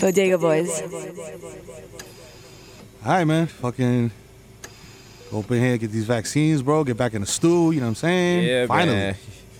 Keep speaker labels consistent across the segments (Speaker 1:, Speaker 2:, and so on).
Speaker 1: Bodega Boys.
Speaker 2: All right, man. Fucking go up here, get these vaccines, bro. Get back in the stool. You know what I'm saying?
Speaker 3: Yeah,
Speaker 2: Finally.
Speaker 3: man.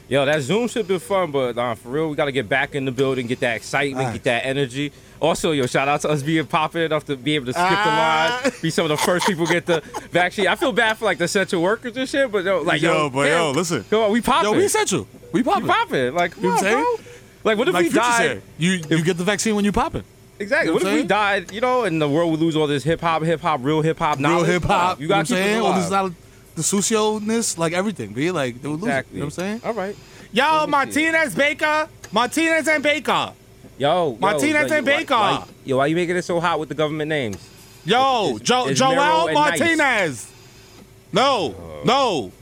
Speaker 3: Yo, that Zoom should be fun, but nah, for real, we gotta get back in the building, get that excitement,
Speaker 2: Alright.
Speaker 3: get that energy. Also, yo, shout out to us being popping enough to be able to skip
Speaker 2: Ah.
Speaker 3: the line, be some of the first people get the vaccine. I feel bad for like the essential workers and shit, but yo, like yo,
Speaker 2: Yo, but
Speaker 3: damn,
Speaker 2: yo, listen.
Speaker 3: come on, we popping,
Speaker 2: Yo, we essential. We
Speaker 3: we
Speaker 2: popping.
Speaker 3: popping, like come
Speaker 2: You know
Speaker 3: on,
Speaker 2: what I'm
Speaker 3: bro. Like, what if
Speaker 2: Like
Speaker 3: we
Speaker 2: Future
Speaker 3: died?
Speaker 2: said, you you get the vaccine when you pop it.
Speaker 3: Exactly.
Speaker 2: You know
Speaker 3: what
Speaker 2: what
Speaker 3: if we
Speaker 2: saying?
Speaker 3: died, you know, and the world would lose all this hip hop, hip hop, real hip hop,
Speaker 2: Real hip hop.
Speaker 3: You
Speaker 2: You know what I'm
Speaker 3: gotta keep
Speaker 2: saying?
Speaker 3: it
Speaker 2: All this
Speaker 3: alive.
Speaker 2: lot of the socio-ness, like everything. Be like they would lose. it.
Speaker 3: Exactly.
Speaker 2: You know what I'm saying?
Speaker 3: All right.
Speaker 4: Yo. Martinez Baker. Martinez and Baker.
Speaker 3: Yo, yo,
Speaker 4: Martinez and
Speaker 3: why-
Speaker 4: Baker.
Speaker 3: why- Yo, why you making it so hot with the government names?
Speaker 4: Yo,
Speaker 3: It's-
Speaker 4: jo-
Speaker 3: it's
Speaker 4: Joel
Speaker 3: and Nice.
Speaker 4: Martinez. No, uh. no.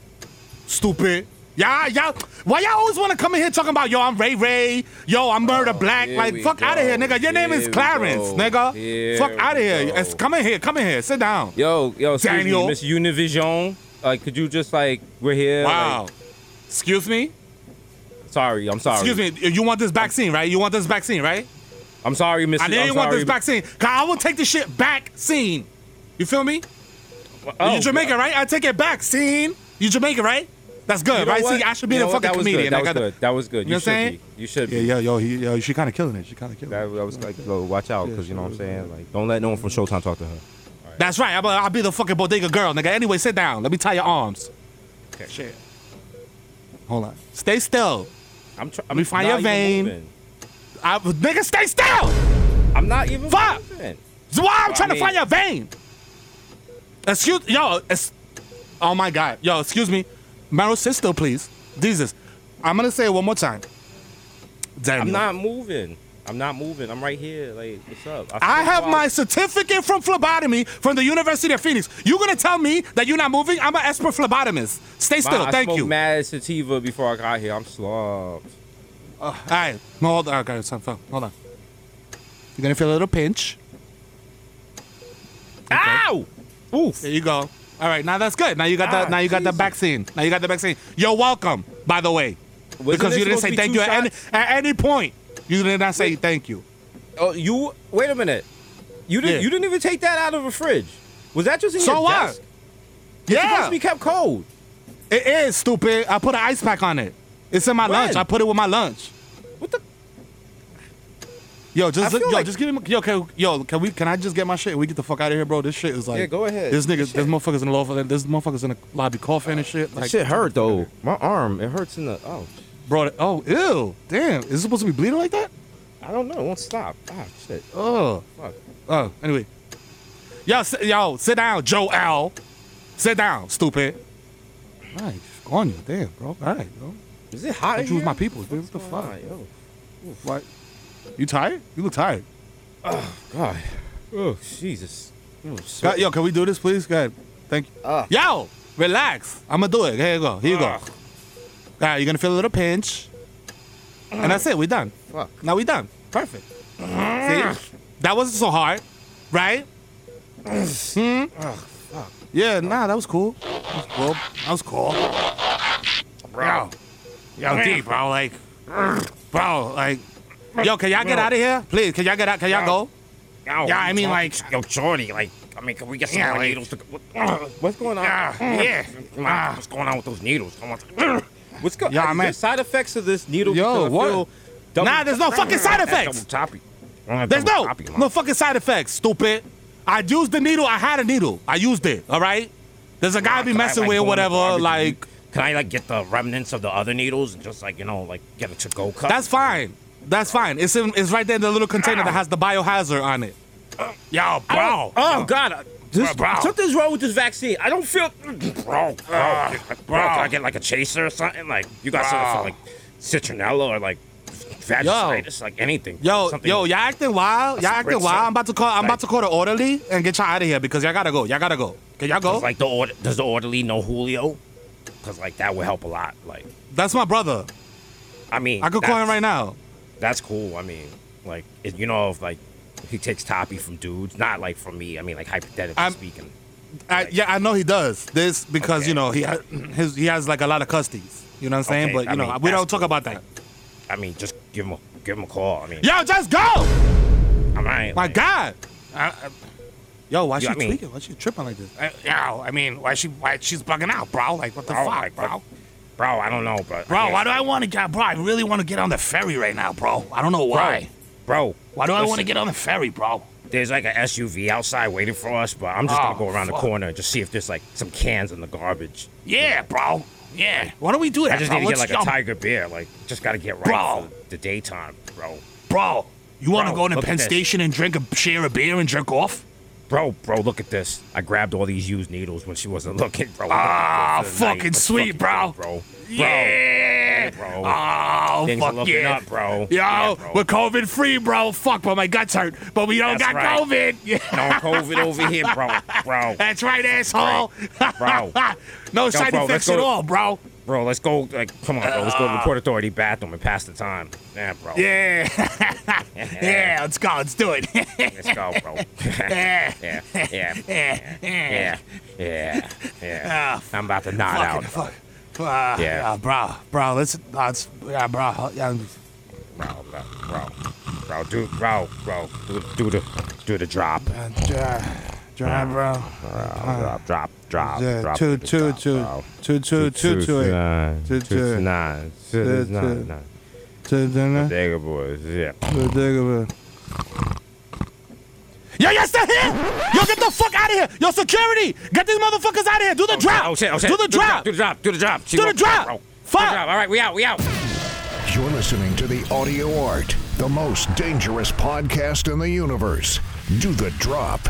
Speaker 4: Stupid. Y'all, y'all, why y'all always want to come in here talking about, yo, I'm Ray Ray, yo, I'm Murder oh, Black?
Speaker 3: Oh, here
Speaker 4: Like, fuck out of here, nigga. Your name is Clarence, nigga.
Speaker 3: Here
Speaker 4: fuck out of here. It's- come in here, come in here, sit down.
Speaker 3: Yo, yo, excuse
Speaker 4: Daniel.
Speaker 3: me, Miss Univision. Like, could you just like we're here?
Speaker 4: Wow.
Speaker 3: like-
Speaker 4: Excuse me?
Speaker 3: sorry, I'm sorry.
Speaker 4: Excuse me. You want this vaccine, right? You want this vaccine, right?
Speaker 3: I'm sorry, Miss.
Speaker 4: I you want this vaccine. 'cause I will take this shit back scene. You feel me?
Speaker 3: Oh,
Speaker 4: you Jamaican, right? I take it back scene. You Jamaican, right? That's good,
Speaker 3: You know
Speaker 4: right?
Speaker 3: what?
Speaker 4: See, I should be
Speaker 3: You
Speaker 4: the
Speaker 3: know what?
Speaker 4: fucking
Speaker 3: that was
Speaker 4: comedian.
Speaker 3: Good. That
Speaker 4: I
Speaker 3: was good. That was good.
Speaker 4: You
Speaker 3: You,
Speaker 4: know what
Speaker 3: should
Speaker 4: I'm saying?
Speaker 3: be. You should
Speaker 2: Yeah,
Speaker 3: be.
Speaker 2: yo, yo, he, yo, she kind of killing it. She kind of killing
Speaker 3: That,
Speaker 2: it.
Speaker 3: that was like, yo, watch out, because you know what I'm saying. Like, don't let no one from Showtime talk to her.
Speaker 4: That's right. I'll, I'll be the fucking bodega girl, nigga. Anyway, sit down. Let me tie your arms.
Speaker 3: Okay.
Speaker 4: Shit.
Speaker 2: Hold on.
Speaker 4: Stay still.
Speaker 3: I'm trying.
Speaker 4: me find your vein. I, nigga, stay still.
Speaker 3: I'm not even.
Speaker 4: Fuck!
Speaker 3: moving.
Speaker 4: That's why I'm
Speaker 3: I
Speaker 4: trying to
Speaker 3: mean-
Speaker 4: find your vein. Excuse, yo, it's, oh my God, yo, excuse me, Meryl, sit still, please. Jesus, I'm gonna say it one more time. Daniel.
Speaker 3: I'm not moving. I'm not moving. I'm right here. Like, what's up?
Speaker 4: I
Speaker 3: feel
Speaker 4: have my certificate from phlebotomy from the University of Phoenix. You gonna tell me that you're not moving? I'm an expert phlebotomist. Stay still.
Speaker 3: I
Speaker 4: Thank
Speaker 3: smoked
Speaker 4: you.
Speaker 3: Mad sativa before I got here. I'm slumped.
Speaker 4: All right, no, hold on. Okay, son, hold on. You're gonna feel a little pinch.
Speaker 3: Ow! Oof.
Speaker 4: There you go. All right, now that's good. Now you got the
Speaker 3: Ah,
Speaker 4: now you got the vaccine. Now you got the vaccine. You're welcome, by the way,
Speaker 3: Wasn't
Speaker 4: because you didn't say thank you at any, at any point. You did not say thank you.
Speaker 3: Oh, you wait a minute. You didn't.
Speaker 4: Yeah.
Speaker 3: You didn't even take that out of a fridge. Was that just in
Speaker 4: So
Speaker 3: your
Speaker 4: what?
Speaker 3: desk? It's supposed
Speaker 4: Yeah,
Speaker 3: to be kept cold.
Speaker 4: it is stupid. I put an ice pack on it. It's in my
Speaker 3: When?
Speaker 4: lunch. I put it with my lunch. Yo, just
Speaker 3: I
Speaker 4: yo,
Speaker 3: like-
Speaker 4: just give him. Yo, can, yo, can we? Can I just get my shit? We get the fuck out of here, bro. This shit is like.
Speaker 3: Yeah, go ahead.
Speaker 4: This nigga, this motherfuckers in the loft. This motherfuckers in the lobby coughing and shit.
Speaker 3: That
Speaker 4: Like,
Speaker 3: shit hurt though. My arm. It hurts in the. Oh,
Speaker 4: bro. Oh, ew, damn. Is it supposed to be bleeding like that?
Speaker 3: I don't know. It won't stop. Ah, shit.
Speaker 4: Oh,
Speaker 3: Fuck.
Speaker 4: oh. Anyway, yo, sit, yo, sit down, Joe Al. Sit down, stupid. Nice on you, damn, bro. All right, bro.
Speaker 3: Is it hot?
Speaker 4: Don't choose my people, dude. What the fuck?
Speaker 3: Yo,
Speaker 4: What? You tired? You look tired.
Speaker 3: Oh God. Oh, Jesus. Oh,
Speaker 4: God, yo, can we do this, please? Go ahead. Thank you.
Speaker 3: Ah.
Speaker 4: Yo, relax. I'm gonna do it. Here you go. Here you go.
Speaker 3: Ah.
Speaker 4: All right, you're gonna feel a little pinch, and that's it. We're done.
Speaker 3: Fuck.
Speaker 4: Now we're done. Perfect. See, that wasn't so hard, right? Hmm. Yeah, nah, that was cool. That was cool. That was cool. Bro, yo, D, bro, like, bro, like, yo, can y'all get out of here, please? Can y'all get out? Can y'all go?
Speaker 5: Yo,
Speaker 4: Yeah, I mean, like,
Speaker 5: yo, Shorty, like, I mean, can we get some
Speaker 4: Yeah,
Speaker 5: more
Speaker 4: like-
Speaker 5: needles? To, what,
Speaker 3: What's going on?
Speaker 5: yeah, yeah. Come on, ah. what's going on with those needles? Come on.
Speaker 3: What's going
Speaker 4: Yeah,
Speaker 3: on?
Speaker 4: man.
Speaker 3: There side effects of this needle?
Speaker 4: Yo,
Speaker 3: because I
Speaker 4: what?
Speaker 3: double-
Speaker 4: Nah, there's no fucking side
Speaker 5: Double
Speaker 4: effects.
Speaker 5: toppy.
Speaker 4: There's no
Speaker 5: toppy,
Speaker 4: no fucking side effects, stupid. I used the needle. I had a needle. I used it. All right. There's a guy I be
Speaker 5: Can I,
Speaker 4: messing
Speaker 5: like,
Speaker 4: with,
Speaker 5: go
Speaker 4: whatever. Like
Speaker 5: Can I, like, get the remnants of the other needles and just, like, you know, like, get a to-go cup?
Speaker 4: that's fine. That's fine. It's in, it's right there in the little container that has the biohazard on it.
Speaker 5: Yo, bro.
Speaker 3: Oh God! This,
Speaker 5: Bro, bro.
Speaker 3: Something's wrong with this vaccine. I don't feel.
Speaker 5: Bro, bro, bro, can I get, like, a chaser or something? Like, you got something for, like, citronella or, like, vaginitis, like, anything.
Speaker 4: Yo,
Speaker 5: something
Speaker 4: yo, y'all acting wild. Y'all acting
Speaker 5: spritzer.
Speaker 4: wild. I'm about to call. I'm about to call the orderly and get y'all out of here because y'all gotta go. Y'all gotta go. Can y'all go?
Speaker 5: Like, the order, does the orderly know Julio? Because, like, that would help a lot. Like,
Speaker 4: That's my brother.
Speaker 5: I mean,
Speaker 4: I could call him
Speaker 5: that's-
Speaker 4: right now.
Speaker 5: That's cool. I mean, like, it, you know, if, like, he takes Toppy from dudes, not, like, from me. I mean, like, hypothetically
Speaker 4: I'm-
Speaker 5: speaking.
Speaker 4: I, yeah, I know he does this because
Speaker 5: Okay.
Speaker 4: you know he ha- his he has like a lot of custies. You know what I'm saying?
Speaker 5: Okay,
Speaker 4: but you
Speaker 5: I
Speaker 4: know
Speaker 5: mean,
Speaker 4: we don't talk about that.
Speaker 5: I mean, just give him a
Speaker 6: give him a call. I mean,
Speaker 4: Yo, just go!
Speaker 6: I'm right.
Speaker 4: My
Speaker 6: like,
Speaker 4: God. I, I,
Speaker 7: Yo, why she
Speaker 6: I mean-
Speaker 7: tweaking? Why she tripping like this?
Speaker 4: I, yo, I mean, why she why she's bugging out, bro? Like, what the
Speaker 6: Bro,
Speaker 4: fuck,
Speaker 6: like,
Speaker 4: bro?
Speaker 6: Bro, I don't know, but
Speaker 4: Bro, why do I want to get, bro? I really want to get on the ferry right now, bro. I don't know why.
Speaker 6: bro?
Speaker 4: Why do I want to get on the ferry, bro?
Speaker 6: There's like an SUV outside waiting for us, but I'm just
Speaker 4: Oh,
Speaker 6: gonna go around
Speaker 4: fuck.
Speaker 6: the corner and just see if there's like some cans in the garbage.
Speaker 4: Yeah, bro. Yeah. Why don't we do that,
Speaker 6: I just
Speaker 4: bro?
Speaker 6: need to get
Speaker 4: Let's
Speaker 6: like a tiger beer. Like, just gotta get right
Speaker 4: Bro.
Speaker 6: for the daytime, bro.
Speaker 4: Bro, you want to
Speaker 6: Bro,
Speaker 4: go to
Speaker 6: look at
Speaker 4: Penn
Speaker 6: this.
Speaker 4: Station and drink a share a beer and jerk off?
Speaker 6: Bro, bro, look at this. I grabbed all these used needles when she wasn't looking, bro.
Speaker 4: Ah,
Speaker 6: the night.
Speaker 4: fucking sweet,
Speaker 6: fucking
Speaker 4: bro.
Speaker 6: bro.
Speaker 4: Yeah.
Speaker 6: bro.
Speaker 4: Oh,
Speaker 6: Things
Speaker 4: fuck yeah.
Speaker 6: up, bro.
Speaker 4: Yo,
Speaker 6: Yeah, bro.
Speaker 4: we're COVID free, bro. Fuck, but my guts hurt. But we don't
Speaker 6: That's
Speaker 4: got
Speaker 6: right.
Speaker 4: COVID.
Speaker 6: No COVID over here, bro. Bro,
Speaker 4: That's right, asshole.
Speaker 6: Bro.
Speaker 4: no side
Speaker 6: bro,
Speaker 4: effects at all, bro.
Speaker 6: Bro, let's go. Like, come on, bro. Let's go to the Port Authority bathroom and pass the time. Yeah, bro.
Speaker 4: Yeah. yeah, let's go. Let's do it.
Speaker 6: Let's go, bro.
Speaker 4: yeah.
Speaker 6: yeah, yeah, yeah, yeah, yeah.
Speaker 4: Ah,
Speaker 6: I'm about to nod out.
Speaker 4: fuck. Uh,
Speaker 6: Yeah.
Speaker 4: yeah, bro, bro, let's, let's, yeah, bro, yeah,
Speaker 6: Bro, bro, bro, bro, do, bro, bro, do, do the, do the drop.
Speaker 7: Uh, drive, bro.
Speaker 6: Drop, drop, drop,
Speaker 7: Yeah,
Speaker 6: drop.
Speaker 7: two,
Speaker 6: the
Speaker 7: two,
Speaker 6: drop,
Speaker 7: two,
Speaker 6: bro.
Speaker 7: two, two, two, two, eight.
Speaker 6: nine,
Speaker 7: Two,
Speaker 6: two,
Speaker 7: two.
Speaker 6: nine,
Speaker 7: Two,
Speaker 6: two,
Speaker 7: two.
Speaker 6: nine, nine.
Speaker 7: Two, dinner.
Speaker 6: Digger boys, yeah.
Speaker 7: Two, digger, bro.
Speaker 4: Yo, you're still here? Yo, get the fuck out of here! Yo, security! Get these motherfuckers out of here! Do the oh, drop!
Speaker 6: Oh shit, oh shit.
Speaker 4: Do the drop!
Speaker 6: Do the drop, do the drop.
Speaker 4: Do the drop!
Speaker 6: Do
Speaker 4: Fuck!
Speaker 6: the drop. All right, we out, we out.
Speaker 8: You're listening to the Audio Art, the most dangerous podcast in the universe. Do the drop.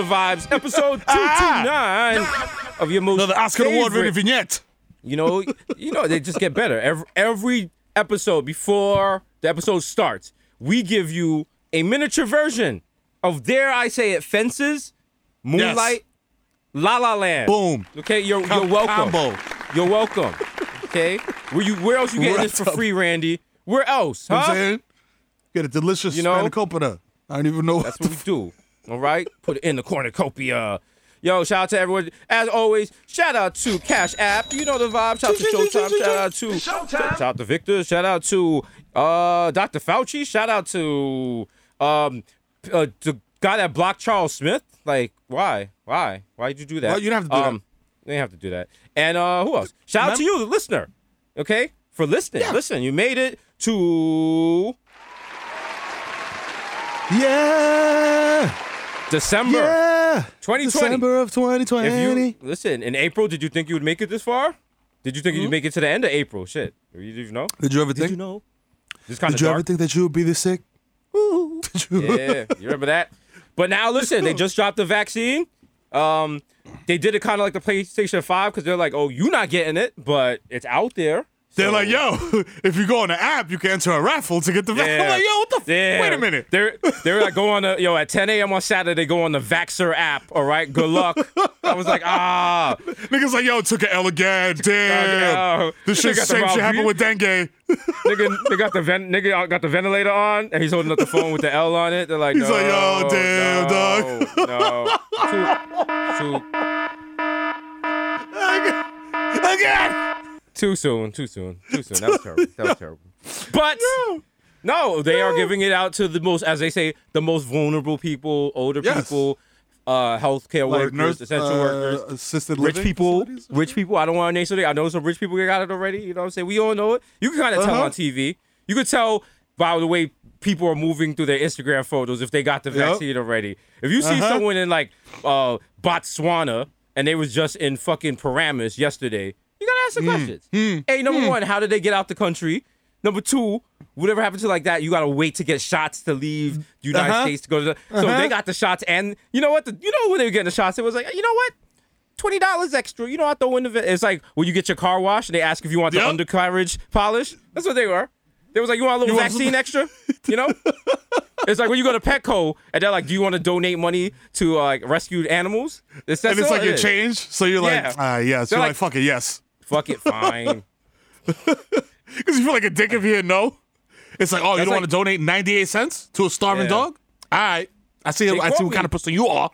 Speaker 3: Yeah, you know the vibes. Episode
Speaker 4: Ah.
Speaker 3: 229 of your most
Speaker 4: Another Oscar Award winning vignette.
Speaker 3: You know, you know they just get better. Every, every episode before the episode starts, we give you a miniature version of dare I say it, Fences, Moonlight, La La Land.
Speaker 4: Boom.
Speaker 3: Okay, you're
Speaker 4: Com-
Speaker 3: you're welcome.
Speaker 4: combo.
Speaker 3: You're welcome. Okay, where you where else you getting this for free, Randy? Where else?
Speaker 7: You know I'm saying? Get a delicious
Speaker 3: You know?
Speaker 7: spanakopita. I don't even know
Speaker 3: That's
Speaker 7: what
Speaker 3: what we do. All right? Put it in the cornucopia. Yo, shout out to everyone. As always, shout out to Cash App. You know the vibe. Shout out to Showtime. Shout out to shout out to Victor. Shout out to uh, Dr. Fauci. Shout out to um uh, the guy that blocked Charles Smith. Like, why? Why? Why did you do that?
Speaker 7: Well, you didn't have to do that.
Speaker 3: um, You didn't have to do that. And uh, who else? Shout out to you, the listener. Okay, for listening. Listen, you made it to
Speaker 7: Yeah.
Speaker 3: December.
Speaker 7: Yeah.
Speaker 3: 2020.
Speaker 7: December of 2020.
Speaker 3: If you listen in April, did you think you would make it this far? Did you think
Speaker 7: Hmm?
Speaker 3: you'd make it to the end of April? Shit, did you, did you know?
Speaker 7: Did you ever think?
Speaker 3: Did you know? This kind of
Speaker 7: Did you ever think that you would be this sick? Did you?
Speaker 3: yeah, you remember that? But now listen, they just dropped the vaccine. Um, they did it kind of like the PlayStation Five because they're like, oh, you're not getting it, but it's out there.
Speaker 4: They're
Speaker 3: So-
Speaker 4: like, yo, if you go on the app, you can enter a raffle to get the vaccine. I'm like, yo, what the f-
Speaker 3: Yeah.
Speaker 4: Wait a minute.
Speaker 3: They're they're like go on the yo at 10 a.m. on Saturday. They go on the Vaxer app. All right, good luck. I was like, ah,
Speaker 4: Niggas like, yo, took an L again. Damn. This shit
Speaker 3: the
Speaker 4: same shit happened with dengue.
Speaker 3: nigga, they got the ven- nigga got the ventilator on, and he's holding up the phone with the L on it. They're like,
Speaker 4: He's
Speaker 3: no,
Speaker 4: like, yo, damn,
Speaker 3: no,
Speaker 4: dog."
Speaker 3: No, too, too,
Speaker 4: Again.
Speaker 3: Too soon, too soon, too soon. That was terrible. That was terrible. But no, they are giving it out to the most, as they say, the most vulnerable people, older
Speaker 7: Yes.
Speaker 3: people, uh, healthcare
Speaker 7: Like
Speaker 3: workers,
Speaker 7: nurse,
Speaker 3: essential
Speaker 7: uh,
Speaker 3: workers.
Speaker 7: assisted
Speaker 3: Rich
Speaker 7: living
Speaker 3: people, rich people. I don't want to name something. I know some rich people got it already. You know what I'm saying? We all know it. You can kind of tell
Speaker 7: Uh-huh.
Speaker 3: on TV. You could tell by the way people are moving through their Instagram photos if they got the
Speaker 7: Yep.
Speaker 3: vaccine already. If you see
Speaker 7: Uh-huh.
Speaker 3: someone in like uh, Botswana and they was just in fucking Paramus yesterday, gotta
Speaker 7: Hmm.
Speaker 3: ask some questions. Hey, number one, how did they get out the country? Number two, whatever happened to like that, you gotta wait to get shots to leave the United
Speaker 7: Uh-huh.
Speaker 3: States to go to the. So
Speaker 7: Uh-huh.
Speaker 3: they got the shots, and you know what? The, you know when they were getting the shots, it was like, you know what? Twenty dollars extra. You know, I throw in the. It's like when you get your car washed and they ask if you want the
Speaker 4: Yep.
Speaker 3: undercarriage polish. That's what they were. They was like, you want a little
Speaker 7: You want
Speaker 3: vaccine extra? You know. it's like when you go to Petco and they're like, do you want to donate money to uh, like rescued animals? It's,
Speaker 4: And it's like
Speaker 3: it
Speaker 4: your change. So you're
Speaker 3: Yeah.
Speaker 4: like, ah, yes.
Speaker 3: They're
Speaker 4: You're
Speaker 3: like-
Speaker 4: like, fuck it, yes.
Speaker 3: Fuck it, fine.
Speaker 4: Because you feel like a dick if you hear no. It's like, oh, you don't
Speaker 3: like-
Speaker 4: want to donate 98 cents to a starving
Speaker 3: Yeah.
Speaker 4: dog? All right. I see
Speaker 3: They
Speaker 4: I see
Speaker 3: caught
Speaker 4: what kind
Speaker 3: me.
Speaker 4: of person you are.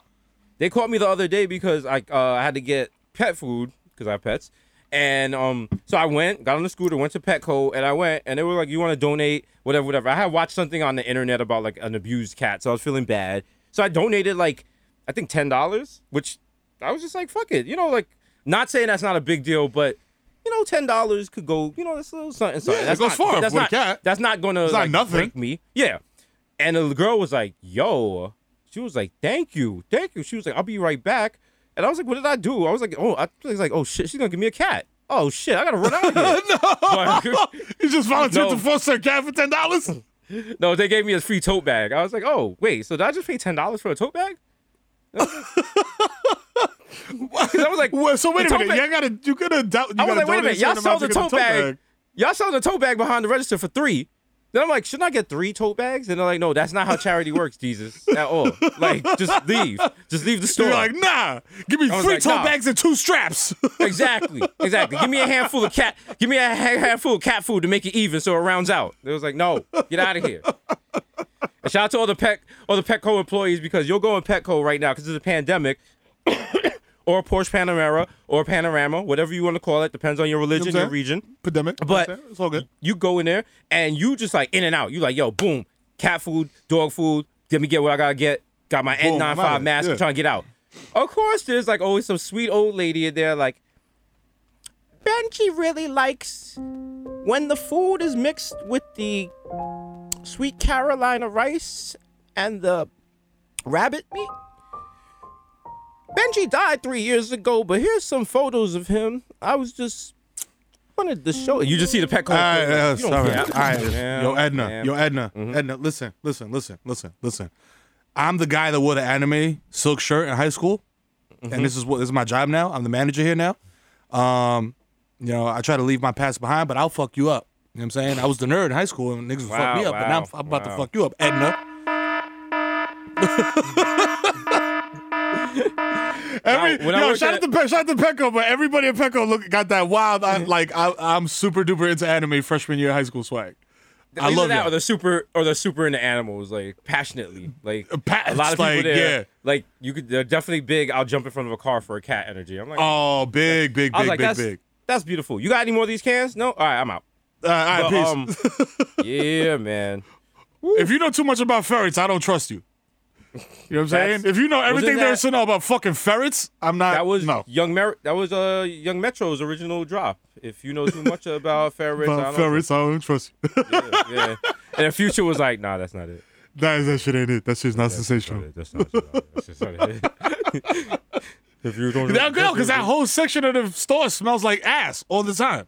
Speaker 3: They caught me the other day because I uh, I had to get pet food because I have pets, and um, so I went, got on the scooter, went to Petco, and I went, and they were like, "You want to donate, whatever, whatever." I had watched something on the internet about like an abused cat, so I was feeling bad, so I donated like I think ten dollars, which I was just like, "Fuck it," you know, like not saying that's not a big deal, but. You know, ten dollars could go. You know, that's a little something. something.
Speaker 4: Yeah, it
Speaker 3: that's
Speaker 4: goes
Speaker 3: not,
Speaker 4: far
Speaker 3: That's
Speaker 4: for a
Speaker 3: not.
Speaker 4: cat.
Speaker 3: That's not gonna
Speaker 4: It's not
Speaker 3: like,
Speaker 4: nothing.
Speaker 3: break me. Yeah. And the girl was like, "Yo," she was like, "Thank you, thank you." She was like, "I'll be right back." And I was like, "What did I do?" I was like, "Oh," I was like, "Oh shit, she's gonna give me a cat." Oh shit, I gotta run out of here. no.
Speaker 4: You just volunteered
Speaker 3: No.
Speaker 4: to foster a cat for ten dollars?
Speaker 3: no, they gave me a free tote bag. I was like, "Oh wait, so did I just pay ten dollars for a tote bag?" I was like,
Speaker 4: Well, so wait a minute.
Speaker 3: bag-
Speaker 4: You gotta you gotta Do- you
Speaker 3: I was like, wait a minute. Y'all
Speaker 4: sold
Speaker 3: the
Speaker 4: to
Speaker 3: tote bag. Y'all sold the tote bag behind the register for three. Then I'm like, shouldn't I get three tote bags? And they're like, no, that's not how charity works, Jesus. At all. Like, just leave. Just leave the store.
Speaker 4: You're like, nah. Give me three
Speaker 3: like,
Speaker 4: tote
Speaker 3: nah.
Speaker 4: bags and two straps.
Speaker 3: Exactly, exactly. Give me a handful of cat. Give me a ha- handful of cat food to make it even, so it rounds out. It was like, no, get out of here. And shout out to all the pet, all the Petco employees because you'll go in Petco right now because it's a pandemic, or a Porsche Panamera or a Panorama, whatever you want to call it, depends on your religion,
Speaker 4: saying?
Speaker 3: your region.
Speaker 4: Pandemic.
Speaker 3: But
Speaker 4: it's all good.
Speaker 3: you go in there and you just like in and out. You like, yo, boom, cat food, dog food. Let me get what I gotta get. Got my
Speaker 4: Boom,
Speaker 3: N95
Speaker 4: here.
Speaker 3: mask.
Speaker 4: Yeah.
Speaker 3: I'm trying to get out. Of course, there's like always some sweet old lady in there, like Benji really likes when the food is mixed with the sweet Carolina rice and the rabbit meat. Benji died three years ago, but here's some photos of him. I was just wanted to show you. Just see the Petco.
Speaker 4: All right,
Speaker 3: employee,
Speaker 4: yeah,
Speaker 3: like, you
Speaker 4: sorry. All right,
Speaker 3: Yeah,
Speaker 4: yo, Edna,
Speaker 3: yeah.
Speaker 4: yo, Edna, Edna. Listen, listen, listen, listen, listen, listen. I'm the guy that wore the anime silk shirt in high school, and this is what this is my job now. I'm the manager here now. Um, you know, I try to leave my past behind, but I'll fuck you up. You know what I'm saying? I was the nerd in high school, and niggas would fuck
Speaker 3: Wow,
Speaker 4: me up, but now I'm, I'm about to fuck you up, Edna. Every,
Speaker 3: when
Speaker 4: yo, shout
Speaker 3: at-
Speaker 4: out to Pe- shout out to Petco, but everybody at Petco look got that wild. I, like I, I'm super duper into anime freshman year high school swag. I love
Speaker 3: that,
Speaker 4: that.
Speaker 3: or the super, or the super into animals, like passionately, like a lot of
Speaker 4: it's like,
Speaker 3: people there.
Speaker 4: yeah.
Speaker 3: Like you could, they're definitely big. I'll jump in front of a car for a cat energy. I'm like,
Speaker 4: Oh, big, big, big,
Speaker 3: like,
Speaker 4: big,
Speaker 3: that's
Speaker 4: big.
Speaker 3: that's beautiful. You got any more of these cans? No. All right, I'm out.
Speaker 4: Uh, all right,
Speaker 3: But,
Speaker 4: peace.
Speaker 3: um, yeah, man.
Speaker 4: if you know too much about ferrets, I don't trust you. You know what I'm saying? If you know everything there
Speaker 3: that-
Speaker 4: is to know about fucking ferrets, I'm not.
Speaker 3: That was
Speaker 4: no.
Speaker 3: young Mer- That was uh young Metro's original drop. If you know too much about ferrets, I don't
Speaker 4: ferrets, I don't trust you.
Speaker 3: Yeah, yeah. And the future was like, nah, that's not it.
Speaker 4: that, that shit ain't it. That shit's not sensational.
Speaker 3: That's not it. That's just not it. if you don't,
Speaker 4: That because that whole section of the store smells like ass all the time.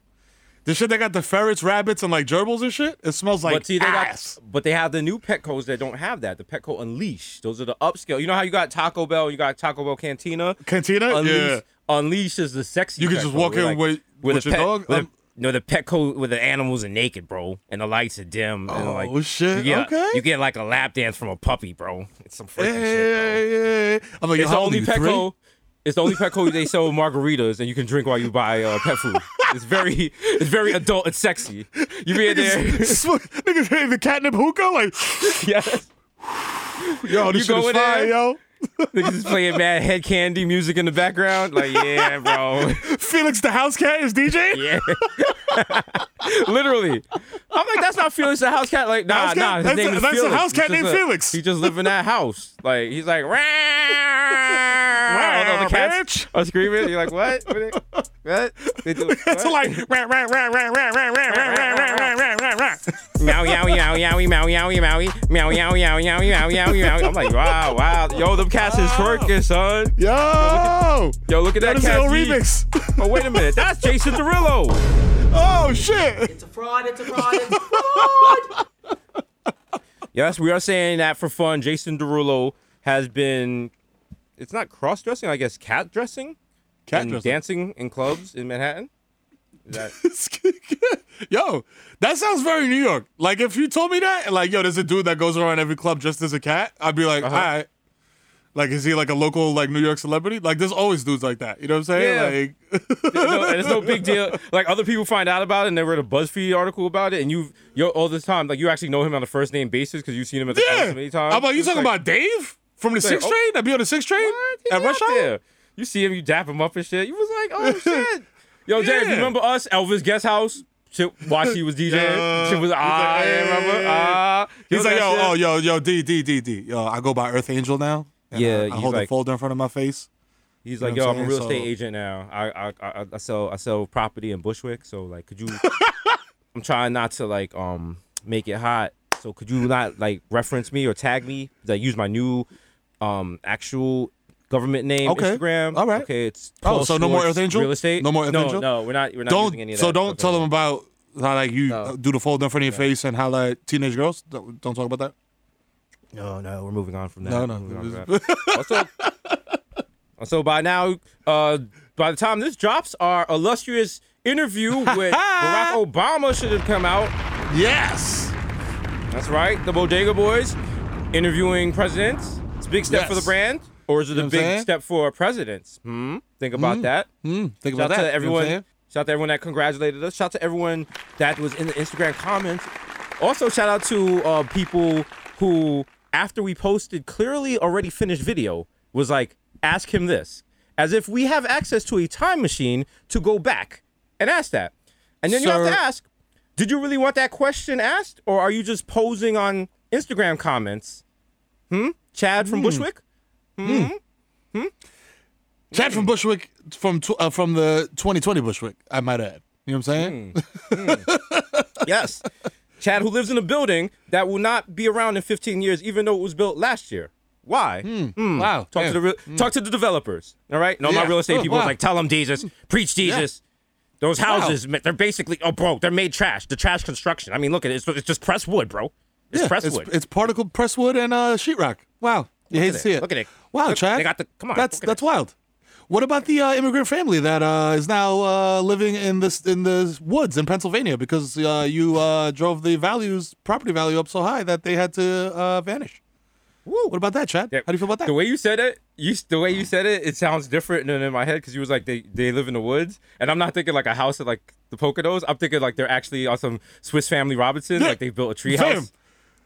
Speaker 4: The shit they got the ferrets, rabbits, and like gerbils and shit. It smells like
Speaker 3: but see, they
Speaker 4: ass.
Speaker 3: got, but they have the new Petco's that don't have that. The Petco Unleash. Those are the upscale. You know how you got Taco Bell, you got Taco Bell Cantina.
Speaker 4: Cantina,
Speaker 3: Unleash,
Speaker 4: yeah.
Speaker 3: Unleash is the sexy.
Speaker 4: You can just walk in
Speaker 3: like,
Speaker 4: with- with
Speaker 3: the
Speaker 4: your
Speaker 3: pet-
Speaker 4: dog?
Speaker 3: the-
Speaker 4: Um,
Speaker 3: no, the Petco with the animals are naked, bro, and the lights are dim. and
Speaker 4: Oh,
Speaker 3: like,
Speaker 4: shit,
Speaker 3: You get,
Speaker 4: okay.
Speaker 3: You get like a lap dance from a puppy, bro. It's some freaking
Speaker 4: Yeah,
Speaker 3: shit, bro.
Speaker 4: yeah, yeah. I'm like,
Speaker 3: It's the only
Speaker 4: you, three?
Speaker 3: It's the only Petco they sell margaritas and you can drink while you buy uh, pet food. It's very, it's very adult and sexy. You be in there,
Speaker 4: Niggas hitting the catnip hookah like,
Speaker 3: yes.
Speaker 4: yo, this
Speaker 3: You
Speaker 4: shit is fire,
Speaker 3: there?
Speaker 4: yo.
Speaker 3: Niggas is playing mad head candy music in the background. Like, yeah, bro.
Speaker 4: Felix the house cat is DJ.
Speaker 3: Yeah. Literally. I'm like, that's not Felix the house cat. Like, nah,
Speaker 4: House
Speaker 3: nah. His
Speaker 4: That's
Speaker 3: name
Speaker 4: a-
Speaker 3: is
Speaker 4: that's a
Speaker 3: Felix.
Speaker 4: house cat named
Speaker 3: a-
Speaker 4: Felix.
Speaker 3: He just live in that house. Like, he's like, I don't the cats
Speaker 4: bitch.
Speaker 3: are screaming. You're like, what? What? They, what? They do,
Speaker 4: It's like rah, rah, rah, rah, rah, rah, rah, rah, rah, rah, rah, rah, rah, rah.
Speaker 3: meow meow meow meow meow meow meow meow meow meow meow meow meow. I'm like, wow, wow. Yo, them cats is twerking, son.
Speaker 4: Yo,
Speaker 3: Yo, look at that
Speaker 4: that is a
Speaker 3: cat.
Speaker 4: little
Speaker 3: feet.
Speaker 4: remix.
Speaker 3: Oh, wait a minute. That's Jason Derulo.
Speaker 4: Oh shit.
Speaker 9: It's a fraud, it's a fraud, it's a fraud.
Speaker 3: Yes, we are saying that for fun. Jason Derulo has been, it's not cross dressing, I guess cat dressing.
Speaker 4: Cat
Speaker 3: and
Speaker 4: dressing.
Speaker 3: dancing in clubs in Manhattan. That,
Speaker 4: Yo, that sounds very New York. Like if you told me that, like yo, there's a dude that goes around every club just as a cat, I'd be like,
Speaker 3: Uh-huh.
Speaker 4: all right. Like, is he like a local like New York celebrity? Like, there's always dudes like that. You know what I'm saying?
Speaker 3: Yeah.
Speaker 4: Like,
Speaker 3: no, and it's no big deal. Like other people find out about it and they read a BuzzFeed article about it, and you you all this time like you actually know him on a first name basis because you've seen him at the
Speaker 4: yeah.
Speaker 3: many times.
Speaker 4: I'm like, you
Speaker 3: It's
Speaker 4: talking
Speaker 3: like,
Speaker 4: about Dave from the
Speaker 3: like,
Speaker 4: sixth
Speaker 3: oh.
Speaker 4: train? That be on the sixth train at rush hour?
Speaker 3: You see him, you dap him up and shit. You was like, oh shit. Yo, Dave, you remember us, Elvis Guest House? Shit, while he was DJing.
Speaker 4: Yeah.
Speaker 3: Shit was ah,
Speaker 4: like,
Speaker 3: yeah, remember?
Speaker 4: hey.
Speaker 3: Ah.
Speaker 4: He's like, yo,
Speaker 3: shit?
Speaker 4: oh, yo, yo, D, D, D, D. Yo, I go by Earth Angel now.
Speaker 3: Yeah,
Speaker 4: I, I hold a
Speaker 3: like-
Speaker 4: folder in front of my face.
Speaker 3: He's
Speaker 4: You
Speaker 3: like, yo, I'm a
Speaker 4: I'm
Speaker 3: real
Speaker 4: saying?
Speaker 3: estate
Speaker 4: So-
Speaker 3: agent now. I, I I I sell I sell property in Bushwick. So like, could you? I'm trying not to like um make it hot. So could you not like reference me or tag me? Like use my new um actual government name
Speaker 4: Okay.
Speaker 3: Instagram.
Speaker 4: All right.
Speaker 3: Okay, it's
Speaker 4: Oh,
Speaker 3: Paul
Speaker 4: so no more Earth Angel?
Speaker 3: real estate.
Speaker 4: No more Earth
Speaker 3: no,
Speaker 4: Angel?
Speaker 3: No, we're not. We're not
Speaker 4: Don't
Speaker 3: using any of that.
Speaker 4: so
Speaker 3: don't
Speaker 4: tell them about how like you
Speaker 3: No.
Speaker 4: do the folder in front of your face and how like teenage girls. Don't, don't talk about that.
Speaker 3: No, no, we're moving on from that.
Speaker 4: No, no.
Speaker 3: We're moving on from that. also, also, by now, uh, by the time this drops, our illustrious interview with Barack Obama should have come out.
Speaker 4: Yes.
Speaker 3: That's right, the Bodega Boys interviewing presidents. It's a big step for the brand, or is it
Speaker 4: You know
Speaker 3: a big step for presidents? Hmm. Think about that.
Speaker 4: Mm, think
Speaker 3: Shout
Speaker 4: about
Speaker 3: out
Speaker 4: that.
Speaker 3: to
Speaker 4: You know
Speaker 3: everyone.
Speaker 4: I'm saying?
Speaker 3: shout out to everyone that congratulated us. Shout out to everyone that was in the Instagram comments. Also, shout out to uh, people who, after we posted clearly already finished video, was like, ask him this, as if we have access to a time machine to go back and ask that. And then you have to ask, did you really want that question asked, or are you just posing on Instagram comments? Hmm. Chad from Bushwick. Hmm. Hmm?
Speaker 4: Chad from Bushwick from tw- uh, from the 2020 Bushwick. I might add. You know what I'm saying?
Speaker 3: Yes. Chad, who lives in a building that will not be around in 15 years, even though it was built last year. Why? Hmm.
Speaker 4: Wow.
Speaker 3: Talk to the real, talk to the developers. All right. No, my real estate
Speaker 4: Oh,
Speaker 3: people
Speaker 4: wow.
Speaker 3: like, tell them Jesus, preach Jesus. Those houses, they're basically oh, bro, they're made trash. The trash construction. I mean, look at it. It's, it's just pressed wood, bro. It's
Speaker 4: yeah,
Speaker 3: pressed
Speaker 4: it's,
Speaker 3: wood.
Speaker 4: it's particle pressed wood and uh, sheetrock. Wow. You hate to see it.
Speaker 3: Look at it.
Speaker 4: Wow,
Speaker 3: Look,
Speaker 4: Chad.
Speaker 3: they got the- come on,
Speaker 4: That's that's wild. What about the uh, immigrant family that uh, is now uh, living in this in the woods in Pennsylvania because uh, you uh, drove the values property value up so high that they had to uh, vanish? What about that, Chad?
Speaker 3: Yeah,
Speaker 4: How do you feel about that?
Speaker 3: The way you said it, you the way you said it, it sounds different than in my head because you was like they they live in the woods, and I'm not thinking like a house at like the Poconos. I'm thinking like they're actually on some Swiss Family Robinson,
Speaker 4: Yeah.
Speaker 3: like they built a tree
Speaker 4: Fam,
Speaker 3: house.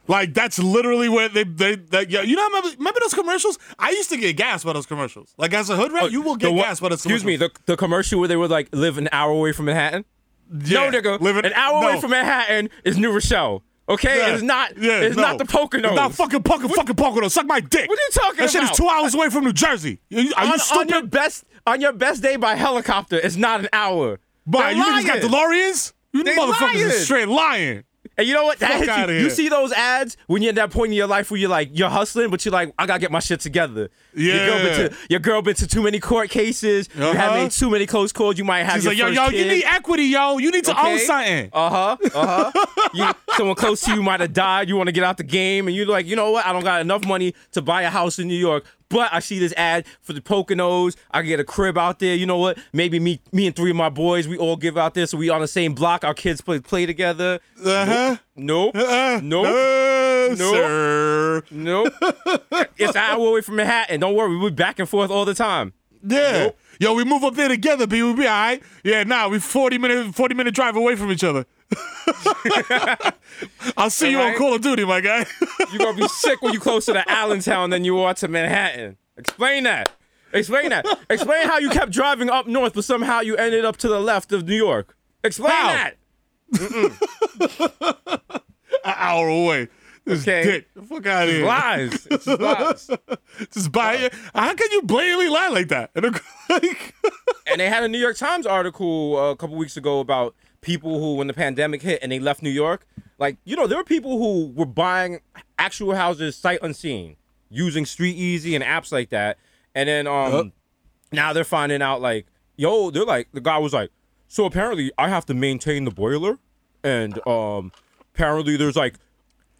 Speaker 4: Like that's literally where they they that yeah. You know remember, remember those commercials? I used to get gas by those commercials. Like as a hood rat, oh, you will
Speaker 3: Oh,
Speaker 4: get
Speaker 3: one-
Speaker 4: gas by those.
Speaker 3: Excuse me, the the commercial where they would like live an hour away from Manhattan.
Speaker 4: Yeah,
Speaker 3: no, nigga,
Speaker 4: living-
Speaker 3: an hour away from Manhattan is New Rochelle. Okay,
Speaker 4: Yeah.
Speaker 3: it's not.
Speaker 4: Yeah,
Speaker 3: it's
Speaker 4: no.
Speaker 3: not the Poconos.
Speaker 4: It's not fucking fucking fucking Pocono. Suck my dick.
Speaker 3: What are you talking about?
Speaker 4: That shit is two hours away from New Jersey. Are you, are
Speaker 3: on,
Speaker 4: you
Speaker 3: on your best on your best day by helicopter, it's not an hour.
Speaker 4: But you niggas got. DeLoreans? You
Speaker 3: They
Speaker 4: motherfuckers
Speaker 3: lying.
Speaker 4: is straight lying.
Speaker 3: And you know what? That hits you. You see those ads when you're at that point in your life where you're like you're hustling, but you're like, I gotta get my shit together. Your girl been
Speaker 4: Yeah.
Speaker 3: to, your girl been to too many court cases.
Speaker 4: Uh-huh.
Speaker 3: made too many close calls. You might have
Speaker 4: He's
Speaker 3: your
Speaker 4: like, yo, yo,
Speaker 3: kid.
Speaker 4: you need equity, yo. You need to own something.
Speaker 3: Uh huh. Uh huh. you, someone close to you might have died. You want to get out the game, and you're like, you know what? I don't got enough money to buy a house in New York, but I see this ad for the Poconos. I can get a crib out there. You know what? Maybe me, me and three of my boys, we all give out there, so we on the same block. Our kids play play together.
Speaker 4: Uh-huh.
Speaker 3: Nope.
Speaker 4: Uh,
Speaker 3: Nope.
Speaker 4: uh,
Speaker 3: Nope.
Speaker 4: sir.
Speaker 3: Nope. it's an hour away from Manhattan. Don't worry, we be back and forth all the time.
Speaker 4: Yeah. Yo, we move up there together, B. We be all right. Yeah, nah, we 40 minute 40 minute drive away from each other. I'll see you on Call of Duty, my guy.
Speaker 3: You're gonna be sick when you closer to Allentown than you are to Manhattan. Explain that. Explain that. Explain how you kept driving up north, but somehow you ended up to the left of New York. Explain
Speaker 4: How?
Speaker 3: that.
Speaker 4: An hour away. This
Speaker 3: Okay.
Speaker 4: dick. The fuck out of here.
Speaker 3: Lies. It's just lies.
Speaker 4: Just buy it. How can you blatantly lie like that? And like,
Speaker 3: And they had a New York Times article uh, a couple weeks ago about people who, when the pandemic hit and they left New York, like, you know, there were people who were buying actual houses sight unseen using Street Easy and apps like that. And then um,
Speaker 4: Yup.
Speaker 3: now they're finding out, like, yo, they're like, the guy was like, so apparently I have to maintain the boiler. And um, apparently there's like,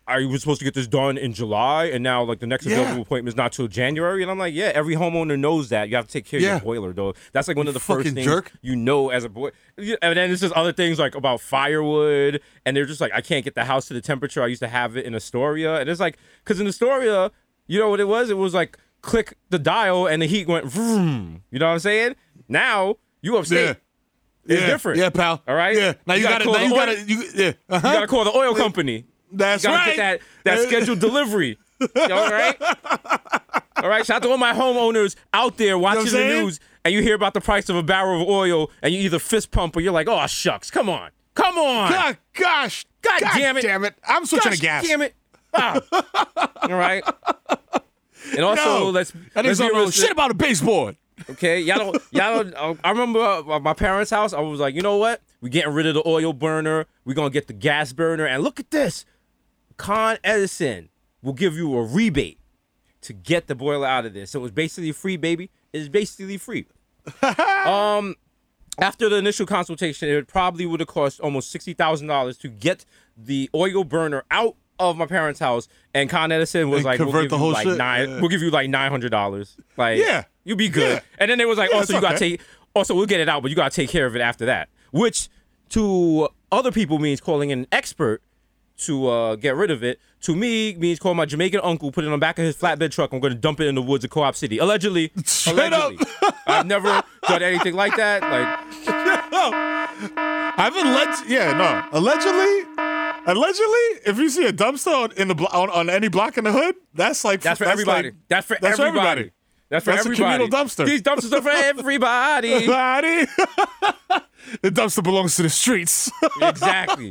Speaker 3: I was supposed to get this done in July, and now like the next
Speaker 4: Yeah.
Speaker 3: available appointment is not till January. And I'm like, yeah, every homeowner knows that you have to take care
Speaker 4: Yeah.
Speaker 3: of your boiler, though. That's like one of the first things
Speaker 4: jerk.
Speaker 3: you know as a boy. And then it's just other things like about firewood, and they're just like, I can't get the house to the temperature I used to have it in Astoria, and it's like, because in Astoria, you know what it was? It was like click the dial and the heat went vroom. You know what I'm saying? Now you upstate.
Speaker 4: Yeah.
Speaker 3: It's
Speaker 4: yeah.
Speaker 3: different.
Speaker 4: Yeah, pal.
Speaker 3: All right?
Speaker 4: Yeah. Now you,
Speaker 3: You gotta
Speaker 4: gotta,
Speaker 3: call
Speaker 4: now
Speaker 3: the
Speaker 4: you
Speaker 3: oil-
Speaker 4: gotta, you, yeah. Uh-huh.
Speaker 3: You gotta call the oil company.
Speaker 4: That's
Speaker 3: You gotta
Speaker 4: right.
Speaker 3: get that that scheduled delivery. all right? All right. Shout out to all my homeowners out there watching the news and you hear about the price of a barrel of oil and you either fist pump or you're like, oh shucks, come on. Come on.
Speaker 4: God, gosh.
Speaker 3: God damn it.
Speaker 4: Damn it. I'm switching
Speaker 3: Gosh
Speaker 4: to gas.
Speaker 3: Damn it. Ah. all right. And also,
Speaker 4: No.
Speaker 3: let's
Speaker 4: I
Speaker 3: let's
Speaker 4: think
Speaker 3: be
Speaker 4: some
Speaker 3: real
Speaker 4: shit about a baseboard.
Speaker 3: Okay, y'all don't, y'all don't. I remember uh, my parents' house. I was like, you know what? We're getting rid of the oil burner. We're gonna get the gas burner. And look at this, Con Edison will give you a rebate to get the boiler out of this. So it was basically free, baby. It's basically free. um, after the initial consultation, it probably would have cost almost sixty thousand dollars to get the oil burner out of my parents' house. And Con Edison was
Speaker 4: And
Speaker 3: like, we'll give
Speaker 4: the
Speaker 3: you like
Speaker 4: shit?
Speaker 3: nine.
Speaker 4: Yeah.
Speaker 3: We'll give you like nine hundred dollars. Like,
Speaker 4: Yeah.
Speaker 3: You'll be good.
Speaker 4: Yeah.
Speaker 3: And then it was like,
Speaker 4: Yeah,
Speaker 3: also
Speaker 4: it's
Speaker 3: you gotta
Speaker 4: okay.
Speaker 3: take. Also, we'll get it out, but you gotta take care of it after that. Which to other people means calling an expert to uh, get rid of it. To me means calling my Jamaican uncle, put it on the back of his flatbed truck. I'm going to dump it in the woods of Co-op City. Allegedly,
Speaker 4: Straight up.
Speaker 3: I've never done anything like that. Like,
Speaker 4: I've alleged, yeah, no, allegedly, allegedly, if you see a dumpster on, in the blo- on, on any block in the hood, that's like
Speaker 3: that's for everybody.
Speaker 4: like-
Speaker 3: that's for
Speaker 4: that's for
Speaker 3: everybody.
Speaker 4: Everybody.
Speaker 3: That's for
Speaker 4: That's a communal dumpster.
Speaker 3: These dumpsters are for everybody.
Speaker 4: Body. the dumpster belongs to the streets.
Speaker 3: exactly.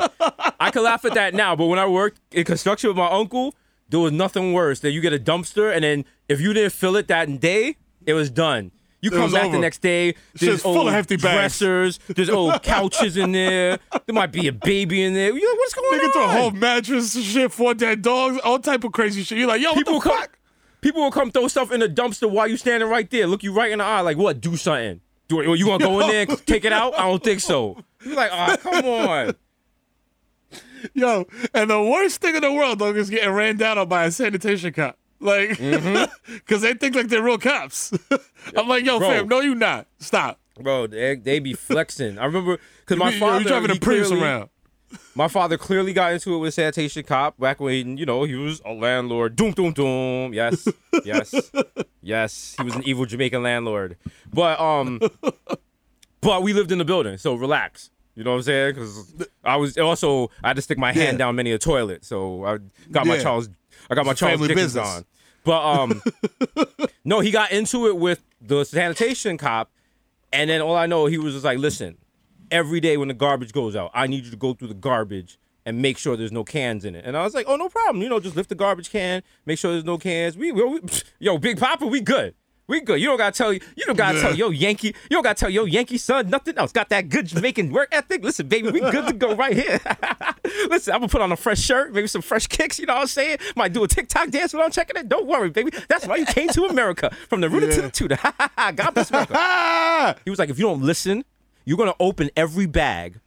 Speaker 3: I can laugh at that now, but when I worked in construction with my uncle, there was nothing worse than you get a dumpster and then if you didn't fill it that day, it was done. You come back
Speaker 4: over.
Speaker 3: the next day, there's
Speaker 4: Shit's full
Speaker 3: old
Speaker 4: of hefty bags.
Speaker 3: dressers, there's old couches in there, there might be a baby in there. You're like, what's going
Speaker 4: Nigga
Speaker 3: on?
Speaker 4: throw a whole mattress and shit, four dead dogs, all type of crazy shit. You're like, yo,
Speaker 3: people
Speaker 4: what the
Speaker 3: come,
Speaker 4: fuck?
Speaker 3: People will come throw stuff in the dumpster while you standing right there, look you right in the eye, like, what? Do something. Do it. You want to go in there and take it out? I don't think so. You're like, oh, come on.
Speaker 4: Yo, and the worst thing in the world, dog, is getting ran down on by a sanitation cop. Like, because
Speaker 3: Mm-hmm.
Speaker 4: they think like they're real cops. I'm like, yo,
Speaker 3: Bro.
Speaker 4: fam, no, you not. Stop.
Speaker 3: Bro, they, they be flexing. I remember because my
Speaker 4: you,
Speaker 3: father
Speaker 4: you driving a Prius around.
Speaker 3: My father clearly got into it with sanitation cop back when you know he was a landlord. Doom, doom, doom. Yes, yes, yes. He was an evil Jamaican landlord. But um, but we lived in the building, so relax. You know what I'm saying? Because I was also I had to stick my hand
Speaker 4: Yeah.
Speaker 3: down many a toilet, so I got my
Speaker 4: Yeah.
Speaker 3: Charles I got my Charles
Speaker 4: family
Speaker 3: Dickens
Speaker 4: business.
Speaker 3: on. But um, no, he got into it with the sanitation cop, and then all I know he was just like, listen, every day when the garbage goes out, I need you to go through the garbage and make sure there's no cans in it. And I was like, oh, no problem. You know, just lift the garbage can, make sure there's no cans. We, we, we yo, Big Papa, we good. We good. You don't gotta tell you. You don't gotta tell yo Yankee. You don't gotta tell yo Yankee son nothing else. Got that good Jamaican work ethic. Listen, baby, we good to go right here. Listen, I'm gonna put on a fresh shirt, maybe some fresh kicks. You know what I'm saying? Might do a TikTok dance when I'm checking it. Don't worry, baby. That's why you came to America from the rooter to the tutor. God bless America. He was like, if you don't listen, you're gonna open every bag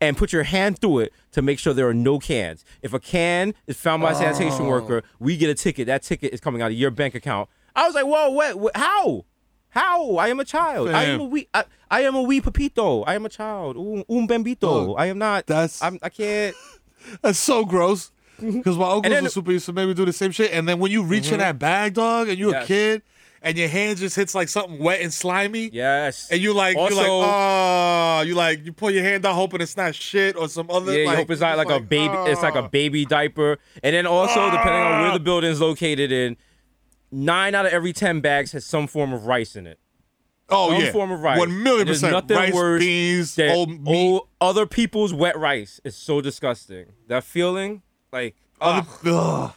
Speaker 3: and put your hand through it to make sure there are no cans. If a can is found by a sanitation worker, we get a ticket. That ticket is coming out of your bank account. I was like, whoa, what? what how? How? I am a child. I am a wee. I, I am a wee papito. I am a child. Un, un bambito.
Speaker 4: Dog,
Speaker 3: I am not.
Speaker 4: that's-
Speaker 3: I'm, I can't.
Speaker 4: That's so gross. Because my uncles
Speaker 3: then- Mm-hmm.
Speaker 4: were super used to maybe do the same shit. And then when you reach in that bag, dog, and you're a kid, and your hand just hits like something wet and slimy,
Speaker 3: Yes.
Speaker 4: and you like,
Speaker 3: Also-
Speaker 4: you're like, oh, you like, you pull your hand out hoping it's not shit or some other.
Speaker 3: Yeah, you
Speaker 4: like,
Speaker 3: hope it's not like, a baby. It's like a baby diaper, and then also depending on where the building's located in, nine out of every ten bags has some form of rice in it.
Speaker 4: Oh
Speaker 3: some
Speaker 4: yeah,
Speaker 3: form of rice.
Speaker 4: one million percent.
Speaker 3: nothing
Speaker 4: Rice,
Speaker 3: worse
Speaker 4: beans,
Speaker 3: That
Speaker 4: old meat.
Speaker 3: old- other people's wet rice is so disgusting. That feeling, like, ugh.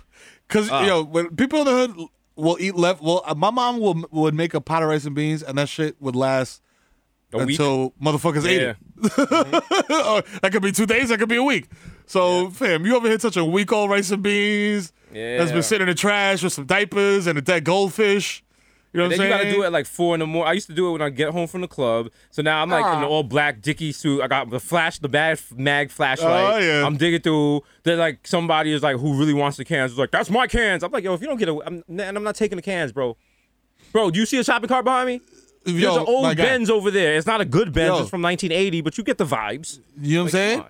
Speaker 4: Because
Speaker 3: Ah.
Speaker 4: yo, when people in the hood will eat left, well, uh, my mom will would make a pot of rice and beans, and that shit would last
Speaker 3: a week.
Speaker 4: until motherfuckers ate
Speaker 3: Yeah.
Speaker 4: it. Or that could be two days. That could be a week. So, fam, you over here touch a week old rice and beans that's been sitting in the trash with some diapers and a dead goldfish. You know what I'm
Speaker 3: you gotta do it at like four in the morning. I used to do it when I get home from the club. So now I'm like in an
Speaker 4: Ah.
Speaker 3: all black dicky suit. I got the flash, the bad mag flashlight.
Speaker 4: Oh, yeah.
Speaker 3: I'm digging through. Then like somebody is like who really wants the cans. Is like that's my cans. I'm like yo, if you don't get it, I'm, and I'm not taking the cans, bro. Bro, do you see a shopping cart behind me? There's
Speaker 4: Yo,
Speaker 3: an old
Speaker 4: guy.
Speaker 3: Benz over there. It's not a good Benz.
Speaker 4: Yo.
Speaker 3: It's from 1980, but you get the vibes.
Speaker 4: You know what I'm saying?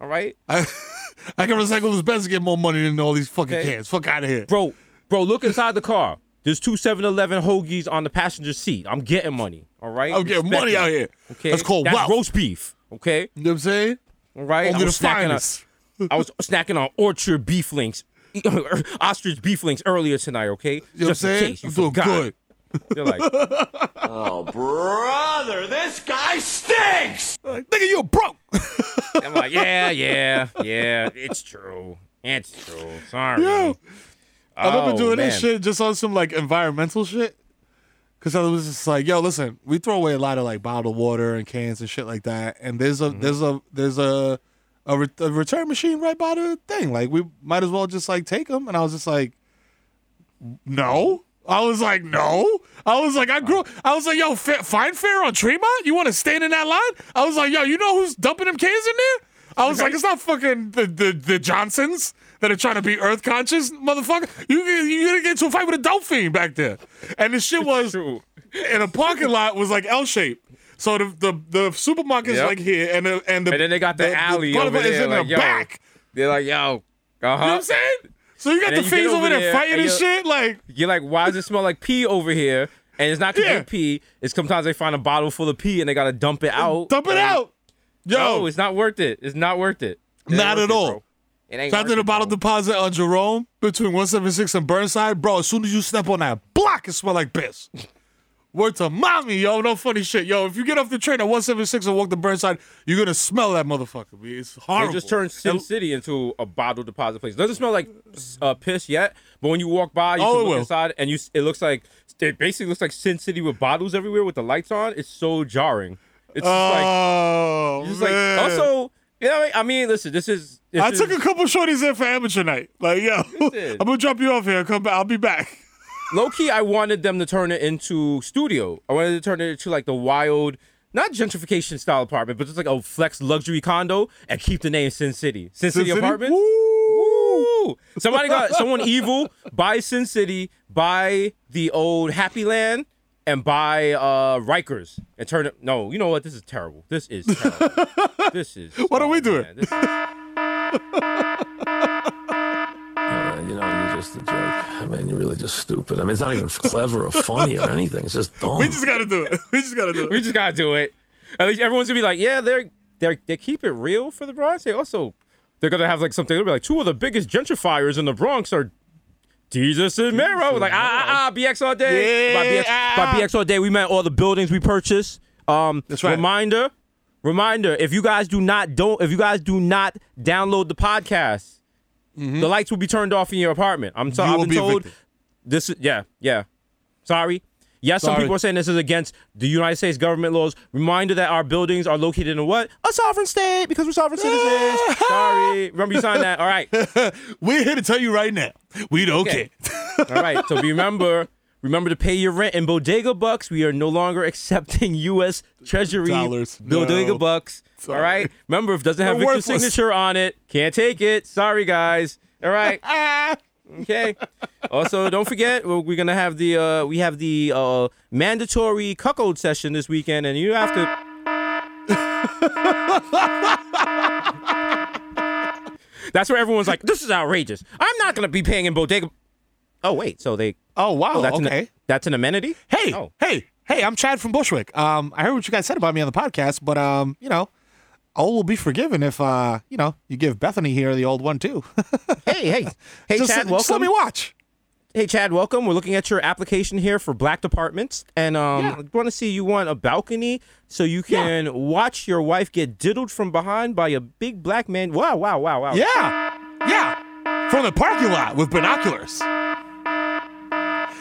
Speaker 3: All right,
Speaker 4: I, I can recycle this Benz to get more money than all these fucking
Speaker 3: Okay.
Speaker 4: cans. Fuck out of here.
Speaker 3: bro, bro, look inside the car. There's two 7-Eleven hoagies on the passenger seat. I'm getting money. All right.
Speaker 4: I'm getting
Speaker 3: Respect
Speaker 4: money
Speaker 3: me.
Speaker 4: out here.
Speaker 3: Okay.
Speaker 4: That's called
Speaker 3: That's
Speaker 4: wealth.
Speaker 3: roast beef. Okay.
Speaker 4: You know what I'm saying?
Speaker 3: All right.
Speaker 4: Only
Speaker 3: I
Speaker 4: the
Speaker 3: was snacking on- I was snacking on Orchard beef links, ostrich beef links earlier tonight. Okay,
Speaker 4: You know what I'm saying?
Speaker 3: case you
Speaker 4: I'm doing
Speaker 3: forgot.
Speaker 4: good.
Speaker 3: They're like,
Speaker 10: Oh, brother, this guy stinks!
Speaker 4: Like, nigga, you broke.
Speaker 3: I'm like, yeah, yeah, yeah. It's true. It's true. Sorry.
Speaker 4: Yo, I remember
Speaker 3: Oh,
Speaker 4: doing
Speaker 3: man.
Speaker 4: that shit just on some like environmental shit. Cause I was just like, yo, listen, we throw away a lot of like bottled water and cans and shit like that, and there's a
Speaker 3: Mm-hmm.
Speaker 4: there's a there's a a, re- a return machine right by the thing. Like we might as well just like take them. And I was just like, no. I was like, no. I was like, I grew. I was like, yo, fa- Fine Fare on Tremont. You want to stand in that line? I was like, yo, you know who's dumping them cans in there? I was like, it's not fucking the, the the Johnsons that are trying to be earth conscious, motherfucker. You you gonna get into a fight with a dolphin back there, and the shit was
Speaker 3: True.
Speaker 4: in a parking lot was like L shaped. So the the the supermarket's
Speaker 3: Yep.
Speaker 4: like here, and the and the
Speaker 3: And then they got the, alley
Speaker 4: part of
Speaker 3: over
Speaker 4: it is
Speaker 3: there.
Speaker 4: in
Speaker 3: like,
Speaker 4: the
Speaker 3: yo.
Speaker 4: back.
Speaker 3: They're like, yo, uh
Speaker 4: You know what. I'm saying? So you got the fiends over
Speaker 3: over
Speaker 4: there
Speaker 3: there,
Speaker 4: fighting
Speaker 3: and
Speaker 4: and shit. Like
Speaker 3: You're like, why does it smell like pee over here? And it's not because
Speaker 4: Yeah.
Speaker 3: pee. It's sometimes they find a bottle full of pee and they gotta dump it out.
Speaker 4: dump it out. Yo,
Speaker 3: No, it's not worth it. It's not worth it. It
Speaker 4: Not at all.
Speaker 3: It ain't
Speaker 4: Shout out
Speaker 3: worth
Speaker 4: to the bottle deposit on Jerome between 176 and Burnside. Bro, as soon as you step on that block, it smell like piss. Word to mommy, yo. No funny shit. Yo, if you get off the train at 176 and walk to Burnside, you're to smell that motherfucker. It's horrible.
Speaker 3: It just turned Sin City into a bottle deposit place. It doesn't smell like uh, piss yet, but when you walk by, you
Speaker 4: Oh,
Speaker 3: can
Speaker 4: it
Speaker 3: look inside, and you it looks like it basically looks like Sin City with bottles everywhere with the lights on. It's so jarring. It's just like,
Speaker 4: Oh,
Speaker 3: it's like also, you know, what I mean, listen, this is. This
Speaker 4: I
Speaker 3: is,
Speaker 4: took a couple shorties in for amateur night. Like, yo. I'm to drop you off here. Come back. I'll be back.
Speaker 3: low key. I wanted them to turn it into studio. I wanted to turn it into like the wild. Not gentrification style apartment, but just like a flex luxury condo and keep the name Sin City. Sin, City,
Speaker 4: City?
Speaker 3: Apartments. Woo! Somebody got someone evil buy Sin City, buy the old Happy Land, and buy uh Rikers and turn it. No, you know what? This is terrible. This is terrible. this is.
Speaker 4: What are we doing?
Speaker 3: man, this-
Speaker 11: Uh, you know, you're just a joke. I mean, you're really just stupid. I mean, it's not even clever or funny or anything. It's just dumb.
Speaker 4: We just got to do it. We just got to do it.
Speaker 3: we just gotta do it. At least everyone's gonna be like, yeah, they're they're they keep it real for the Bronx. They also they're gonna have like something. They'll be like, two of the biggest gentrifiers in the Bronx are Desus and Mero. Like ah ah ah, BX all day. By BX, by BX all day, we meant all the buildings we purchased. Um,
Speaker 4: That's right.
Speaker 3: Reminder, reminder. If you guys do not don't if you guys do not download the podcast, the lights will be turned off in your apartment. I'm sorry. I've
Speaker 4: be
Speaker 3: been told this is yeah yeah. Sorry. Yes, some people are saying this is against the United States government laws. Reminder that our buildings are located in a what? A sovereign state because we're sovereign citizens. Sorry. Remember you signed that. All right.
Speaker 4: We're here to tell you right now. We don't
Speaker 3: Okay.
Speaker 4: care.
Speaker 3: All right. So remember, remember to pay your rent in bodega bucks. We are no longer accepting U.S. Treasury
Speaker 4: Dollars.
Speaker 3: bodega
Speaker 4: No.
Speaker 3: bucks. All right. Remember, if it doesn't have Victor's signature on it, can't take it. Sorry, guys. All right. Okay. Also, don't forget we're, gonna have the uh, we have the uh, mandatory cuckold session this weekend, and you have to. That's where everyone's like, "This is outrageous. I'm not gonna be paying in bodega." Oh wait, so they?
Speaker 4: Oh, wow.
Speaker 3: Oh, that's
Speaker 4: okay.
Speaker 3: an that's an amenity.
Speaker 4: Hey,
Speaker 3: Oh.
Speaker 4: hey, hey, I'm Chad from Bushwick. Um, I heard what you guys said about me on the podcast, but um, you know, all will be forgiven if uh, you know, you give Bethany here the old one too.
Speaker 3: Hey, hey, hey,
Speaker 4: just,
Speaker 3: Chad, welcome.
Speaker 4: just let me watch.
Speaker 3: Hey, Chad, welcome. We're looking at your application here for black departments, and um,
Speaker 4: Yeah.
Speaker 3: I want to see you want a balcony so you can watch your wife get diddled from behind by a big black man. Wow, wow, wow, wow.
Speaker 4: Yeah, yeah, from the parking lot with binoculars.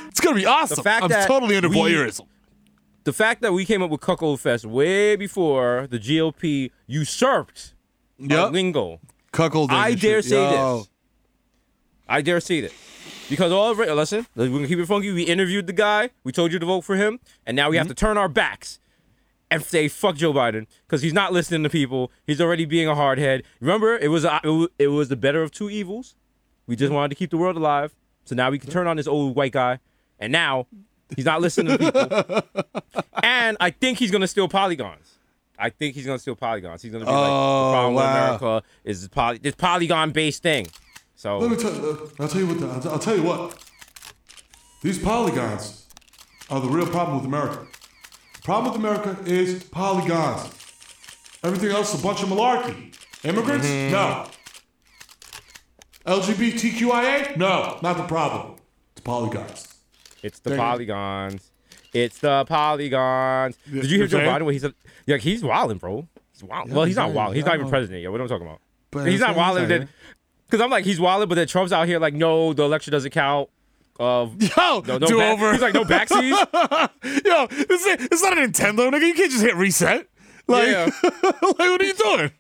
Speaker 4: It's gonna be awesome.
Speaker 3: fact
Speaker 4: I'm totally into voyeurism.
Speaker 3: The fact that we came up with Cuckold Fest way before the GOP usurped
Speaker 4: Yep.
Speaker 3: lingo.
Speaker 4: Cuckold.
Speaker 3: I dare say
Speaker 4: Yo.
Speaker 3: this. I dare say this. Because all of it, listen, we're gonna keep it funky. We interviewed the guy. We told you to vote for him, and now we have mm-hmm. to turn our backs and say fuck Joe Biden because he's not listening to people. He's already being a hardhead. Remember, it was a, it was the better of two evils. We just mm-hmm. wanted to keep the world alive, so now we can turn on this old white guy, and now he's not listening to people. and I think he's gonna steal polygons. I think he's gonna steal polygons. He's gonna be like, the
Speaker 4: Oh,
Speaker 3: problem with. America is this, poly- this polygon based thing. So
Speaker 4: Let me tell. You, I'll tell you what. I'll, I'll tell you what.
Speaker 12: These polygons are the real problem with America. The problem with America is polygons. Everything else is a bunch of malarkey. Immigrants? Mm-hmm. No. LGBTQIA? No, not the problem. It's polygons.
Speaker 3: It's the
Speaker 12: you.
Speaker 3: polygons. It's the polygons. Did you hear Joe? Biden? Where he's a, yeah, he's wilding, bro. He's wild. well, he's not
Speaker 13: yeah,
Speaker 3: wild. He's not even president yet. What am I talking about?
Speaker 13: But
Speaker 3: he's not wilding. Because I'm like, he's wilding, but then Trump's out here like, no, the election doesn't count. Of
Speaker 4: Yo,
Speaker 3: no, no
Speaker 4: do
Speaker 3: back-
Speaker 4: over.
Speaker 3: He's like, no backseas.
Speaker 4: Yo, this is, it's not a Nintendo, nigga. You can't just hit reset. Like,
Speaker 3: Yeah.
Speaker 4: like what are you doing?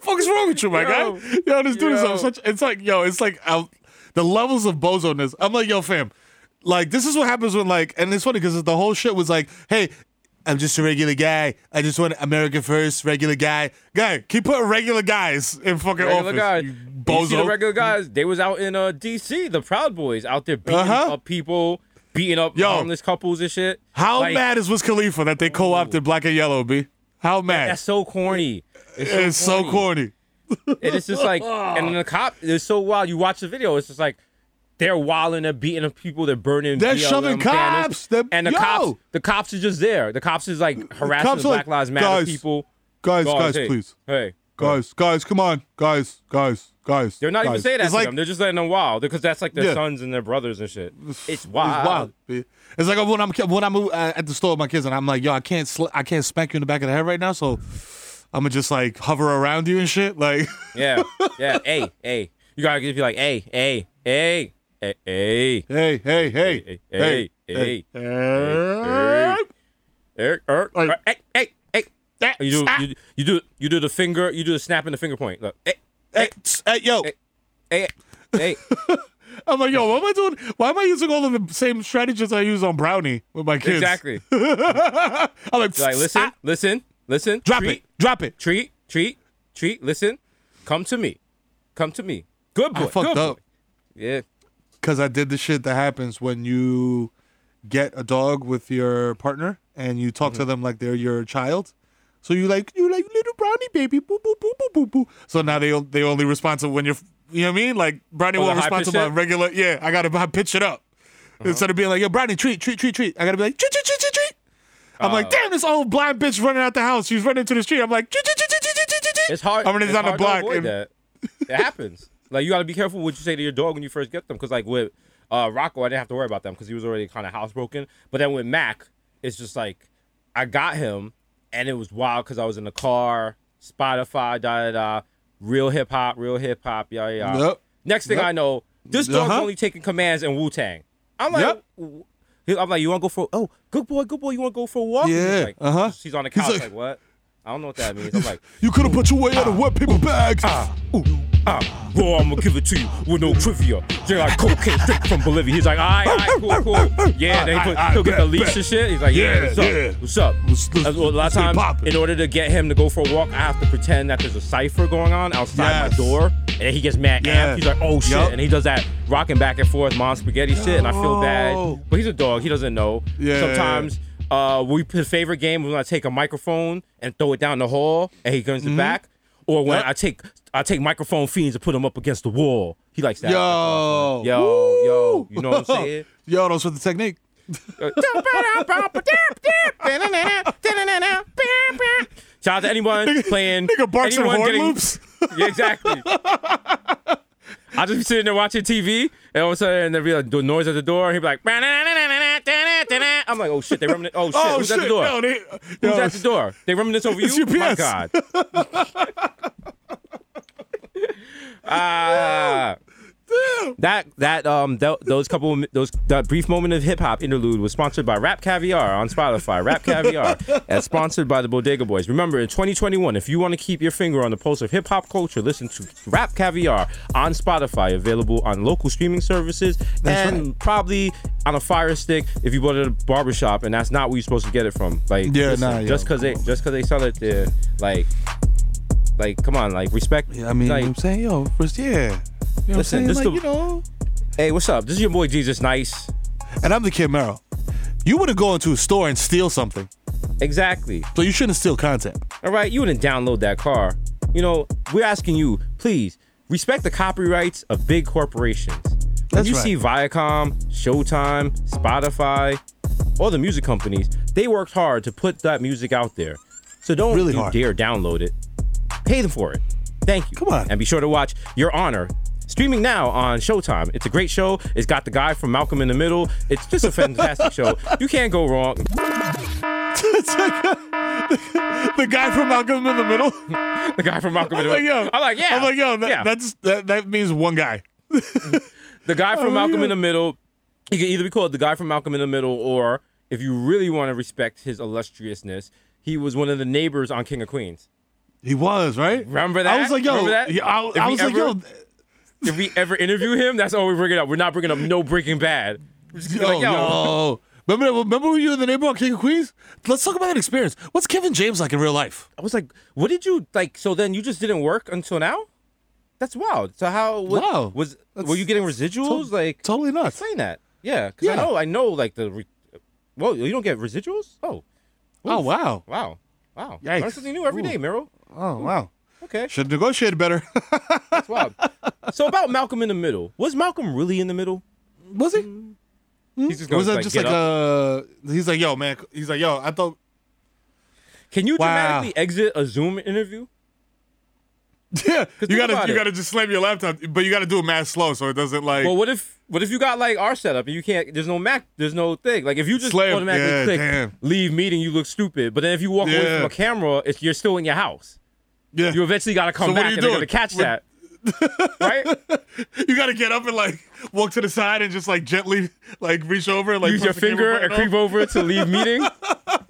Speaker 4: fuck is wrong with you, my
Speaker 3: Yo.
Speaker 4: guy? Yo, this dude is
Speaker 3: Yo.
Speaker 4: on such. It's like, yo, it's like out, the levels of bozo-ness. I'm like, yo, fam, like this is what happens when like, and it's funny because the whole shit was like, hey. I'm just a regular guy. I just want America first, regular guy. Guy, keep putting regular guys in fucking
Speaker 3: regular
Speaker 4: office.
Speaker 3: guys.
Speaker 4: you
Speaker 3: You see the regular guys? They was out in uh, D.C. The Proud Boys out there beating
Speaker 4: Uh-huh.
Speaker 3: up people, beating up
Speaker 4: Yo.
Speaker 3: homeless couples and shit.
Speaker 4: How
Speaker 3: Like,
Speaker 4: mad is Wiz Khalifa that they co-opted black and yellow, B? How mad?
Speaker 3: That's so corny. It's so
Speaker 4: it's so corny.
Speaker 3: And it's just like, and the cop is so wild. You watch the video, it's just like they're wilding, they're beating up people, they're burning.
Speaker 4: They're
Speaker 3: BLM
Speaker 4: shoving cops, they're-
Speaker 3: and the
Speaker 4: yo!
Speaker 3: cops, the cops are just there. The cops is like harassing
Speaker 4: cops
Speaker 3: the Black
Speaker 4: like,
Speaker 3: Lives Matter
Speaker 4: "Guys,
Speaker 3: people.
Speaker 4: Guys, guys,
Speaker 3: hey,
Speaker 4: please.
Speaker 3: Hey,
Speaker 4: Guys, guys, come on. Guys, guys, guys.
Speaker 3: they're not even saying that
Speaker 4: It's
Speaker 3: to
Speaker 4: like,
Speaker 3: them. They're just letting them wild because that's like their
Speaker 4: Yeah.
Speaker 3: sons and their brothers and shit. It's
Speaker 4: It's
Speaker 3: wild.
Speaker 4: wild. It's like when I'm when I'm uh, at the store with my kids and I'm like, yo, I can't sl- I can't smack you in the back of the head right now, so I'm gonna just like hover around you and shit. Like,
Speaker 3: Yeah, yeah. hey, hey. You gotta give be like, hey, hey, hey, hey, hey.
Speaker 4: hey, hey, hey,
Speaker 3: Hey, hey, hey,
Speaker 4: hey.
Speaker 3: Eric, Eric,
Speaker 4: Like-
Speaker 3: Eric, hey, hey, hey. You do, you, you do, you do the finger, you do the snap and the finger point. Look, hey,
Speaker 4: Hey, hey, yo.
Speaker 3: hey, hey.
Speaker 4: I'm like, yo, what am I doing? Why am I using all of the same strategies I use on Brownie with my kids?
Speaker 3: exactly.
Speaker 4: I'm like,
Speaker 3: Like, listen,
Speaker 4: ah,
Speaker 3: listen, listen.
Speaker 4: drop
Speaker 3: treat,
Speaker 4: it, drop it.
Speaker 3: Treat, treat, treat. Listen, come to me, come to me. Good boy.
Speaker 4: I fucked
Speaker 3: good
Speaker 4: up
Speaker 3: Boy. Yeah.
Speaker 4: Because I did the shit that happens when you get a dog with your partner and you talk to
Speaker 3: Mm-hmm.
Speaker 4: them like they're your child. So you like you like little brownie baby, boo boo boo boo boo boo. So now they they only respond to when you're, you know what I mean? Like brownie
Speaker 3: Oh,
Speaker 4: won't respond to my regular. Yeah, I gotta b- pitch it up
Speaker 3: Uh-huh.
Speaker 4: instead of being like, yo, brownie treat treat treat treat. I gotta be like treat treat treat treat treat. I'm
Speaker 3: Uh.
Speaker 4: like, damn, this old blind bitch running out the house. She's running to the street. I'm like, treat treat treat treat treat treat treat.
Speaker 3: It's hard.
Speaker 4: I'm running
Speaker 3: it's
Speaker 4: down the
Speaker 3: to
Speaker 4: block.
Speaker 3: avoid
Speaker 4: and-
Speaker 3: that. It happens. Like you got to be careful what you say to your dog when you first get them, because like with uh, Rocco, I didn't have to worry about them because he was already kind of housebroken. But then with Mac, it's just like I got him, and it was wild because I was in the car, Spotify, da da da, real hip hop, real hip hop, yeah yeah.
Speaker 4: Yep.
Speaker 3: Next thing
Speaker 4: Yep.
Speaker 3: I know, this dog's
Speaker 4: Uh-huh.
Speaker 3: only taking commands in Wu Tang. I'm like.
Speaker 4: Yep.
Speaker 3: I'm like, you want to go for? Oh, good boy, good boy. You want to go for a walk?
Speaker 4: Yeah,
Speaker 3: like,
Speaker 4: uh-huh.
Speaker 3: He's on the
Speaker 4: He's
Speaker 3: couch,
Speaker 4: like-
Speaker 3: like, what? I don't know what that means. I'm like,
Speaker 4: You could have put your way out of wet paper bags.
Speaker 3: ah, boy, I'm gonna give it to you with no trivia. They're like cocaine straight from Bolivia. He's like, all right, all right, cool, cool. Yeah, then he put, he'll get the leash and shit. He's like, yeah,
Speaker 4: Yeah,
Speaker 3: what's up?
Speaker 4: yeah.
Speaker 3: What's up?
Speaker 4: Let's- let's-
Speaker 3: a lot of times,
Speaker 4: poppin'.
Speaker 3: in order to get him to go for a walk, I have to pretend that there's a cipher going on outside
Speaker 4: Yes.
Speaker 3: my door, and then he gets mad
Speaker 4: Yeah.
Speaker 3: amped. He's like, oh shit,
Speaker 4: Yup.
Speaker 3: and he does that rocking back and forth, mom spaghetti shit, and I feel bad. But he's a dog; he doesn't know.
Speaker 4: Yeah.
Speaker 3: Sometimes. Uh, we his favorite game was when I take a microphone and throw it down the hall, and he turns it back. Or when
Speaker 4: Mm-hmm. Yep.
Speaker 3: I take I take microphone fiends and put them up against the wall. He likes that.
Speaker 4: Yo.
Speaker 3: yo, yo, you know what I'm saying?
Speaker 4: Yo, that's what the technique.
Speaker 3: Shout out to anyone playing.
Speaker 4: Nigga barks
Speaker 3: anyone
Speaker 4: horn
Speaker 3: getting-
Speaker 4: loops.
Speaker 3: Yeah, exactly. I'll just be sitting there watching TV, and all of a sudden there'll be like the noise at the door, and he'll be like, I'm like, oh shit, they're reminisce. Oh shit,
Speaker 4: Oh
Speaker 3: who's
Speaker 4: shit!
Speaker 3: at the door?
Speaker 4: Yo, they,
Speaker 3: Who's
Speaker 4: yo,
Speaker 3: at the door? They reminisce over you? My God. Ah. That that um th- those couple of those that brief moment of hip hop interlude was sponsored by Rap Caviar on Spotify. Rap Caviar, as sponsored by the Bodega Boys. Remember, in 2021, if you want to keep your finger on the pulse of hip hop culture, listen to Rap Caviar on Spotify, available on local streaming services and probably on a Fire Stick if you go to the barbershop, and that's not where you're supposed to get it from. Like,
Speaker 4: Yeah,
Speaker 3: listen,
Speaker 4: nah,
Speaker 3: just because they just because they sell it there, like. Like, come on, like respect.
Speaker 4: Yeah, I mean,
Speaker 3: like,
Speaker 4: I'm saying, yo, first, yeah. You know what I'm
Speaker 3: this
Speaker 4: saying? Like,
Speaker 3: the-
Speaker 4: you know.
Speaker 3: hey, what's up? This is your boy Desus Nice.
Speaker 4: And I'm the kid Mero. You wouldn't go into a store and steal something,
Speaker 3: Exactly.
Speaker 4: so you shouldn't steal content.
Speaker 3: All right, you wouldn't download that car. You know, we're asking you, please respect the copyrights of big corporations. When
Speaker 14: That's
Speaker 3: you
Speaker 14: right.
Speaker 3: see Viacom, Showtime, Spotify, all the music companies, they worked hard to put that music out there. So don't
Speaker 14: Really
Speaker 3: you
Speaker 14: hard.
Speaker 3: dare download it. Pay them for it. Thank you.
Speaker 14: Come on.
Speaker 3: And be sure to watch Your Honor. Streaming now on Showtime. It's a great show. It's got the guy from Malcolm in the Middle. It's just a fantastic show. You can't go wrong.
Speaker 4: the guy from Malcolm in the Middle.
Speaker 3: The guy from Malcolm in the Middle.
Speaker 4: I'm like, yo.
Speaker 3: I'm like, yeah.
Speaker 4: I'm like, yo, that,
Speaker 3: yeah.
Speaker 4: that's that, that means one guy.
Speaker 3: The guy
Speaker 4: Oh
Speaker 3: from Malcolm in the Middle, he can either be called the guy from Malcolm in the Middle, or if you really want to respect his illustriousness, he was one of the neighbors on King of Queens.
Speaker 4: He was right.
Speaker 3: Remember that?
Speaker 4: I was like, yo? I, I
Speaker 3: we
Speaker 4: was like, yo,
Speaker 3: If we ever interview him, that's all we bring it up. We're not bringing up no Breaking Bad. We're just gonna be
Speaker 4: yo,
Speaker 3: like, yo,
Speaker 4: yo. Remember, remember when you were in the neighborhood on King of Queens? Let's talk about that experience. What's Kevin James like in real life?
Speaker 3: I was like, what did you like? So then you just didn't work until now? That's wild. So how what,
Speaker 4: Wow.
Speaker 3: was
Speaker 4: That's
Speaker 3: were you getting residuals? like
Speaker 4: Totally not.
Speaker 3: explain that. Yeah, because I know I know like the. Re- Whoa, you don't get residuals? Oh,
Speaker 4: Oh wow.
Speaker 3: wow, wow.
Speaker 4: Yikes.
Speaker 3: Learn something new every day, Mero.
Speaker 4: Oh wow.
Speaker 3: Okay,
Speaker 4: Should negotiate better.
Speaker 3: that's wild. so about Malcolm in the Middle, was Malcolm really in the middle?
Speaker 4: was he? Hmm?
Speaker 3: He's just gonna
Speaker 4: Was that
Speaker 3: like,
Speaker 4: just
Speaker 3: get
Speaker 4: like
Speaker 3: up.
Speaker 4: a? He's like, yo, man. He's like, yo. I thought.
Speaker 3: Can you
Speaker 4: Wow.
Speaker 3: dramatically exit a Zoom interview?
Speaker 4: Yeah, you
Speaker 3: think
Speaker 4: gotta
Speaker 3: about
Speaker 4: you
Speaker 3: it.
Speaker 4: gotta just slam your laptop, but you gotta do it mad slow so it doesn't like.
Speaker 3: Well, what if what if you got like our setup and you can't? There's no Mac. There's no thing. Like if you just
Speaker 4: Slam,
Speaker 3: automatically
Speaker 4: yeah,
Speaker 3: click
Speaker 4: damn.
Speaker 3: leave meeting, you look stupid. But then if you walk away
Speaker 4: Yeah.
Speaker 3: from a camera, it's, you're still in your house.
Speaker 4: Yeah,
Speaker 3: You eventually got to come
Speaker 4: So
Speaker 3: back and they're gonna catch
Speaker 4: What-
Speaker 3: that. right?
Speaker 4: you gotta get up and like walk to the side and just like gently like reach over and like
Speaker 3: Use your
Speaker 4: push the camera
Speaker 3: finger and
Speaker 4: off.
Speaker 3: creep over to leave meeting.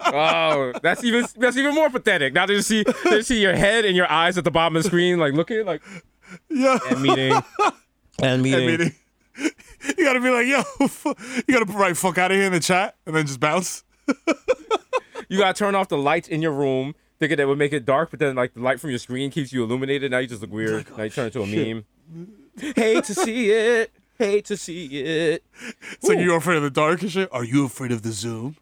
Speaker 3: Oh, that's even that's even more pathetic. Now they see they see your head and your eyes at the bottom of the screen, like looking like
Speaker 4: Yeah,
Speaker 3: and meeting and meeting.
Speaker 4: Mean, you gotta be like, yo, you gotta write "fuck out of here" in the chat and then just bounce.
Speaker 3: You gotta turn off the lights in your room, thinking that would make it dark, but then like the light from your screen keeps you illuminated. Now you just look weird. now you turn into a meme. Hate to see it. Hate to see it.
Speaker 4: It's like you're afraid of the dark and shit. Are you afraid of the Zoom?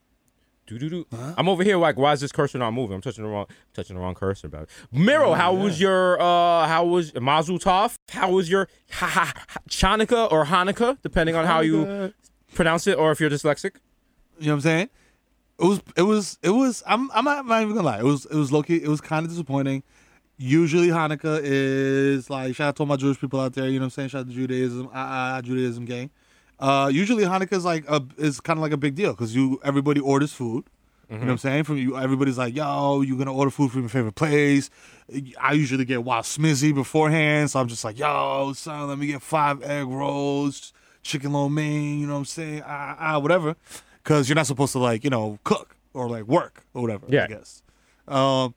Speaker 3: Doo-doo-doo. I'm over here like, why is this cursor not moving? I'm touching the wrong, touching the wrong cursor. About it. Mero, how was your, uh, how was Mazel Tov? How was your ha, ha, ha, Chanukah or Hanukkah, depending on how you pronounce it, or if you're dyslexic?
Speaker 4: You know what I'm saying? It was it was it was I'm I'm not, I'm not even gonna lie. It was it was low key, it was kind of disappointing. Usually Hanukkah is like shout out to all my Jewish people out there, you know what I'm saying? Shout out to Judaism, uh, uh, Judaism gang. Uh, usually Hanukkah is like a is kind of like a big deal because you everybody orders food. You know what I'm saying? From you, everybody's like, "Yo, you're gonna order food from your favorite place." I usually get wild smizzy beforehand, so I'm just like, "Yo, son, let me get five egg rolls, chicken lo mein." You know what I'm saying? Ah, ah, whatever, because you're not supposed to like, you know, cook or like work or whatever.
Speaker 3: Yeah.
Speaker 4: I guess. Um,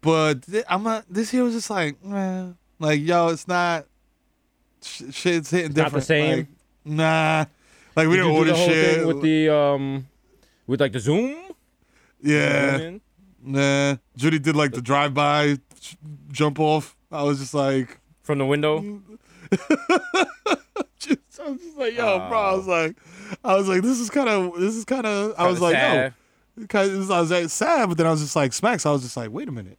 Speaker 4: but th- I'm not. This year was just like, man, like, yo, it's not. Sh- shit's hitting different.
Speaker 3: not the same?
Speaker 4: Like, nah. Like we
Speaker 3: Did
Speaker 4: didn't
Speaker 3: do
Speaker 4: order
Speaker 3: the whole
Speaker 4: shit.
Speaker 3: with the um, with like the Zoom.
Speaker 4: yeah. Nah, Judy did like the drive by jump off. I was just like,
Speaker 3: from the window.
Speaker 4: just, I was just like, yo, bro. I was like, I was like, this is kind of, this is kind of. I was like,
Speaker 3: sad.
Speaker 4: yo, of, I was like, sad, but then I was just like, smacks. I was just like, wait a minute.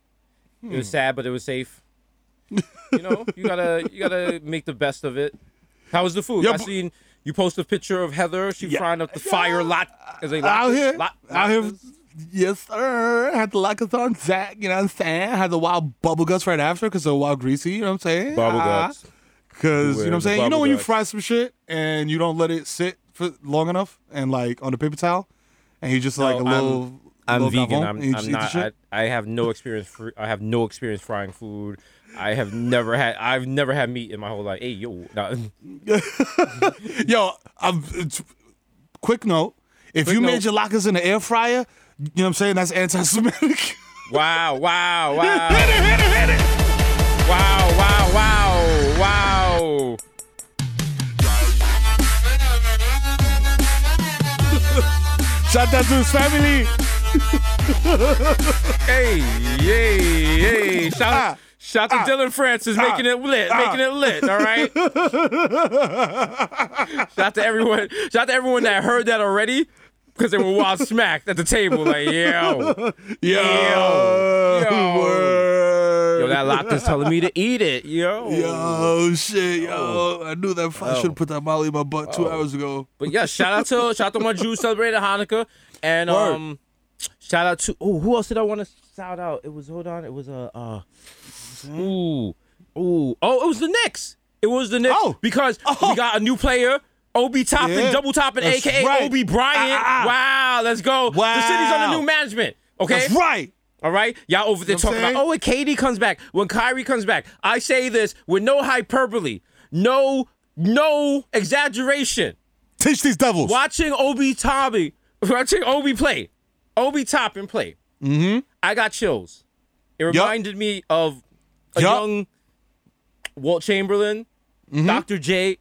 Speaker 3: It was sad, but it was safe. you know, you gotta you gotta make the best of it. How was the food?
Speaker 4: Yeah,
Speaker 3: I seen you post a picture of Heather. She
Speaker 4: Yeah.
Speaker 3: frying up the fire lot. Is they
Speaker 4: Out here,
Speaker 3: Lot-
Speaker 4: out here. Yes, sir. I had the lackathon Zach, you know what I'm saying? I had the wild bubble guts right after because they're wild greasy, you know what I'm saying?
Speaker 3: Bubble
Speaker 4: Ah.
Speaker 3: guts.
Speaker 4: Because, you know what I'm saying? You know when you fry some shit and you don't let it sit for long enough and like on the paper towel and you just like a
Speaker 3: No, I'm-
Speaker 4: little.
Speaker 3: I'm vegan. I'm,
Speaker 4: and you just
Speaker 3: I'm not. I, I have no experience. Fr- I have no experience frying food. I have never had. I've never had meat in my whole life. Hey yo, nah,
Speaker 4: Yo, I'm, quick note. If
Speaker 3: Quick
Speaker 4: you
Speaker 3: note.
Speaker 4: made your lockers in the air fryer, you know what I'm saying? That's anti-Semitic.
Speaker 3: wow, wow, Wow!
Speaker 4: hit it, hit it, hit it.
Speaker 3: wow, wow, wow, wow.
Speaker 4: Shout out to his family.
Speaker 3: Hey, yay, yay! Shout,
Speaker 4: Ah,
Speaker 3: shout out to ah, Dillon Francis ah, making it lit, ah. making it lit. All right. shout out to everyone. Shout out to everyone that heard that already. Because they were wild smacked at the table. Like, yo,
Speaker 4: Yo,
Speaker 3: Yo.
Speaker 4: word.
Speaker 3: yo, that lock is telling me to eat it. Yo,
Speaker 4: Yo, shit, yo. I knew that I
Speaker 3: Oh.
Speaker 4: should have put that molly in my butt two hours ago.
Speaker 3: But yeah, shout out to shout out to my Jews celebrated Hanukkah, and
Speaker 4: Word.
Speaker 3: um, shout out to oh, who else did I want to shout out? It was hold on, it was a uh, ooh, ooh, oh, it was the Knicks. It was the Knicks
Speaker 4: Oh.
Speaker 3: because we got a new player. Obi Toppin,
Speaker 4: Yeah,
Speaker 3: double topping, aka
Speaker 4: right.
Speaker 3: Obi Bryant.
Speaker 4: Ah, ah, ah.
Speaker 3: Wow, let's go. The city's under new management. Okay,
Speaker 4: That's right.
Speaker 3: all right, y'all over there
Speaker 4: You know
Speaker 3: talking about, oh, when Katie comes back, when Kyrie comes back. I say this with no hyperbole, no, no exaggeration.
Speaker 4: Teach these devils.
Speaker 3: Watching Obi Toppin, watching Obi play, Obi Toppin play. Mm-hmm. I got chills. It reminded me of a
Speaker 4: Yup.
Speaker 3: young Wilt Chamberlain, Dr. J,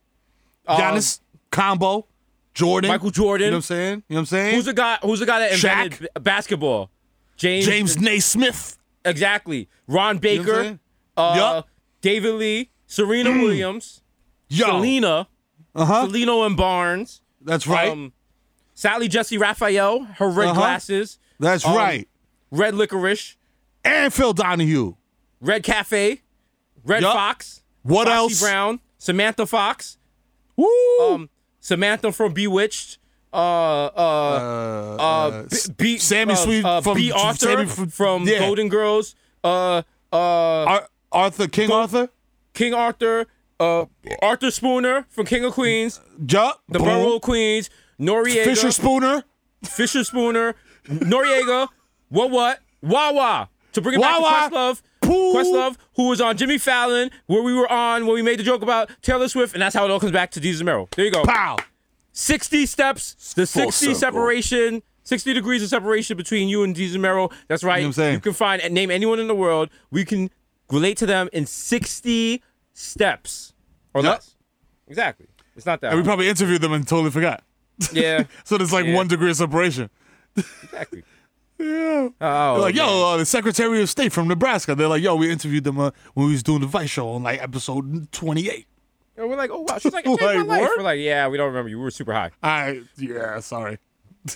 Speaker 3: um,
Speaker 4: Giannis, Combo, Jordan.
Speaker 3: Michael Jordan.
Speaker 4: You know what I'm saying? You know what I'm saying?
Speaker 3: Who's the guy? Who's the guy that invented b- basketball? James.
Speaker 4: James Naismith.
Speaker 3: Exactly. Ron
Speaker 4: You know what I'm
Speaker 3: Baker.
Speaker 4: saying?
Speaker 3: uh,
Speaker 4: Yup.
Speaker 3: David Lee. Serena Williams.
Speaker 4: Yo.
Speaker 3: Selena.
Speaker 4: Uh-huh.
Speaker 3: Selena and Barnes.
Speaker 4: That's right.
Speaker 3: Um, Sally Jessy Raphael. Her red
Speaker 4: Uh-huh.
Speaker 3: glasses.
Speaker 4: That's
Speaker 3: um,
Speaker 4: right.
Speaker 3: Red licorice.
Speaker 4: And Phil Donahue.
Speaker 3: Red Cafe. Red
Speaker 4: Yup.
Speaker 3: Fox.
Speaker 4: What
Speaker 3: Foxy
Speaker 4: else?
Speaker 3: Brown. Samantha Fox.
Speaker 4: Woo.
Speaker 3: Um, Samantha from Bewitched. Uh, uh, uh, B, B,
Speaker 4: Sammy
Speaker 3: uh,
Speaker 4: Sweet
Speaker 3: uh,
Speaker 4: from-
Speaker 3: B. Arthur
Speaker 4: Sammy
Speaker 3: from,
Speaker 4: from- yeah.
Speaker 3: Golden Girls. Uh, uh,
Speaker 4: Ar- Arthur, King Arthur.
Speaker 3: King Arthur. Uh, Arthur Spooner from King of Queens.
Speaker 4: Yup.
Speaker 3: The
Speaker 4: Boom.
Speaker 3: Borough of Queens. Noriega.
Speaker 4: Fischerspooner.
Speaker 3: Fisher Spooner. Noriega. What what? Wawa. To bring it back
Speaker 4: Wawa.
Speaker 3: to Questlove.
Speaker 4: Pooh.
Speaker 3: Questlove, who was on Jimmy Fallon, where we were on, where we made the joke about Taylor Swift, and that's how it all comes back to Desus Mero. There you go.
Speaker 4: Pow.
Speaker 3: 60 steps, the 60
Speaker 4: circle.
Speaker 3: separation, 60 degrees of separation between you and Desus Mero. That's right.
Speaker 4: You know what I'm saying?
Speaker 3: you can find and name anyone in the world. We can relate to them in 60 steps or
Speaker 4: Yep.
Speaker 3: less. Exactly. It's not that.
Speaker 4: And we probably interviewed them and totally forgot.
Speaker 3: yeah,
Speaker 4: So there's like
Speaker 3: Yeah.
Speaker 4: one degree of separation.
Speaker 3: exactly.
Speaker 4: Yeah.
Speaker 3: Oh,
Speaker 4: They're like,
Speaker 3: man.
Speaker 4: yo, uh, the Secretary of State from Nebraska. They're like, yo, we interviewed them uh, when we was doing the Vice show on like episode 28.
Speaker 3: And we're like, oh wow. She's like, it changed
Speaker 4: Like,
Speaker 3: my life.
Speaker 4: what?
Speaker 3: We're like, yeah, we don't remember you. We were super high.
Speaker 4: I yeah, sorry.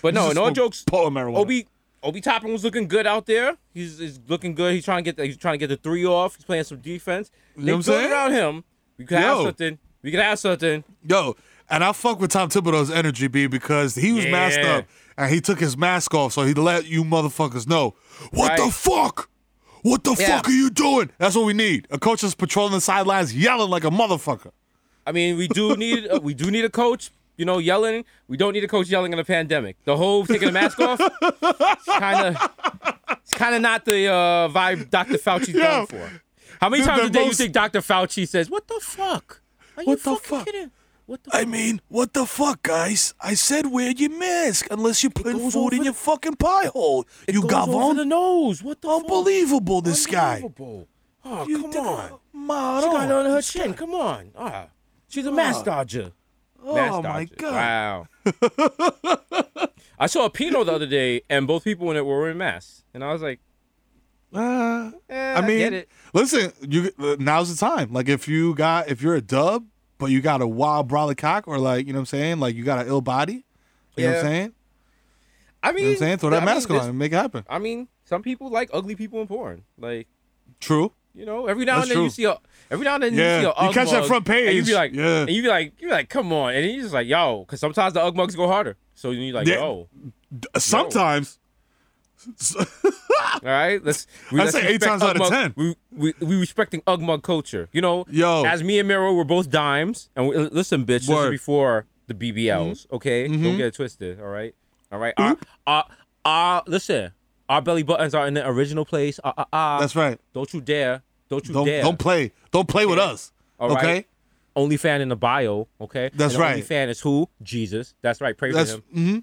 Speaker 3: But no, no jokes.
Speaker 4: Poet marijuana.
Speaker 3: Obi Obi Toppin was looking good out there. He's, he's looking good. He's trying to get the, he's trying to get the three off. He's playing some defense. They
Speaker 4: know what I'm
Speaker 3: built
Speaker 4: saying?
Speaker 3: around him. We could have
Speaker 4: Yo.
Speaker 3: something. We could have something.
Speaker 4: Yo, and I fuck with Tom Thibodeau's energy, B, because he was masked
Speaker 3: Yeah.
Speaker 4: up and he took his mask off, so he let you motherfuckers know what the fuck. What the
Speaker 3: Yeah.
Speaker 4: fuck are you doing? That's what we need. A coach that's patrolling the sidelines, yelling like a motherfucker.
Speaker 3: I mean, we do need uh, we do need a coach. You know, yelling. We don't need a coach yelling in a pandemic. The whole taking the mask off, kind of, it's kind of not the uh, vibe Dr. Fauci's
Speaker 4: Yo,
Speaker 3: going for. How many
Speaker 4: the-
Speaker 3: times
Speaker 4: the
Speaker 3: a day
Speaker 4: most-
Speaker 3: you think Dr. Fauci says, "What the fuck? Are you
Speaker 4: What the
Speaker 3: fucking
Speaker 4: fuck?
Speaker 3: kidding? What the
Speaker 4: I mean, what the fuck, guys? I said wear your mask unless you're putting food in
Speaker 3: the-
Speaker 4: your fucking pie hole. you got on?
Speaker 3: the nose? What the fuck?
Speaker 4: Unbelievable, this guy.
Speaker 3: Oh,
Speaker 4: You
Speaker 3: come
Speaker 4: did-
Speaker 3: on.
Speaker 4: Mod
Speaker 3: She got
Speaker 4: on.
Speaker 3: it on her chin. Come on. Ah, she's a mask dodger. Mask
Speaker 4: Oh, my
Speaker 3: dodger.
Speaker 4: God.
Speaker 3: Wow. I saw a Pinot the other day, and both people in it were wearing masks, and I was like,
Speaker 4: Uh,
Speaker 3: eh,
Speaker 4: I mean,
Speaker 3: get it.
Speaker 4: listen, you uh, now's the time. Like if you got if you're a dub, but you got a wild brolic cock, or like you know what I'm saying, like you got an ill body. You know what I'm saying?
Speaker 3: I mean,
Speaker 4: You know I'm saying? Throw that
Speaker 3: I
Speaker 4: mask
Speaker 3: this-
Speaker 4: on and make it happen.
Speaker 3: I mean, some people like ugly people in porn. Like,
Speaker 4: True.
Speaker 3: you know, every now
Speaker 4: That's
Speaker 3: and then you see a every now and then
Speaker 4: Yeah,
Speaker 3: you see a
Speaker 4: you catch that front
Speaker 3: and you be like,
Speaker 4: Yeah.
Speaker 3: and you be like, you be like, come on, and you just like, yo, because sometimes the Ugg mugs go harder. So you need like,
Speaker 4: Yeah.
Speaker 3: yo,
Speaker 4: Uh,
Speaker 3: All right, let's. We, let's
Speaker 4: say eight times out of 10.
Speaker 3: We, we we respecting Ugg mug culture. You know,
Speaker 4: Yo.
Speaker 3: as me and Mero we're both dimes, and we, listen, bitch, this is before the BBLs. Mm-hmm. Okay, don't mm-hmm. get it twisted. All right, all right. Our, our, our, listen, our belly buttons are in the original place. Uh, uh, uh,
Speaker 4: That's right.
Speaker 3: Don't you dare. Don't you
Speaker 4: Don't
Speaker 3: dare.
Speaker 4: don't play. Don't play with us.
Speaker 3: All right?
Speaker 4: okay.
Speaker 3: Only fan in the bio. Okay.
Speaker 4: That's
Speaker 3: and the
Speaker 4: right.
Speaker 3: Only fan is who? Jesus. That's right. Pray
Speaker 4: That's
Speaker 3: for him. Mm-hmm.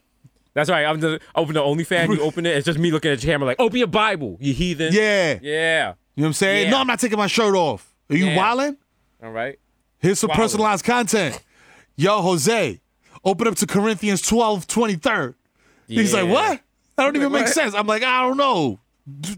Speaker 3: That's right. I'm the open the OnlyFans. You open it. It's just me looking at your camera like, open your Bible, you heathen.
Speaker 4: yeah.
Speaker 3: Yeah.
Speaker 4: You know what I'm saying?
Speaker 3: Yeah.
Speaker 4: No, I'm not taking my shirt off. Are you
Speaker 3: Yeah.
Speaker 4: wildin'?
Speaker 3: All right.
Speaker 4: Here's some
Speaker 3: Wildin'.
Speaker 4: personalized content. Yo, Jose, open up to Corinthians 12, 23rd. He's like, what? That don't even make
Speaker 3: what?
Speaker 4: sense. I'm like, I don't know.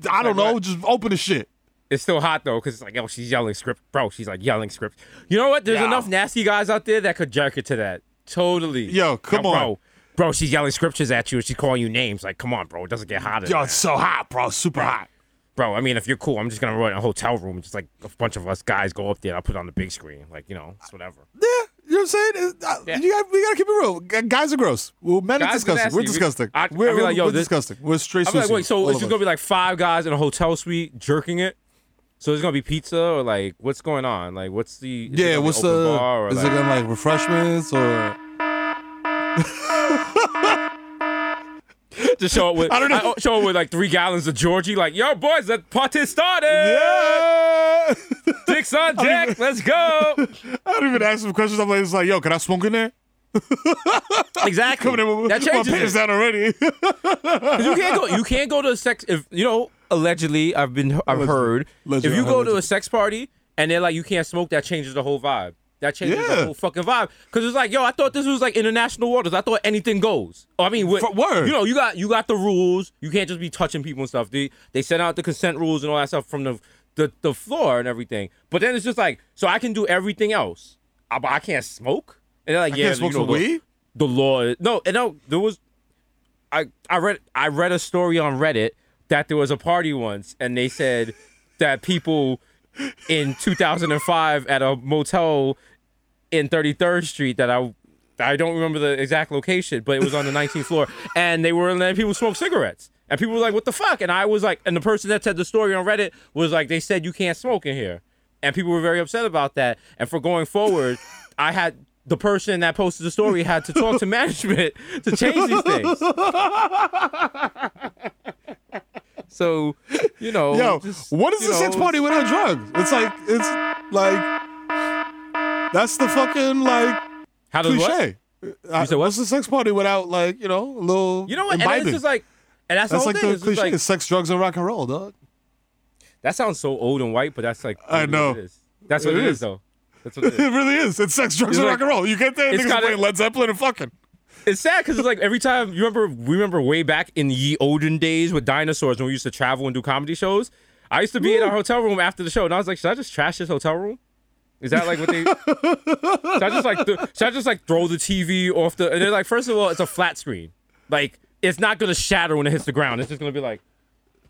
Speaker 4: I don't
Speaker 3: Like
Speaker 4: know.
Speaker 3: what?
Speaker 4: Just open the shit.
Speaker 3: It's still hot though, because it's like, oh, she's yelling script, bro. She's like yelling script. You know what? There's
Speaker 4: Yeah.
Speaker 3: enough nasty guys out there that could jerk it to that. Totally.
Speaker 4: Yo, come
Speaker 3: Yo,
Speaker 4: on.
Speaker 3: bro. Bro, she's yelling scriptures at you and she's calling you names. Like, come on, bro, it doesn't get hotter.
Speaker 4: Yo, it's so hot, bro. Super hot.
Speaker 3: Bro, I mean, if you're cool, I'm just gonna run a hotel room and just like a bunch of us guys go up there. I'll put it on the big screen, like you know, it's whatever.
Speaker 4: Yeah, you know what I'm saying? It's- uh,
Speaker 3: Yeah.
Speaker 4: You got, we gotta keep it real. G- Guys are gross. Well, men are
Speaker 3: Guys are
Speaker 4: disgusting.
Speaker 3: nasty.
Speaker 4: We're
Speaker 3: We-
Speaker 4: disgusting.
Speaker 3: I- I
Speaker 4: we're
Speaker 3: feel like, yo,
Speaker 4: we're
Speaker 3: this-
Speaker 4: disgusting. We're straight
Speaker 3: I'm like,
Speaker 4: sushi.
Speaker 3: wait, so
Speaker 4: all
Speaker 3: it's
Speaker 4: of
Speaker 3: just
Speaker 4: us.
Speaker 3: gonna be like five guys in a hotel suite jerking it? So it's gonna be pizza or like what's going on? Like what's the is it
Speaker 4: Yeah,
Speaker 3: be
Speaker 4: what's
Speaker 3: open
Speaker 4: the?
Speaker 3: bar or
Speaker 4: is
Speaker 3: like,
Speaker 4: it gonna like refreshments or?
Speaker 3: just show up with
Speaker 4: I don't know.
Speaker 3: Oh, show up with like three gallons of Georgie? Like yo boys, that party started.
Speaker 4: Yeah.
Speaker 3: Dicks on deck, let's go.
Speaker 4: I don't even ask them questions. I'm like, it's like, yo, can I smoke in there?
Speaker 3: Exactly.
Speaker 4: Coming in with
Speaker 3: that
Speaker 4: my
Speaker 3: changes
Speaker 4: pants
Speaker 3: it.
Speaker 4: down already.
Speaker 3: you can't go. You can't go to a sex. If you know, allegedly, I've been, I've
Speaker 4: Allegedly.
Speaker 3: heard.
Speaker 4: Allegedly,
Speaker 3: if you go to a sex party and they're like, you can't smoke, that changes the whole vibe. That changes
Speaker 4: Yeah.
Speaker 3: the whole fucking vibe. Because it's like, yo, I thought this was like international waters. I thought anything goes. Oh, I mean, with,
Speaker 4: word.
Speaker 3: You know, you got you got the rules. You can't just be touching people and stuff. They they sent out the consent rules and all that stuff from the the, the floor and everything. But then it's just like, so I can do everything else, uh, but I can't smoke. And they're like,
Speaker 4: I
Speaker 3: yeah, you know, the- the law is, no and no there was i i read i read a story on reddit that there was a party once and they said that people in 2005 at a motel in 33rd street that i i don't remember the exact location but it was on the 19th floor. And they were letting people smoke cigarettes. And people were like what the fuck? And i was like and the person that said the story on reddit was like they said you can't smoke in here. And people were very upset about that. And for going forward i had the person that posted the story had to talk to management to change these things. So you know
Speaker 4: Yo,
Speaker 3: just,
Speaker 4: what is
Speaker 3: you
Speaker 4: a sex party without drugs? It's like it's like that's the fucking like
Speaker 3: how does what?
Speaker 4: cliche. Uh,
Speaker 3: said what?
Speaker 4: What's a sex party without like you know a little
Speaker 3: you know what and then it's just like and that's,
Speaker 4: that's
Speaker 3: the whole
Speaker 4: like
Speaker 3: thing.
Speaker 4: the
Speaker 3: It's
Speaker 4: cliche:
Speaker 3: like-
Speaker 4: sex, drugs, and rock and roll, dog.
Speaker 3: that sounds so old and white but that's like
Speaker 4: I know.
Speaker 3: it is. that's what
Speaker 4: It
Speaker 3: it is
Speaker 4: is.
Speaker 3: though that's what it is
Speaker 4: It really is. It's sex, drugs,
Speaker 3: It's
Speaker 4: and
Speaker 3: like-
Speaker 4: rock and roll. You get
Speaker 3: it's
Speaker 4: niggas playing Led Zeppelin and fucking.
Speaker 3: It's sad because it's like every time you remember, we remember way back in the olden days with dinosaurs when we used to travel and do comedy shows. I used to be in our hotel room after the show, and I was like, "Should I just trash this hotel room? Is that like what they? should I just like th- should I just like throw the TV off the? And they're like, first of all, it's a flat screen. Like it's not gonna shatter when it hits the ground. It's just gonna be like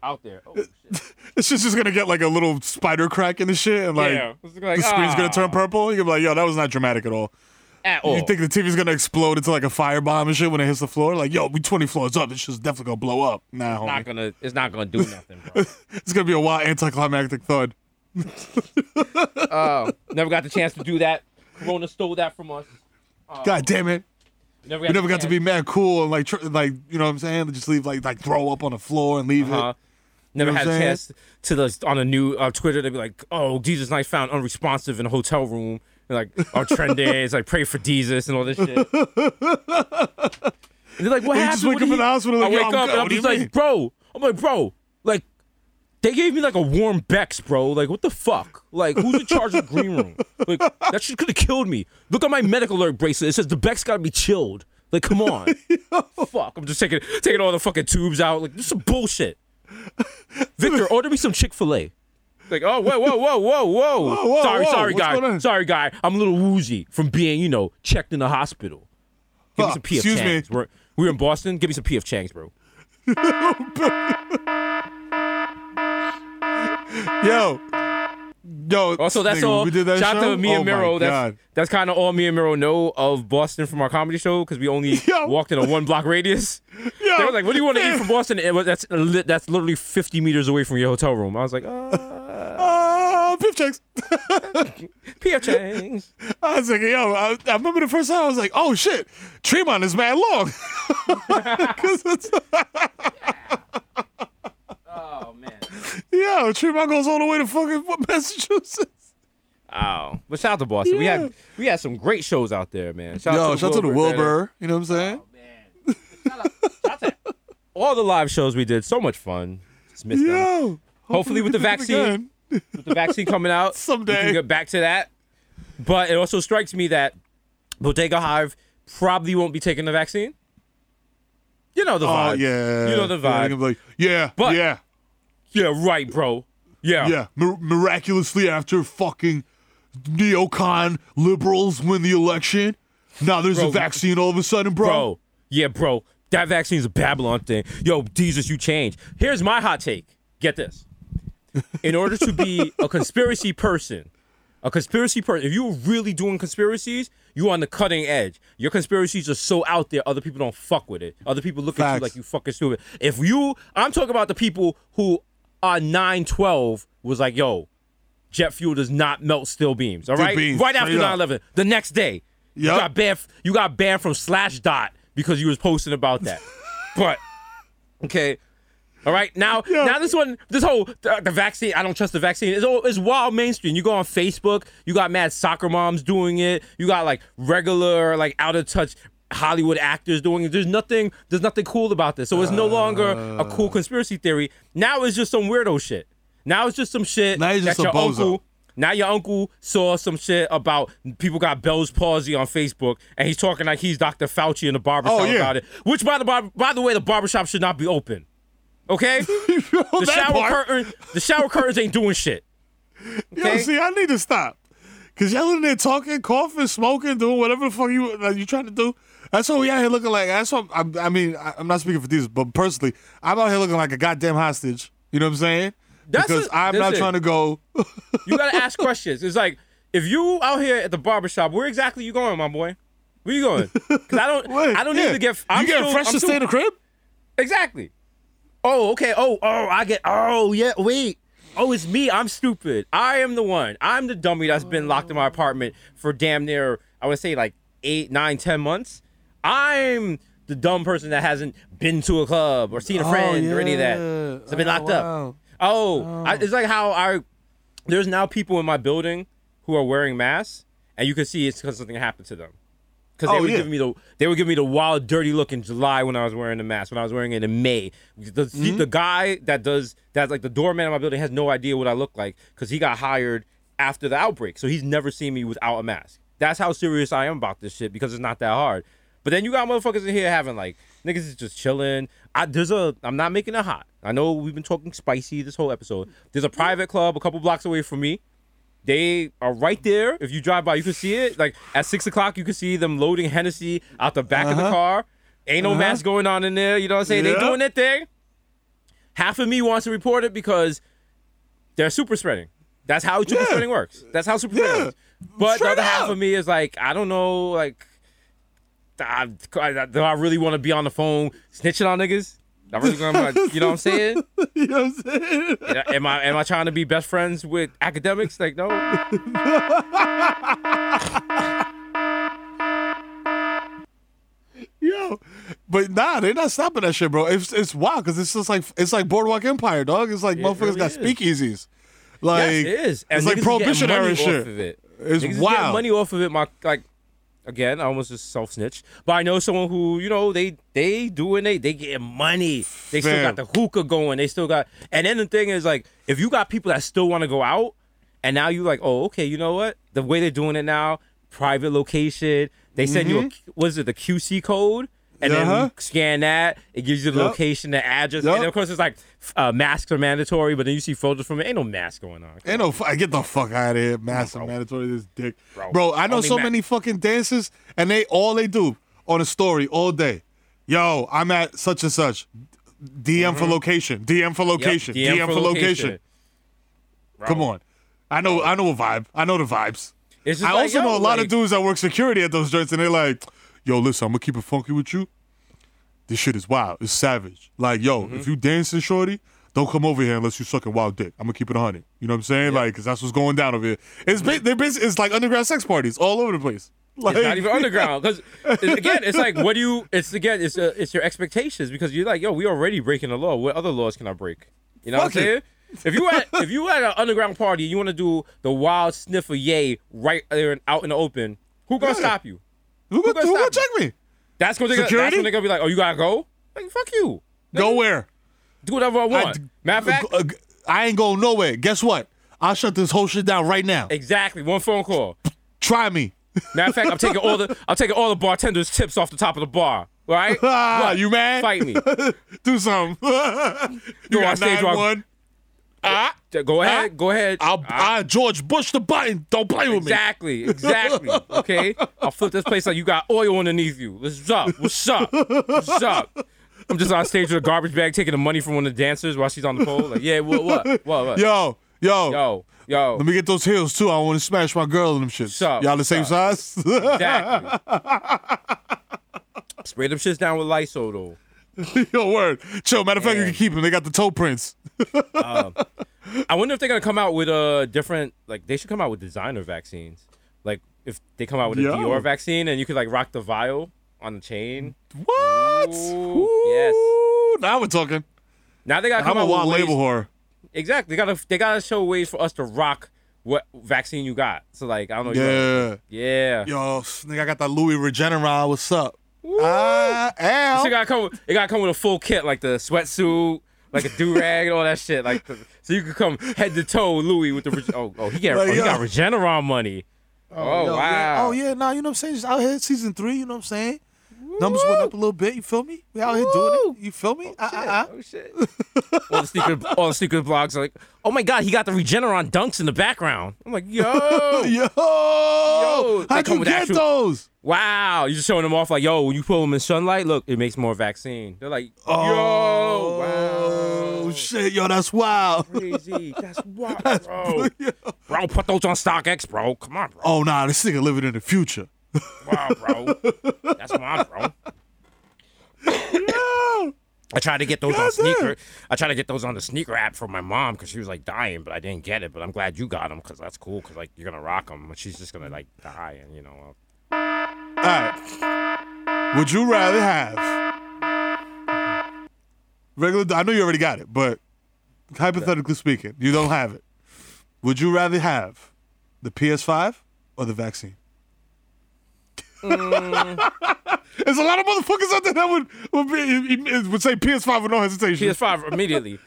Speaker 3: out there. Oh, shit.
Speaker 4: It's just, just gonna get like a little spider crack in the shit, and like
Speaker 3: yeah, It's like,
Speaker 4: the screen's
Speaker 3: "Ah,"
Speaker 4: gonna turn purple. You're gonna be like, yo, that was not dramatic at all.
Speaker 3: at all.
Speaker 4: You think the TV's gonna explode into like a firebomb and shit when it hits the floor? Like, yo, we 20 floors up. It's just definitely gonna blow up. Nah, homie.
Speaker 3: not gonna. It's not gonna do nothing, bro.
Speaker 4: It's gonna be a wild anticlimactic thud.
Speaker 3: Oh, never got the chance to do that. Corona stole that from us.
Speaker 4: God damn it.
Speaker 3: Never
Speaker 4: We never got to be mad cool and like, tr- like you know what I'm saying? Just leave like like throw up on the floor and leave
Speaker 3: Uh-huh.
Speaker 4: it.
Speaker 3: Never
Speaker 4: know
Speaker 3: had a chance to the on a new uh, Twitter. They'd be like, "Oh, Desus Nice found unresponsive in a hotel room." And like our trend is like pray for Desus and all this shit. and they're like, "What
Speaker 4: You
Speaker 3: happened?"
Speaker 4: just wake up
Speaker 3: did
Speaker 4: in the hospital
Speaker 3: I
Speaker 4: like, yo,
Speaker 3: wake
Speaker 4: I'm
Speaker 3: up
Speaker 4: good.
Speaker 3: and I'm just like,
Speaker 4: mean?
Speaker 3: "Bro," I'm like, "Bro, like." They gave me like a warm Becks, bro. Like, what the fuck? Like, who's in charge of the green room? Like, that shit could have killed me. Look at my medical alert bracelet. It says the Becks gotta be chilled. Like, come on. fuck. I'm just taking taking all the fucking tubes out. Like, this is bullshit. Victor, order me some Chick Fil A. Like, oh, whoa, whoa, whoa, whoa, whoa.
Speaker 4: whoa,
Speaker 3: sorry,
Speaker 4: whoa,
Speaker 3: sorry, guy. Sorry, guy. I'm a little woozy from being, you know, checked in the hospital. Give me some PF
Speaker 4: excuse me.
Speaker 3: Changs. We're, we're in Boston. Give me some PF Changs, bro.
Speaker 4: Yo. Yo.
Speaker 3: Also, that's
Speaker 4: nigga,
Speaker 3: all.
Speaker 4: We did that
Speaker 3: Shout out to me
Speaker 4: oh
Speaker 3: and
Speaker 4: Mero.
Speaker 3: That's
Speaker 4: God.
Speaker 3: that's kind of all me and Mero know of Boston from our comedy show because we only
Speaker 4: Yo.
Speaker 3: walked in a one block radius.
Speaker 4: Yo,
Speaker 3: They were like, "What do you want to eat from Boston?" It was, that's that's literally 50 meters away from your hotel room. I was like, uh,
Speaker 4: Uh, Piff checks.
Speaker 3: PF Changs.
Speaker 4: I was like, yo, I, I remember the first time I was like, oh shit, Tremont is mad long. 'Cause it's,
Speaker 3: Oh man.
Speaker 4: Yo, Tremont goes all the way to fucking Massachusetts.
Speaker 3: Oh, but shout out to Boston. We
Speaker 4: Yeah.
Speaker 3: had we had some great shows out there, man. Shout
Speaker 4: Yo,
Speaker 3: out to
Speaker 4: shout out to the
Speaker 3: Wilbur.
Speaker 4: Wilbur. You know what I'm oh, saying?
Speaker 3: Shout out to all the live shows we did. So much fun. Just missed them.
Speaker 4: Yo.
Speaker 3: Hopefully with the
Speaker 4: can do it
Speaker 3: vaccine.
Speaker 4: again.
Speaker 3: With the vaccine coming out
Speaker 4: Someday.
Speaker 3: We can get back to that. But it also strikes me that Bodega Hive probably won't be taking the vaccine. You know the
Speaker 4: Oh
Speaker 3: vibe.
Speaker 4: yeah.
Speaker 3: You know the
Speaker 4: Yeah,
Speaker 3: vibe.
Speaker 4: be like, yeah,
Speaker 3: But-
Speaker 4: yeah,
Speaker 3: Yeah, right, bro. Yeah.
Speaker 4: yeah. Mir- miraculously, after fucking neocon liberals win the election, now there's
Speaker 3: Bro,
Speaker 4: a vaccine all of a sudden, bro.
Speaker 3: Bro, yeah, bro, that vaccine's a Babylon thing. Yo, Jesus, you change. Here's my hot take. Get this. In order to be a conspiracy person, a conspiracy person, if you're really doing conspiracies, you're on the cutting edge. Your conspiracies are so out there, other people don't fuck with it. Other people look at you like you fucking stupid. If you, I'm talking about the people who on 912 was like, yo, jet fuel does not melt steel beams. All
Speaker 4: right,
Speaker 3: right,
Speaker 4: beams,
Speaker 3: right after
Speaker 4: up.
Speaker 3: 9/11, the next day, you got banned. You got banned from Slashdot because you was posting about that. but okay, all right. Now, now this one, this whole the, the vaccine. I don't trust the vaccine. It's all is wild mainstream. You go on Facebook, you got mad soccer moms doing it. You got like regular, like out of touch. Hollywood actors doing it. There's nothing. There's nothing cool about this. So it's no longer a cool uh. conspiracy theory. Now it's just some weirdo shit. Now it's just some shit
Speaker 4: Now he's just
Speaker 3: that
Speaker 4: a
Speaker 3: your
Speaker 4: bozo.
Speaker 3: uncle. Now your uncle saw some shit about people got Bell's palsy on Facebook, and he's talking like he's Dr. Fauci in the barbershop
Speaker 4: Oh, yeah.
Speaker 3: about it. Which by the bar- by the way, the barbershop should not be open. Okay, the
Speaker 4: that
Speaker 3: shower
Speaker 4: part.
Speaker 3: curtain, the shower curtains ain't doing shit.
Speaker 4: Yo,
Speaker 3: Okay?
Speaker 4: see, I need to stop. Cause y'all in there talking, coughing, smoking, doing whatever the fuck you like, you trying to do. That's what we out here looking like. That's what I'm, I mean. I, I'm not speaking for these, but personally, I'm out here looking like a goddamn hostage. You know what I'm saying?
Speaker 3: That's
Speaker 4: because I'm not
Speaker 3: listen.
Speaker 4: trying to go.
Speaker 3: You gotta ask questions. It's like if you out here at the barbershop, where exactly you going, my boy? Where you going? Because I don't,
Speaker 4: Wait,
Speaker 3: I don't
Speaker 4: yeah.
Speaker 3: need to get. I'm
Speaker 4: you getting
Speaker 3: still-
Speaker 4: fresh
Speaker 3: I'm
Speaker 4: to
Speaker 3: still-
Speaker 4: stay in the crib?
Speaker 3: Exactly. Oh, okay. Oh, oh, I get. Oh, yeah. Wait. Oh, it's me. I'm stupid. I am the one. I'm the dummy that's been locked in my apartment for damn near, I would say like eight, nine, ten months. I'm the dumb person that hasn't been to a club or seen a friend or any of that. So I've been
Speaker 4: Oh,
Speaker 3: locked
Speaker 4: wow.
Speaker 3: up. Oh, I, it's like how I. There's now people in my building who are wearing masks, and you can see it's because something happened to them. Because they
Speaker 4: Oh,
Speaker 3: were
Speaker 4: yeah.
Speaker 3: giving me the they were giving me the wild, dirty look in July when I was wearing the mask. When I was wearing it in May, the
Speaker 4: Mm-hmm.
Speaker 3: the guy that does that's like the doorman of my building has no idea what I look like because he got hired after the outbreak, so he's never seen me without a mask. That's how serious I am about this shit because it's not that hard. But then you got motherfuckers in here having like niggas is just chilling. I there's a I'm not making it hot. I know we've been talking spicy this whole episode. There's a private club a couple blocks away from me. They are right there. If you drive by, you can see it. Like at six o'clock, you can see them loading Hennessy out the back of the uh-huh. car. Ain't no uh-huh. mask going on in there. You know what I'm saying? They doing their thing. Half of me wants to report it because they're super spreading. That's how super
Speaker 4: Yeah.
Speaker 3: spreading works. That's how super spreading works. But the
Speaker 4: Straight
Speaker 3: other half of me is like, I don't know, like, I, I- do I really want to be on the phone snitching on niggas? I really gonna, you know what I'm saying?
Speaker 4: you know what I'm saying?
Speaker 3: Am I am I trying to be best friends with academics? Like, no.
Speaker 4: Yo, but nah, they're not stopping that shit, bro. It's it's wild because it's just like it's like Boardwalk Empire, dog. It's like
Speaker 3: It
Speaker 4: motherfuckers
Speaker 3: really
Speaker 4: got
Speaker 3: is.
Speaker 4: speakeasies. Like
Speaker 3: yes, it is. And
Speaker 4: it's like prohibition era
Speaker 3: off
Speaker 4: shit.
Speaker 3: Of it.
Speaker 4: It's
Speaker 3: Niggas
Speaker 4: wild.
Speaker 3: money off of it. My like, again, I almost just self snitch, but I know someone who you know they they doing they they getting money. They still
Speaker 4: Fam.
Speaker 3: got the hookah going. They still got. And then the thing is like, if you got people that still want to go out, and now you like, oh, okay, you know what? The way they're doing it now, private location. They send you a mm-hmm. what is it, the QC code, and then
Speaker 4: Mm-hmm. Uh-huh.
Speaker 3: you scan that. It gives you the
Speaker 4: Yup.
Speaker 3: location, the address,
Speaker 4: Yup.
Speaker 3: and then of course it's like uh, masks are mandatory. But then you see photos from it. Ain't no mask going on.
Speaker 4: Ain't no, fu- get the fuck out of here, massive
Speaker 3: are
Speaker 4: mandatory this dick, bro.
Speaker 3: Bro,
Speaker 4: I know
Speaker 3: only
Speaker 4: so
Speaker 3: ma-
Speaker 4: many fucking dancers, and they all they do on a story all day. Yo, I'm at such and such. DM for location. DM for location.
Speaker 3: Mm-hmm. Yep,
Speaker 4: DM, for location. Come on, I know. I know a vibe. I know the vibes. I
Speaker 3: like,
Speaker 4: also know a lot
Speaker 3: like-
Speaker 4: of dudes that work security at those joints, and they're like, "Yo, listen, I'm gonna keep it funky with you. This shit is wild. It's savage. Like, yo,
Speaker 3: Mm-hmm.
Speaker 4: if you dancing, shorty, don't come over here unless you sucking wild dick. I'm gonna keep it a hundred. You know what I'm saying? Like, cause that's what's going down over here. It's they're basi- it's like underground sex parties all over the place. Like,
Speaker 3: It's not even underground because again, it's like what do you? It's again, it's uh, it's your expectations because you're like, yo, we already breaking the law. What other laws can I break? You know what I'm
Speaker 4: it.
Speaker 3: saying? If you at if you at an underground party, you want to do the wild sniffer yay right there and out in the open. Who gonna
Speaker 4: Yeah.
Speaker 3: stop you?
Speaker 4: Who, gonna,
Speaker 3: gonna
Speaker 4: who gonna check me?
Speaker 3: That's gonna that's
Speaker 4: Security?
Speaker 3: when they're gonna be like, oh, you gotta go. Like fuck you.
Speaker 4: Go where?
Speaker 3: Do whatever I want. Matter of fact,
Speaker 4: Uh, I ain't going nowhere. Guess what? I'll shut this whole shit down right now.
Speaker 3: exactly one phone call.
Speaker 4: Try me.
Speaker 3: Matter of fact, I'm taking all the I'm taking all the bartenders' tips off the top of the bar. Right?
Speaker 4: Ah,
Speaker 3: What?
Speaker 4: you mad?
Speaker 3: Fight me.
Speaker 4: Do something. you
Speaker 3: Go on
Speaker 4: got
Speaker 3: stage
Speaker 4: nine one. Ah,
Speaker 3: Go ahead. Go ahead.
Speaker 4: I'll, I George Bush the button. Don't play with me.
Speaker 3: Exactly, exactly. Okay, I'll flip this place like you got oil underneath you. What's up? What's up? What's up? I'm just on stage with a garbage bag taking the money from one of the dancers while she's on the pole. Like, yeah, what, what, what, what?
Speaker 4: Yo, yo,
Speaker 3: yo, yo.
Speaker 4: Let me get those heels too. I want to smash my girl in them shits.
Speaker 3: Sup,
Speaker 4: Y'all the same
Speaker 3: sup.
Speaker 4: size?
Speaker 3: Exactly. Spray them shits down with Lysol though.
Speaker 4: Yo, word. Chill. Matter of fact, you can keep them. They got the toe prints.
Speaker 3: Um, I wonder if they're gonna come out with a different like they should come out with designer vaccines. Like if they come out with a
Speaker 4: Yo.
Speaker 3: Dior vaccine and you could like rock the vial on the chain.
Speaker 4: What?
Speaker 3: Ooh, yes.
Speaker 4: Now we're talking.
Speaker 3: Now they gotta
Speaker 4: I'm a
Speaker 3: out
Speaker 4: wild label whore.
Speaker 3: Exactly. They gotta they gotta show ways for us to rock what vaccine you got. So like I don't know. gotta-
Speaker 4: Yeah.
Speaker 3: yeah.
Speaker 4: Yo, nigga, I got that Louis Regeneron. What's up? Ah,
Speaker 3: This
Speaker 4: Al.
Speaker 3: gotta come. With, it gotta come with a full kit, like the sweatsuit, like a do rag, and all that shit. Like, the, so you could come head to toe, Louis, with the. Oh, oh, he got,
Speaker 4: Like,
Speaker 3: oh, he
Speaker 4: yo.
Speaker 3: got Regeneron money. Oh,
Speaker 4: Yo,
Speaker 3: wow.
Speaker 4: yeah. Oh yeah, nah, you know what I'm saying? Just out here season three, you know what I'm saying? Numbers went up a little bit, you feel me? We out here doing it. You feel me? Ah, ah, ah.
Speaker 3: Oh shit! all the sneaker, all the sneaker blogs are like, oh my god, he got the Regeneron dunks in the background. I'm like, yo,
Speaker 4: Yo,
Speaker 3: they
Speaker 4: how'd
Speaker 3: come
Speaker 4: you get
Speaker 3: actual-
Speaker 4: those?
Speaker 3: wow. You're just showing them off like, yo, when you put them in sunlight, look, it makes more vaccine. They're like, yo,
Speaker 4: Oh
Speaker 3: wow,
Speaker 4: shit, yo, that's wild.
Speaker 3: crazy. That's wild, bro. Bro, put those on StockX, bro. Come on, bro.
Speaker 4: Oh nah, this nigga living in the future.
Speaker 3: Wow, bro. That's mine, bro. I tried to get those on
Speaker 4: Goddamn.
Speaker 3: sneaker. I tried to get those on the sneaker app for my mom because she was like dying, but I didn't get it. But I'm glad you got them because that's cool. Because like you're gonna rock them, but she's just gonna like die, and you know. uh,
Speaker 4: All right. Would you rather have regular? I know you already got it, but hypothetically speaking, you don't have it. Would you rather have the PS5 or the vaccine? There's a lot of motherfuckers out there that would would, be, would say PS5 with no hesitation.
Speaker 3: PS5 immediately.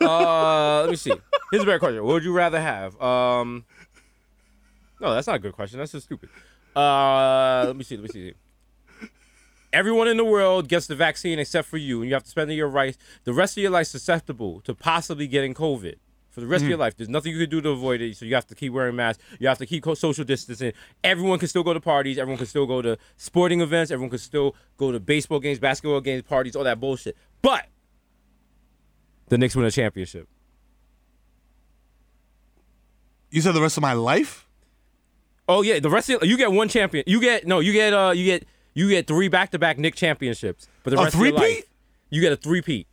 Speaker 3: Uh, let me see. Here's a better question. What would you rather have? Um, no, that's not a good question. That's just stupid. Uh, let me see. Let me see. Everyone in the world gets the vaccine except for you, and you have to spend your life, the rest of your life susceptible to possibly getting COVID for the rest of your life. There's nothing you can do to avoid it, so you have to keep wearing masks. You have to keep social distancing. Everyone can still go to parties. Everyone can still go to sporting events. Everyone can still go to baseball games, basketball games, parties, all that bullshit. But the Knicks win a championship.
Speaker 4: You said the rest of my life?
Speaker 3: Oh yeah, the rest of you get one champion. You get no, you get uh, you get you get three back to back Knick championships. But the
Speaker 4: A
Speaker 3: rest of your life, you get a three peat.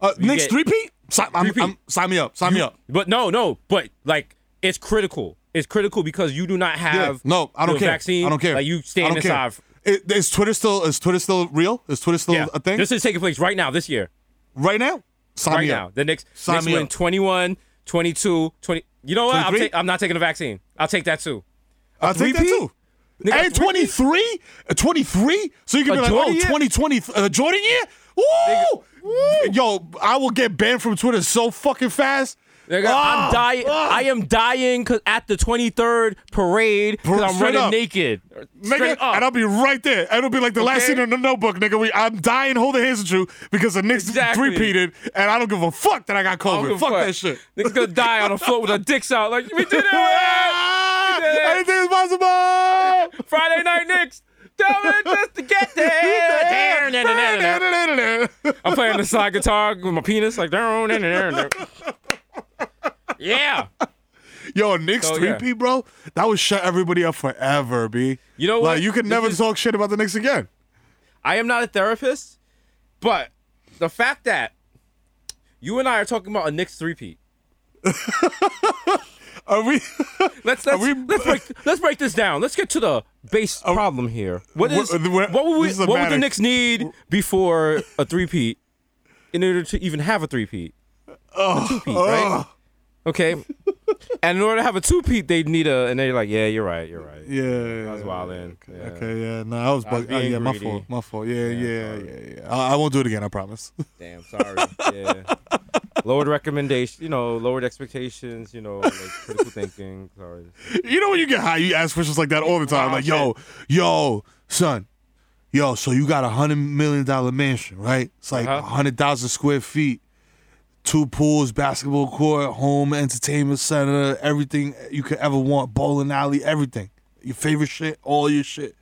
Speaker 4: Uh, Knicks
Speaker 3: get-
Speaker 4: three-peat? Si- I'm-. I'm- sign me up. Sign me up.
Speaker 3: But no, no, but like it's critical. It's critical because you do not
Speaker 4: Yeah.
Speaker 3: have
Speaker 4: No, I don't
Speaker 3: the
Speaker 4: care.
Speaker 3: vaccine.
Speaker 4: I don't care.
Speaker 3: Like you stand inside.
Speaker 4: It- is Twitter still is Twitter still real? Is Twitter still
Speaker 3: Yeah,
Speaker 4: a thing?
Speaker 3: This is taking place right now, this year,
Speaker 4: right now? Sign
Speaker 3: right
Speaker 4: me
Speaker 3: now.
Speaker 4: up.
Speaker 3: The Knicks,
Speaker 4: Sign
Speaker 3: Knicks
Speaker 4: me
Speaker 3: win
Speaker 4: up.
Speaker 3: 21, 22, 20. You know what? I'm,
Speaker 4: 23?
Speaker 3: ta- I'm not taking the vaccine. I'll take that too.
Speaker 4: I'll take that too.
Speaker 3: Nigga,
Speaker 4: And 23? Uh, 23? So you can
Speaker 3: A
Speaker 4: be like,
Speaker 3: Jordan
Speaker 4: oh, 2020, uh, Jordan year? Woo! Yo, I will get banned from Twitter so fucking fast.
Speaker 3: Nigga,
Speaker 4: Ah,
Speaker 3: I'm dying.
Speaker 4: ah.
Speaker 3: I am dying 'cause at the 23rd parade because I'm
Speaker 4: Straight
Speaker 3: running
Speaker 4: up.
Speaker 3: naked.
Speaker 4: Nigga,
Speaker 3: Straight up.
Speaker 4: and I'll be right there. It'll be like the last
Speaker 3: Okay.
Speaker 4: scene in the notebook, nigga. We, I'm dying holding hands with you because the Knicks
Speaker 3: Exactly.
Speaker 4: three-peated, and I don't give a fuck that I got
Speaker 3: I don't
Speaker 4: COVID.
Speaker 3: give a
Speaker 4: Fuck that shit.
Speaker 3: Niggas gonna die on the floor with their dicks out. Like, we did it!
Speaker 4: Ah,
Speaker 3: it.
Speaker 4: anything is possible.
Speaker 3: Friday night Knicks. Tell just to get there. I'm playing the slide guitar with my penis. Like, yeah.
Speaker 4: Yo, Knicks
Speaker 3: So,
Speaker 4: three
Speaker 3: yeah.
Speaker 4: P, bro. That would shut everybody up forever, b.
Speaker 3: You know what?
Speaker 4: Like you could
Speaker 3: This
Speaker 4: never
Speaker 3: is-
Speaker 4: talk shit about the Knicks again.
Speaker 3: I am not a therapist, but the fact that you and I are talking about a Knicks three-peat.
Speaker 4: Are we?
Speaker 3: Let's let's,
Speaker 4: we-
Speaker 3: let's break let's break this down. Let's get to the base problem here. What
Speaker 4: Wha-
Speaker 3: is
Speaker 4: wha-
Speaker 3: what would we, what would the. Knicks need before a three-peat in order to even have a three-peat? A oh, two-peat, right? Oh. Okay. and in order to have a two-peat, they'd need a and they're like, yeah, you're right, you're right.
Speaker 4: Yeah.
Speaker 3: I was wildin'.
Speaker 4: Okay,
Speaker 3: Yeah.
Speaker 4: okay, yeah. No, I was,
Speaker 3: I was being
Speaker 4: yeah, my
Speaker 3: greedy.
Speaker 4: fault. My fault. Yeah, yeah,
Speaker 3: sorry.
Speaker 4: yeah, yeah. I, I won't do it again. I promise.
Speaker 3: Damn, sorry. Yeah. lowered recommendation, you know, lowered expectations, you know, like critical thinking. Sorry.
Speaker 4: you know when you get high, you ask questions like that all the time.
Speaker 3: Wow,
Speaker 4: like, yo, yo, son, yo. So you got a hundred million dollar mansion, right? It's like a
Speaker 3: Uh-huh.
Speaker 4: hundred thousand square feet. Two pools, basketball court, home entertainment center, everything you could ever want, bowling alley, everything. Your favorite shit, all your shit.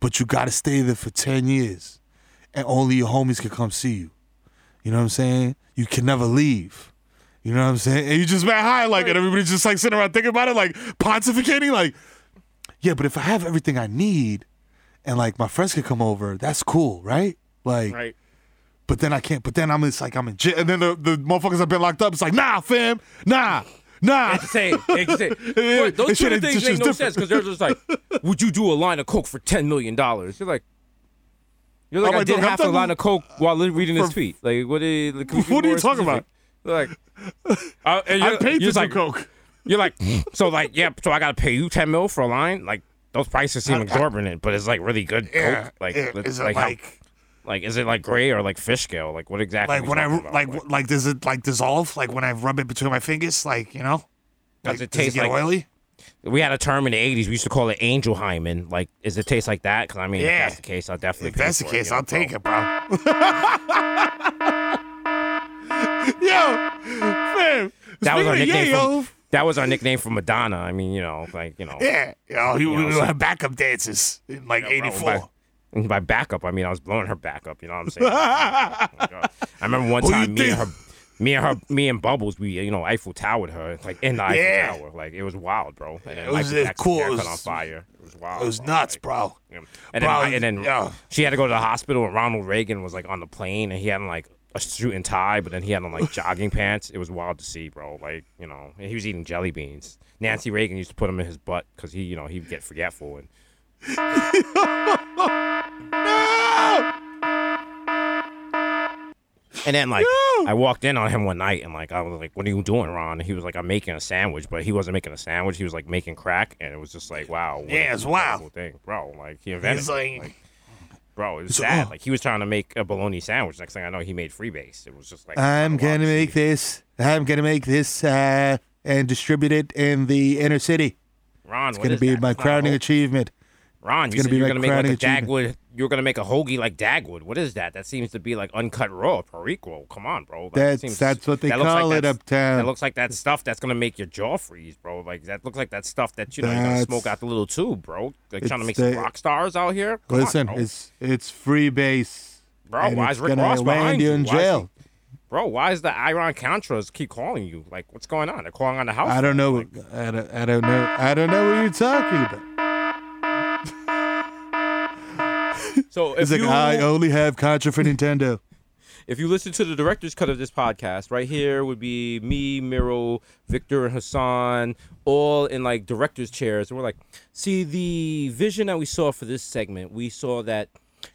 Speaker 4: But you gotta stay there for 10 years. And only your homies can come see you. You know what I'm saying? You can never leave. You know what I'm saying? And you just mad high like it. Everybody's just like sitting around thinking about it, like pontificating, like, yeah, but if I have everything I need and like my friends can come over, that's cool, right? Like
Speaker 3: Right.
Speaker 4: But then I can't. But then I'm it's like I'm in jail, and then the, the motherfuckers have been locked up. It's like nah, fam, nah, nah.
Speaker 3: It's the same. It's the same.
Speaker 4: Yeah,
Speaker 3: those two things
Speaker 4: is
Speaker 3: make no
Speaker 4: different.
Speaker 3: sense because they're just like, would you do a line of coke for ten million dollars? You're like, you're like,
Speaker 4: I'm
Speaker 3: I
Speaker 4: like,
Speaker 3: did half a line of coke while reading this tweet. Like, what? Are, like, can we be
Speaker 4: What are you talking
Speaker 3: specific? Like, uh, and
Speaker 4: I
Speaker 3: you're,
Speaker 4: paid
Speaker 3: you're
Speaker 4: to do
Speaker 3: like,
Speaker 4: coke.
Speaker 3: You're like, so like, yeah, so I gotta pay you ten mil for a line? Like, those prices seem exorbitant, but it's like really good
Speaker 4: Yeah,
Speaker 3: coke. Like,
Speaker 4: yeah,
Speaker 3: let's-
Speaker 4: is it
Speaker 3: like,
Speaker 4: like
Speaker 3: like, is it like gray or like fish scale? Like, what exactly?
Speaker 4: like when I
Speaker 3: about?
Speaker 4: like like does it like dissolve? Like when I rub it between my fingers, like you know,
Speaker 3: Does
Speaker 4: like,
Speaker 3: it taste
Speaker 4: get
Speaker 3: like-
Speaker 4: oily?
Speaker 3: We had a term in the '80s. We used to call it angel hymen. Like, does it taste like that? Because I mean,
Speaker 4: Yeah.
Speaker 3: if that's the case, I'll definitely.
Speaker 4: If that's the
Speaker 3: it,
Speaker 4: case,
Speaker 3: know,
Speaker 4: I'll take
Speaker 3: bro.
Speaker 4: it, bro. yo, fam.
Speaker 3: That was our nickname.
Speaker 4: yayo,
Speaker 3: From, that was our nickname for Madonna. I mean, you know, like you know.
Speaker 4: Yeah, yo, he,
Speaker 3: You know,
Speaker 4: we
Speaker 3: so-
Speaker 4: have backup dances in like
Speaker 3: Yeah,
Speaker 4: '84.
Speaker 3: By- And by backup, I mean I was blowing her back up. You know what I'm saying? Oh. I remember one time me and her, me and her, me and Bubbles, we you know Eiffel Towered her like in the Eiffel
Speaker 4: Yeah.
Speaker 3: Tower. Like it was wild, bro. And then
Speaker 4: It was, uh, cool. It
Speaker 3: caught on
Speaker 4: was-
Speaker 3: fire. It was wild.
Speaker 4: It was
Speaker 3: bro.
Speaker 4: nuts,
Speaker 3: Like,
Speaker 4: bro.
Speaker 3: And then, and then
Speaker 4: yeah.
Speaker 3: she had to go to the hospital, and Ronald Reagan was like on the plane, and he had on like a suit and tie, but then he had on like jogging pants. It was wild to see, bro. Like you know, and he was eating jelly beans. Nancy Reagan used to put him in his butt because he, you know, he'd get forgetful and. And then like I walked in on him one night and like I was like, "What are you doing, Ron?" And he was like, "I'm making a sandwich," but he wasn't making a sandwich. He was like making crack, and it was just like, "Wow,
Speaker 4: Yeah, it's
Speaker 3: wow, thing, bro." Like he invented,
Speaker 4: He's
Speaker 3: it.
Speaker 4: like,
Speaker 3: bro, it was
Speaker 4: So-
Speaker 3: sad. Like he was trying to make a bologna sandwich. Next thing I know, he made freebase. It was just like
Speaker 4: I'm gonna make this. I'm gonna make this uh, and distribute it in the inner city.
Speaker 3: Ron,
Speaker 4: It's gonna be
Speaker 3: that?
Speaker 4: my
Speaker 3: It's
Speaker 4: crowning achievement.
Speaker 3: Ron,
Speaker 4: it's
Speaker 3: you said
Speaker 4: be
Speaker 3: you're
Speaker 4: my
Speaker 3: gonna make like a. Dagwood. You're gonna make a hoagie like Dagwood. What is that? That seems to be like uncut raw perico. Come on, bro. That
Speaker 4: That's
Speaker 3: seems-
Speaker 4: that's what they
Speaker 3: that looks like
Speaker 4: call it uptown.
Speaker 3: That looks like that stuff that's gonna make your jaw freeze, bro. Like that looks like that stuff that you know you're gonna smoke out the little tube, bro. Like trying to make
Speaker 4: It's
Speaker 3: some rock stars out here. Come
Speaker 4: Listen,
Speaker 3: on,
Speaker 4: it's it's free base.
Speaker 3: Bro,
Speaker 4: and
Speaker 3: why is Rick Ross behind
Speaker 4: you in jail?
Speaker 3: Bro, why is the Iran Contras keep calling you? Like, what's going on? They're calling on the house.
Speaker 4: I don't know.
Speaker 3: Like,
Speaker 4: I don't, I don't know. I don't know what you're talking about.
Speaker 3: So if
Speaker 4: It's like
Speaker 3: you,
Speaker 4: I only have Contra for Nintendo.
Speaker 3: if you listen to the director's cut of this podcast, right here would be me, Mero, Victor, and Hassan, all in like director's chairs, and we're like, see the vision that we saw for this segment. We saw that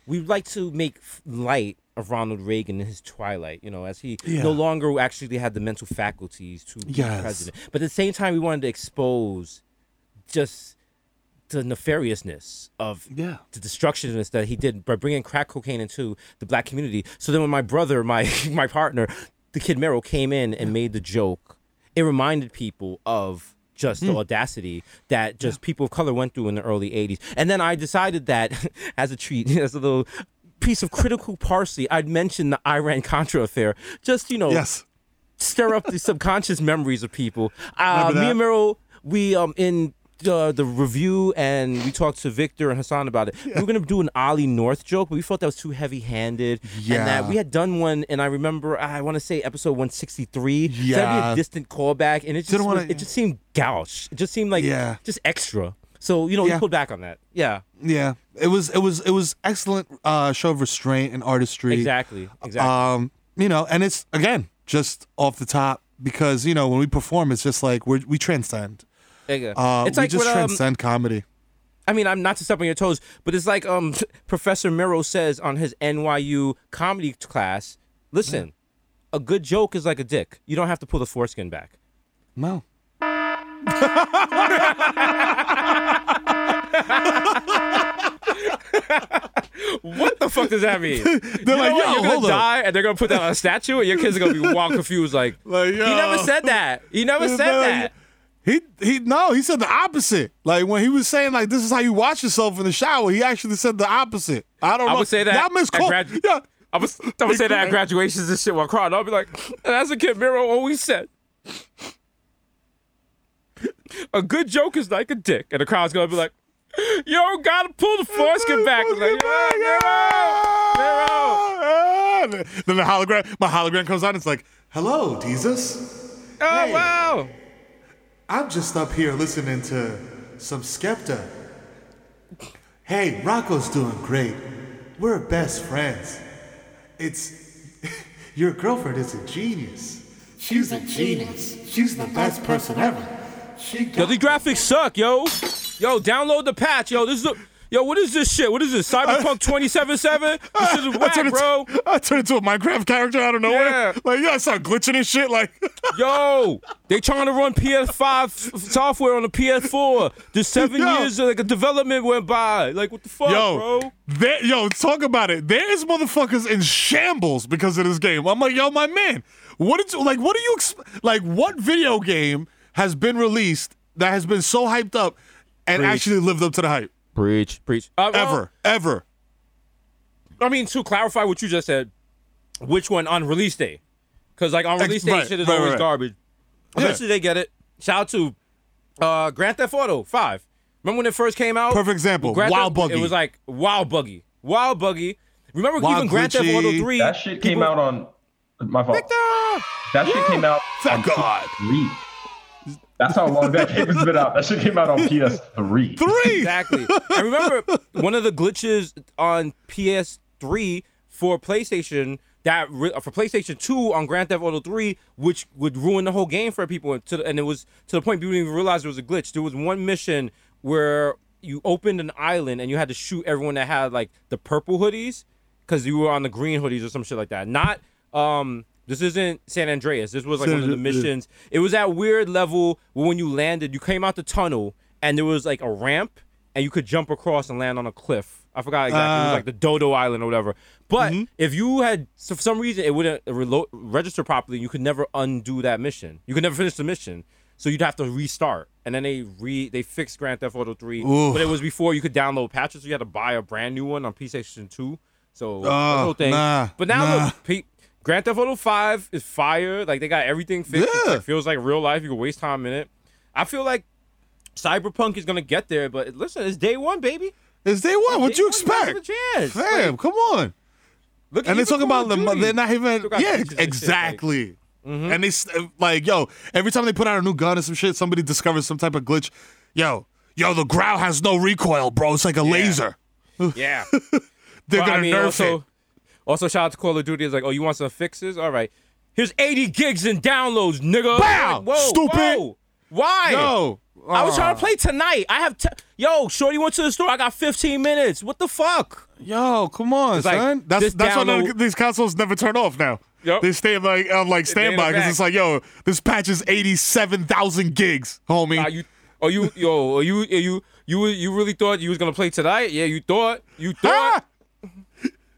Speaker 3: we'd like to make light of Ronald Reagan in his twilight, you know, as he
Speaker 4: Yeah.
Speaker 3: no longer actually had the mental faculties to be
Speaker 4: Yes.
Speaker 3: president. But at the same time, we wanted to expose just the nefariousness of
Speaker 4: Yeah.
Speaker 3: the destructionness that he did by bringing crack cocaine into the black community. So then when my brother, my my partner, the kid Mero came in and made the joke, it reminded people of just the audacity that just people of color went through in the early 80s. And then I decided that as a treat, as a little piece of critical parsley, I'd mention the Iran Contra affair. Just, you know,
Speaker 4: Yes.
Speaker 3: stir up the subconscious memories of people. Uh, me and Mero, we um in uh, the review and we talked to Victor and Hassan about it. We were gonna do an Ollie North joke, but we felt that was too heavy-handed. Yeah. and that
Speaker 4: Yeah.
Speaker 3: we had done one, and I remember I want to say episode 163. So that'd be
Speaker 4: Yeah.
Speaker 3: a distant callback, and it just was-
Speaker 4: wanna-
Speaker 3: it just seemed gouche. It just seemed like
Speaker 4: Yeah.
Speaker 3: just extra. So you know, we
Speaker 4: Yeah.
Speaker 3: pulled back on that. Yeah,
Speaker 4: Yeah. It was it was it was excellent uh, show of restraint and artistry.
Speaker 3: exactly, exactly.
Speaker 4: Um, you know, and it's again just off the top because you know when we perform, it's just like we we transcend.
Speaker 3: Yeah.
Speaker 4: Uh,
Speaker 3: it's
Speaker 4: we
Speaker 3: like
Speaker 4: just
Speaker 3: what, um,
Speaker 4: transcend comedy.
Speaker 3: I mean, I'm not to step on your toes, but it's like um Professor Mero says on his NYU comedy class. Listen, a good joke is like a dick. You don't have to pull the foreskin back.
Speaker 4: No.
Speaker 3: What the fuck does that mean?
Speaker 4: They're like, yo,
Speaker 3: you're gonna
Speaker 4: up.
Speaker 3: die, and they're gonna put that on a statue, and your kids are gonna be wild confused. Like,
Speaker 4: Like,
Speaker 3: he never said that. He never said that.
Speaker 4: He he no, he said the opposite. Like when he was saying like this is how you wash yourself in the shower, he actually said the opposite. I don't
Speaker 3: I
Speaker 4: know.
Speaker 3: would say that
Speaker 4: Y'all
Speaker 3: at
Speaker 4: misquote.
Speaker 3: gradu-
Speaker 4: yeah,
Speaker 3: I I was I would say that at graduations and shit while crying. I'll be like, and as a kid, Mero always said, a good joke is like a dick, and the crowd's gonna be like, yo, gotta pull the foreskin back. I'm like, yeah, Mero, Mero.
Speaker 4: Then the hologram, my hologram comes on. It's like, "Hello, Desus.
Speaker 3: Oh
Speaker 4: Hey.
Speaker 3: wow.
Speaker 4: I'm just up here listening to some Skepta. Hey, Rocco's doing great. We're best friends. It's your girlfriend is a genius. She's a genius. She's the best person ever. She
Speaker 3: Yo, the graphics suck, yo. Yo, download the patch, yo. This is a, yo. What is this shit? What is this? Cyberpunk 2077? This is
Speaker 4: I
Speaker 3: whack,
Speaker 4: turned
Speaker 3: bro.
Speaker 4: Into, I turned into a Minecraft character out of nowhere.
Speaker 3: Yeah.
Speaker 4: Like, yeah, I start glitching and shit. Like,
Speaker 3: Yo, they trying to run PS5 f- software on the PS4. Just seven
Speaker 4: Yo.
Speaker 3: years of like a development went by. Like what the fuck,
Speaker 4: yo,
Speaker 3: bro?
Speaker 4: there, yo, talk about it. There's motherfuckers in shambles because of this game. I'm like, yo, my man, what did you like? What do you ex- like? What video game has been released that has been so hyped up and
Speaker 3: Preach.
Speaker 4: actually lived up to the hype?
Speaker 3: Preach, preach. Uh, well,
Speaker 4: Ever, ever.
Speaker 3: I mean, to clarify what you just said, which one on release day? Because like on
Speaker 4: Ex-
Speaker 3: release day,
Speaker 4: right,
Speaker 3: shit is
Speaker 4: right,
Speaker 3: always
Speaker 4: right.
Speaker 3: garbage.
Speaker 4: Yeah.
Speaker 3: Eventually they get it. Shout out to uh, Grand Theft Auto Five. Remember when it first came out?
Speaker 4: Perfect example.
Speaker 3: Grand
Speaker 4: Wild
Speaker 3: Theft-
Speaker 4: Buggy.
Speaker 3: It was like Wild Buggy. Wild Buggy. Remember
Speaker 4: Wild
Speaker 3: even Grand Theft Auto 3?
Speaker 15: That shit came out on my fault.
Speaker 3: Victor!
Speaker 15: That shit came out on
Speaker 4: Thank God.
Speaker 15: PS3. That's how long that game has been out. That shit came out on PS3.
Speaker 4: Three.
Speaker 3: Exactly. I remember one of the glitches on PS3 for PlayStation that re- for PlayStation 2 on Grand Theft Auto 3, which would ruin the whole game for people. And, to, and it was to the point people didn't even realize it was a glitch. There was one mission where you opened an island and you had to shoot everyone that had like the purple hoodies because you were on the green hoodies or some shit like that. Not um. This isn't San Andreas. This was like one of the missions. It was that weird level where when you landed, you came out the tunnel and there was like a ramp and you could jump across and land on a cliff. I forgot exactly. it was
Speaker 4: Ah.
Speaker 3: like the Dodo Island or whatever. But
Speaker 4: Mm-hmm.
Speaker 3: if you had, so for some reason, it wouldn't relo- register properly, you could never undo that mission. You could never finish the mission. So you'd have to restart. And then they re they fixed Grand Theft Auto 3.
Speaker 4: Oof.
Speaker 3: But it was before you could download patches. So you had to buy a brand new one on PlayStation 2. So
Speaker 4: Oh,
Speaker 3: whole thing.
Speaker 4: nah,
Speaker 3: but now
Speaker 4: nah.
Speaker 3: look, Pete, Grand Theft Auto 5 is fire. Like they got everything fixed. It
Speaker 4: Yeah.
Speaker 3: like, feels like real life. You can waste time in it. I feel like Cyberpunk is gonna get there, but listen, it's day one, baby.
Speaker 4: It's day one. What
Speaker 3: Day
Speaker 4: you
Speaker 3: one,
Speaker 4: expect?
Speaker 3: chance.
Speaker 4: Fam,
Speaker 3: Like,
Speaker 4: come on.
Speaker 3: look
Speaker 4: And they talking about the they're not even yeah
Speaker 3: glitches shit, like-
Speaker 4: exactly.
Speaker 3: Mm-hmm.
Speaker 4: And they like yo every time they put out a new gun or some shit, somebody discovers some type of glitch. Yo, yo, the growl has no recoil, bro. It's like a laser.
Speaker 3: Yeah.
Speaker 4: They're
Speaker 3: Well,
Speaker 4: gonna
Speaker 3: I mean,
Speaker 4: nerf
Speaker 3: also,
Speaker 4: it.
Speaker 3: Also shout out to Call of Duty. It's like, oh, you want some fixes? All right. Here's 80 gigs and downloads, nigga.
Speaker 4: Bow!
Speaker 3: Like,
Speaker 4: Stupid!
Speaker 3: whoa. Why?
Speaker 4: Yo,
Speaker 3: I was trying
Speaker 4: uh,
Speaker 3: to play tonight. I have, t- yo, Shorty went to the store. I got 15 minutes. What the fuck?
Speaker 4: Yo, come on,
Speaker 3: It's like,
Speaker 4: son. That's that's why
Speaker 3: download-
Speaker 4: of these consoles never turn off now.
Speaker 3: Yup.
Speaker 4: They stay like on like
Speaker 3: in the
Speaker 4: standby because it's like, yo, this patch is eighty seven thousand gigs, homie.
Speaker 3: Are you, are you, yo, are you, are you, you, you really thought you was gonna play tonight? Yeah, you thought, you thought.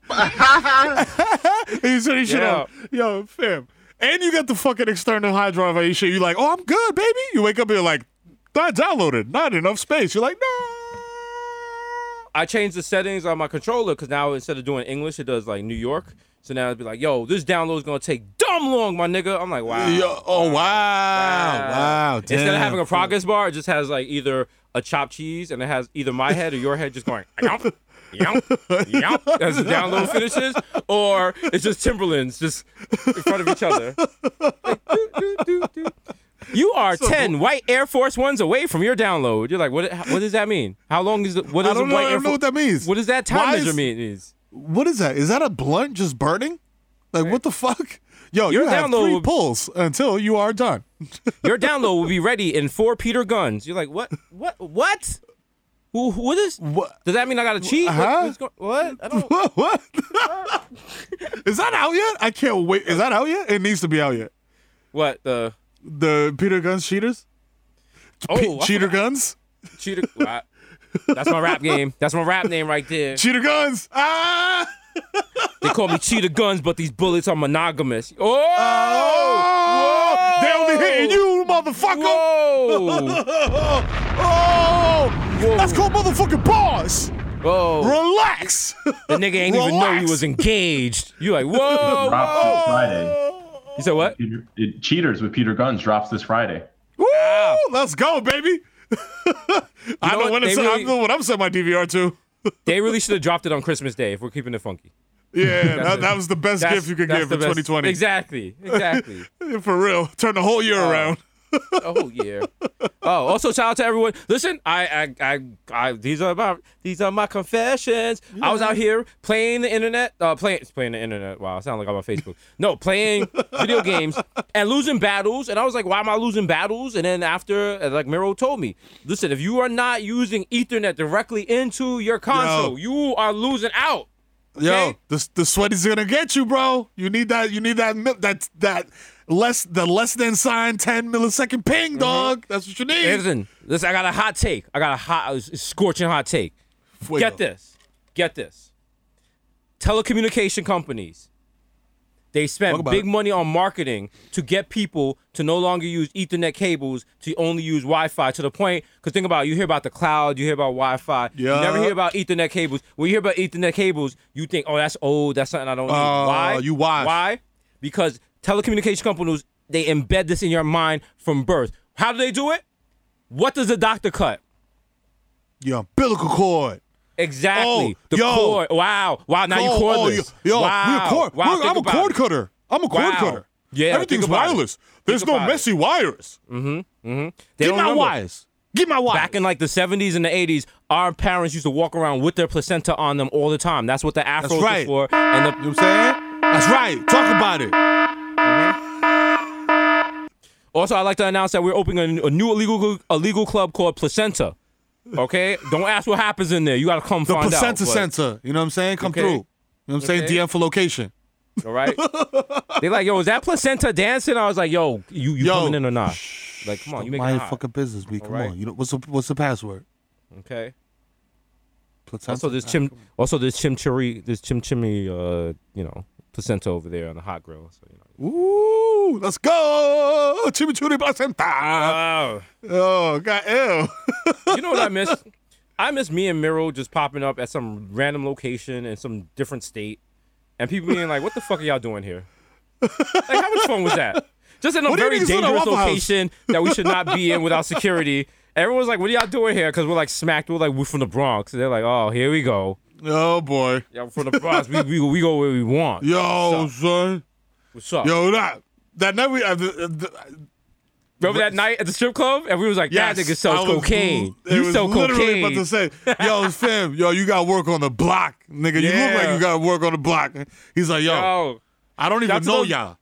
Speaker 4: You turn your shit
Speaker 3: Yeah.
Speaker 4: off. Yo, fam. And you got the fucking external hard drive on your shit. You're like, oh, I'm good, baby. You wake up and you're like, not downloaded, not enough space. You're like, no.
Speaker 3: I changed the settings on my controller because now instead of doing English, it does like New York. So now it'd be like, yo, this download is gonna take dumb long, my nigga. I'm like, wow.
Speaker 4: Yo, oh, wow. Wow.
Speaker 3: Instead
Speaker 4: damn.
Speaker 3: of having a progress bar, it just has like either a chopped cheese and it has either my head or your head just going yump, yump, as the download finishes, or it's just Timberlands just in front of each other. Like, doo, doo, doo. You are ten white Air Force Ones away from your download. You're like, what? What does that mean? How long is it? What
Speaker 4: I
Speaker 3: does a
Speaker 4: don't know,
Speaker 3: white
Speaker 4: I
Speaker 3: Air
Speaker 4: don't know what that means.
Speaker 3: What does that time
Speaker 4: Why is-
Speaker 3: measurement means?
Speaker 4: What is that? Is that a blunt just burning? Like, what the fuck? Yo,
Speaker 3: Your
Speaker 4: you have
Speaker 3: download
Speaker 4: three
Speaker 3: will-
Speaker 4: pulls until you are done.
Speaker 3: Your download will be ready in four Peter Gunz. You're like, what? What? What? Who? What is?
Speaker 4: What?
Speaker 3: Does that mean I got to cheat? What-
Speaker 4: Huh?
Speaker 3: what's go- what? I don't.
Speaker 4: What? what? is that out yet? I can't wait. Is that out yet? It needs to be out yet.
Speaker 3: What the?
Speaker 4: The Peter Gunz cheaters?
Speaker 3: Oh,
Speaker 4: Pe- cheater
Speaker 3: forgot.
Speaker 4: Guns?
Speaker 3: Cheater. I- That's my rap game. That's my rap name right there.
Speaker 4: Cheater Guns! Ah!
Speaker 3: They call me cheater Guns, but these bullets are monogamous. Oh!
Speaker 4: Oh! They only hitting you, motherfucker!
Speaker 3: Whoa!
Speaker 4: Oh! That's called motherfucking bars!
Speaker 3: Whoa.
Speaker 4: Relax.
Speaker 3: The nigga ain't even know he was engaged. You like, whoa,
Speaker 15: Drops this
Speaker 3: whoa.
Speaker 15: Friday.
Speaker 3: You said what?
Speaker 15: Peter, it, Cheaters with Peter Gunz drops this Friday.
Speaker 4: Woo! Let's go, baby. I know
Speaker 3: what?
Speaker 4: when
Speaker 3: They
Speaker 4: it's.
Speaker 3: really-
Speaker 4: I know what I'm setting my DVR to.
Speaker 3: They really should have dropped it on Christmas Day if we're keeping it funky.
Speaker 4: Yeah, that, that was the best gift you could give for
Speaker 3: best-
Speaker 4: 2020.
Speaker 3: Exactly. Exactly.
Speaker 4: For real, turn the whole year uh, around.
Speaker 3: Oh yeah. Oh, also shout out to everyone. Listen, I, I, I, I these are my, these are my confessions. I was out here playing the internet, uh, playing, playing the internet. Wow, I sound like I'm on Facebook. No, playing video games and losing battles. And I was like, why am I losing battles? And then after, uh, like Mero told me, listen, if you are not using Ethernet directly into your console, you are losing out.
Speaker 4: Yo,
Speaker 3: Okay.
Speaker 4: the the sweaty's gonna get you, bro. You need that. You need that. That that less the less than sign 10 millisecond ping, mm-hmm. dog. That's what you need.
Speaker 3: Listen, listen, I got a hot take. I got a hot, a scorching hot take.
Speaker 4: Fuego.
Speaker 3: Get this. Get this. Telecommunication companies. They spent big
Speaker 4: it.
Speaker 3: money on marketing to get people to no longer use Ethernet cables to only use Wi-Fi to the point. Because think about it, you hear about the cloud, you hear about Wi-Fi. You
Speaker 4: Yeah.
Speaker 3: never hear about Ethernet cables. When you hear about Ethernet cables, you think, oh, that's old. That's something I don't need.
Speaker 4: Oh,
Speaker 3: Why?
Speaker 4: you watch.
Speaker 3: Why? Because telecommunication companies they embed this in your mind from birth. How do they do it? What does the doctor cut?
Speaker 4: Your umbilical cord.
Speaker 3: Exactly.
Speaker 4: Oh,
Speaker 3: the
Speaker 4: yo.
Speaker 3: cord. Wow. Wow. Now you
Speaker 4: Oh, oh,
Speaker 3: cordless.
Speaker 4: yo, yo,
Speaker 3: wow.
Speaker 4: we're cord.
Speaker 3: Wow.
Speaker 4: I'm a cord cutter. I'm a cord
Speaker 3: Wow.
Speaker 4: cutter.
Speaker 3: Yeah,
Speaker 4: everything's
Speaker 3: about it.
Speaker 4: wireless. There's
Speaker 3: Think
Speaker 4: no
Speaker 3: about it.
Speaker 4: messy wires. Mm-hmm, mm-hmm.
Speaker 3: They
Speaker 4: Give
Speaker 3: don't
Speaker 4: my
Speaker 3: remember.
Speaker 4: wires. Get my wires.
Speaker 3: Back in like the 70s and the 80s, our parents used to walk around with their placenta on them all the time. That's what the afro
Speaker 4: That's right.
Speaker 3: was for. And the,
Speaker 4: You know what I'm saying? That's right. Talk about it.
Speaker 3: Also, I'd like to announce that we're opening a, a new illegal illegal club called Placenta. Okay? Don't ask what happens in there. You got to come
Speaker 4: The
Speaker 3: find
Speaker 4: placenta
Speaker 3: out. but-
Speaker 4: center. You know what I'm saying? Come
Speaker 3: Okay.
Speaker 4: through. You know what I'm saying? DM for location.
Speaker 3: All right. they like, yo, is that placenta dancing? I was like, yo, you you
Speaker 4: Yo,
Speaker 3: coming in or not? Like, come on, you make
Speaker 4: Mind
Speaker 3: it
Speaker 4: your
Speaker 3: hot.
Speaker 4: fucking business, B. Come
Speaker 3: right.
Speaker 4: on. You know what's the what's the password?
Speaker 3: Okay.
Speaker 4: Placenta.
Speaker 3: Also, there's chim. Also, there's chimchurri. There's chimchimmy. Uh, you know, placenta over there on the hot grill. So you know.
Speaker 4: Ooh, let's go. Chimichurri placenta.
Speaker 3: Oh,
Speaker 4: Oh, God, ew.
Speaker 3: you know what I miss? I miss me and Mero just popping up at some random location in some different state, and people being like, "What the fuck are y'all doing here?" Like, how much fun was that? Just in a
Speaker 4: What
Speaker 3: very
Speaker 4: niggas doing at
Speaker 3: dangerous location that we should not be in without security. Everyone's like, "What are y'all doing here?" Because we're like smacked. We're like, we're from the Bronx. they're like, "Oh, here we go."
Speaker 4: Oh, boy.
Speaker 3: Yeah, from the Bronx. we, we we go where we want.
Speaker 4: Yo,
Speaker 3: What's
Speaker 4: son.
Speaker 3: What's up?
Speaker 4: Yo, that. That night we. Uh, the, the,
Speaker 3: Remember that night at the strip club? And we was like,
Speaker 4: yes,
Speaker 3: that nigga sells
Speaker 4: was-
Speaker 3: cocaine. You sell
Speaker 4: literally
Speaker 3: cocaine.
Speaker 4: about to say, yo, fam, yo, you got to work on the block, nigga. You look like you got to work on the block. He's like, yo,
Speaker 3: Yo,
Speaker 4: I don't even know
Speaker 3: those-
Speaker 4: y'all.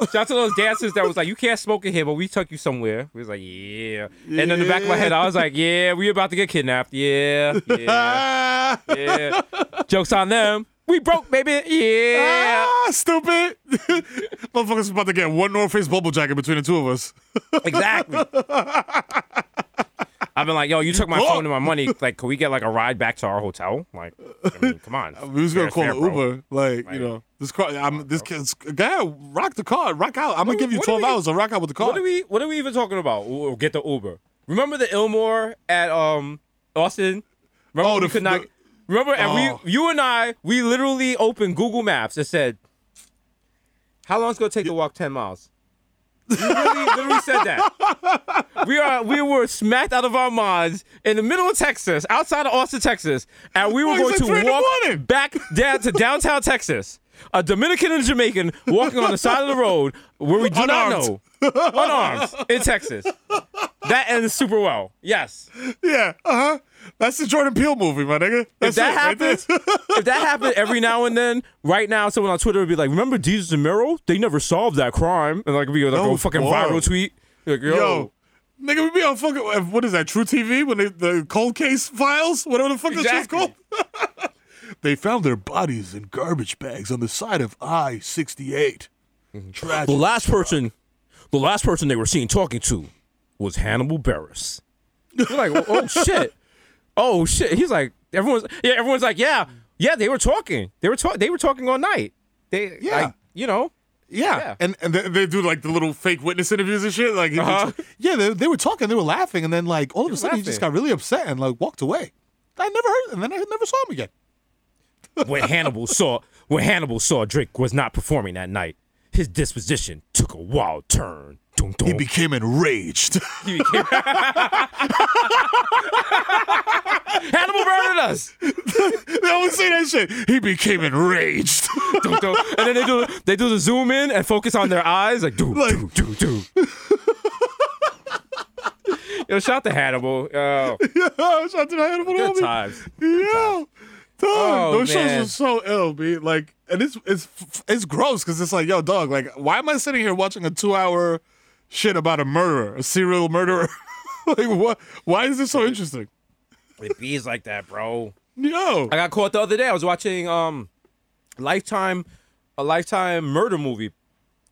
Speaker 3: Shout out to those dancers that was like, you can't smoke in here, but we took you somewhere. We was like, yeah. And in the back of my head, I was like, yeah, we about to get kidnapped. Yeah, yeah,
Speaker 4: Ah,
Speaker 3: yeah. Jokes on them. We broke, baby. Yeah.
Speaker 4: ah, stupid. Motherfuckers about to get one North Face bubble jacket between the two of us.
Speaker 3: Exactly. I've been like, yo, you took my phone and my money. Like, can we get like a ride back to our hotel? Like, I mean, come on.
Speaker 4: We was gonna call an. Uber, like you know, this car. I'm this kid's guy. Rock the car, rock out. I'm gonna give you
Speaker 3: what
Speaker 4: 12
Speaker 3: we-
Speaker 4: hours to rock out with the car.
Speaker 3: What are we? What are we even talking about? We'll get the Uber. Remember the Ilmore at um Austin? Remember
Speaker 4: Oh,
Speaker 3: we
Speaker 4: the-
Speaker 3: could not.
Speaker 4: the-
Speaker 3: remember, and
Speaker 4: Oh.
Speaker 3: we, you and I, we literally opened Google Maps and said, "How long it's gonna take to walk ten miles?" We really, literally said that. We are, we were smacked out of our minds in the middle of Texas, outside of Austin, Texas, and we were
Speaker 4: Oh,
Speaker 3: going to walk back down to downtown Texas. A Dominican and Jamaican walking on the side of the road where we do
Speaker 4: Unarmed.
Speaker 3: not know, unarmed in Texas. That ends super well. Yes.
Speaker 4: Yeah, uh huh. That's the Jordan Peele movie, my nigga.
Speaker 3: If that
Speaker 4: it, right
Speaker 3: happens, if that happened every now and then, right now, someone on Twitter would be like, "Remember Desus and Mero? They never solved that crime," and like be like
Speaker 4: No,
Speaker 3: a fucking
Speaker 4: whoa.
Speaker 3: viral tweet. Like, yo,
Speaker 4: Yo, nigga, we be on fucking what is that? truTV when they the cold case files, whatever the fuck that shit's called. they found their bodies in garbage bags on the side of I sixty eight. Tragic.
Speaker 3: the last person, the last person they were seen talking to was Hannibal Buress. You're like, oh, oh, shit, oh shit. He's like, everyone's yeah, everyone's like, yeah, yeah. They were talking. They were talking. They were talking all night. They,
Speaker 4: Yeah.
Speaker 3: like, you know.
Speaker 4: Yeah.
Speaker 3: Yeah.
Speaker 4: and and they, they do like the little fake witness interviews and shit. Like,
Speaker 3: Uh-huh.
Speaker 4: yeah, they, they were talking, they were laughing, and then like all of a sudden he just got really upset and like walked away. I never heard, and then I never saw him again.
Speaker 3: When Hannibal saw when Hannibal saw Drake was not performing that night, his disposition took a wild turn. Dun, dun.
Speaker 4: He became enraged.
Speaker 3: He became- Hannibal murdered us.
Speaker 4: they always say that shit. He became enraged.
Speaker 3: Dun. And then they do they do the zoom in and focus on their eyes like do do do do. Yo, shout to Hannibal. Yo,
Speaker 4: Yo, shout to Hannibal
Speaker 3: good
Speaker 4: homie.
Speaker 3: times.
Speaker 4: Yo, dog,
Speaker 3: Oh,
Speaker 4: those
Speaker 3: man.
Speaker 4: shows are so ill, b. Like, and it's it's it's gross because it's like, yo, dog, like, why am I sitting here watching a two-hour shit about a murderer, a serial murderer? like, what? Why is this so interesting?
Speaker 3: It bees like that, bro.
Speaker 4: Yo,
Speaker 3: I got caught the other day. I was watching um Lifetime a Lifetime murder movie.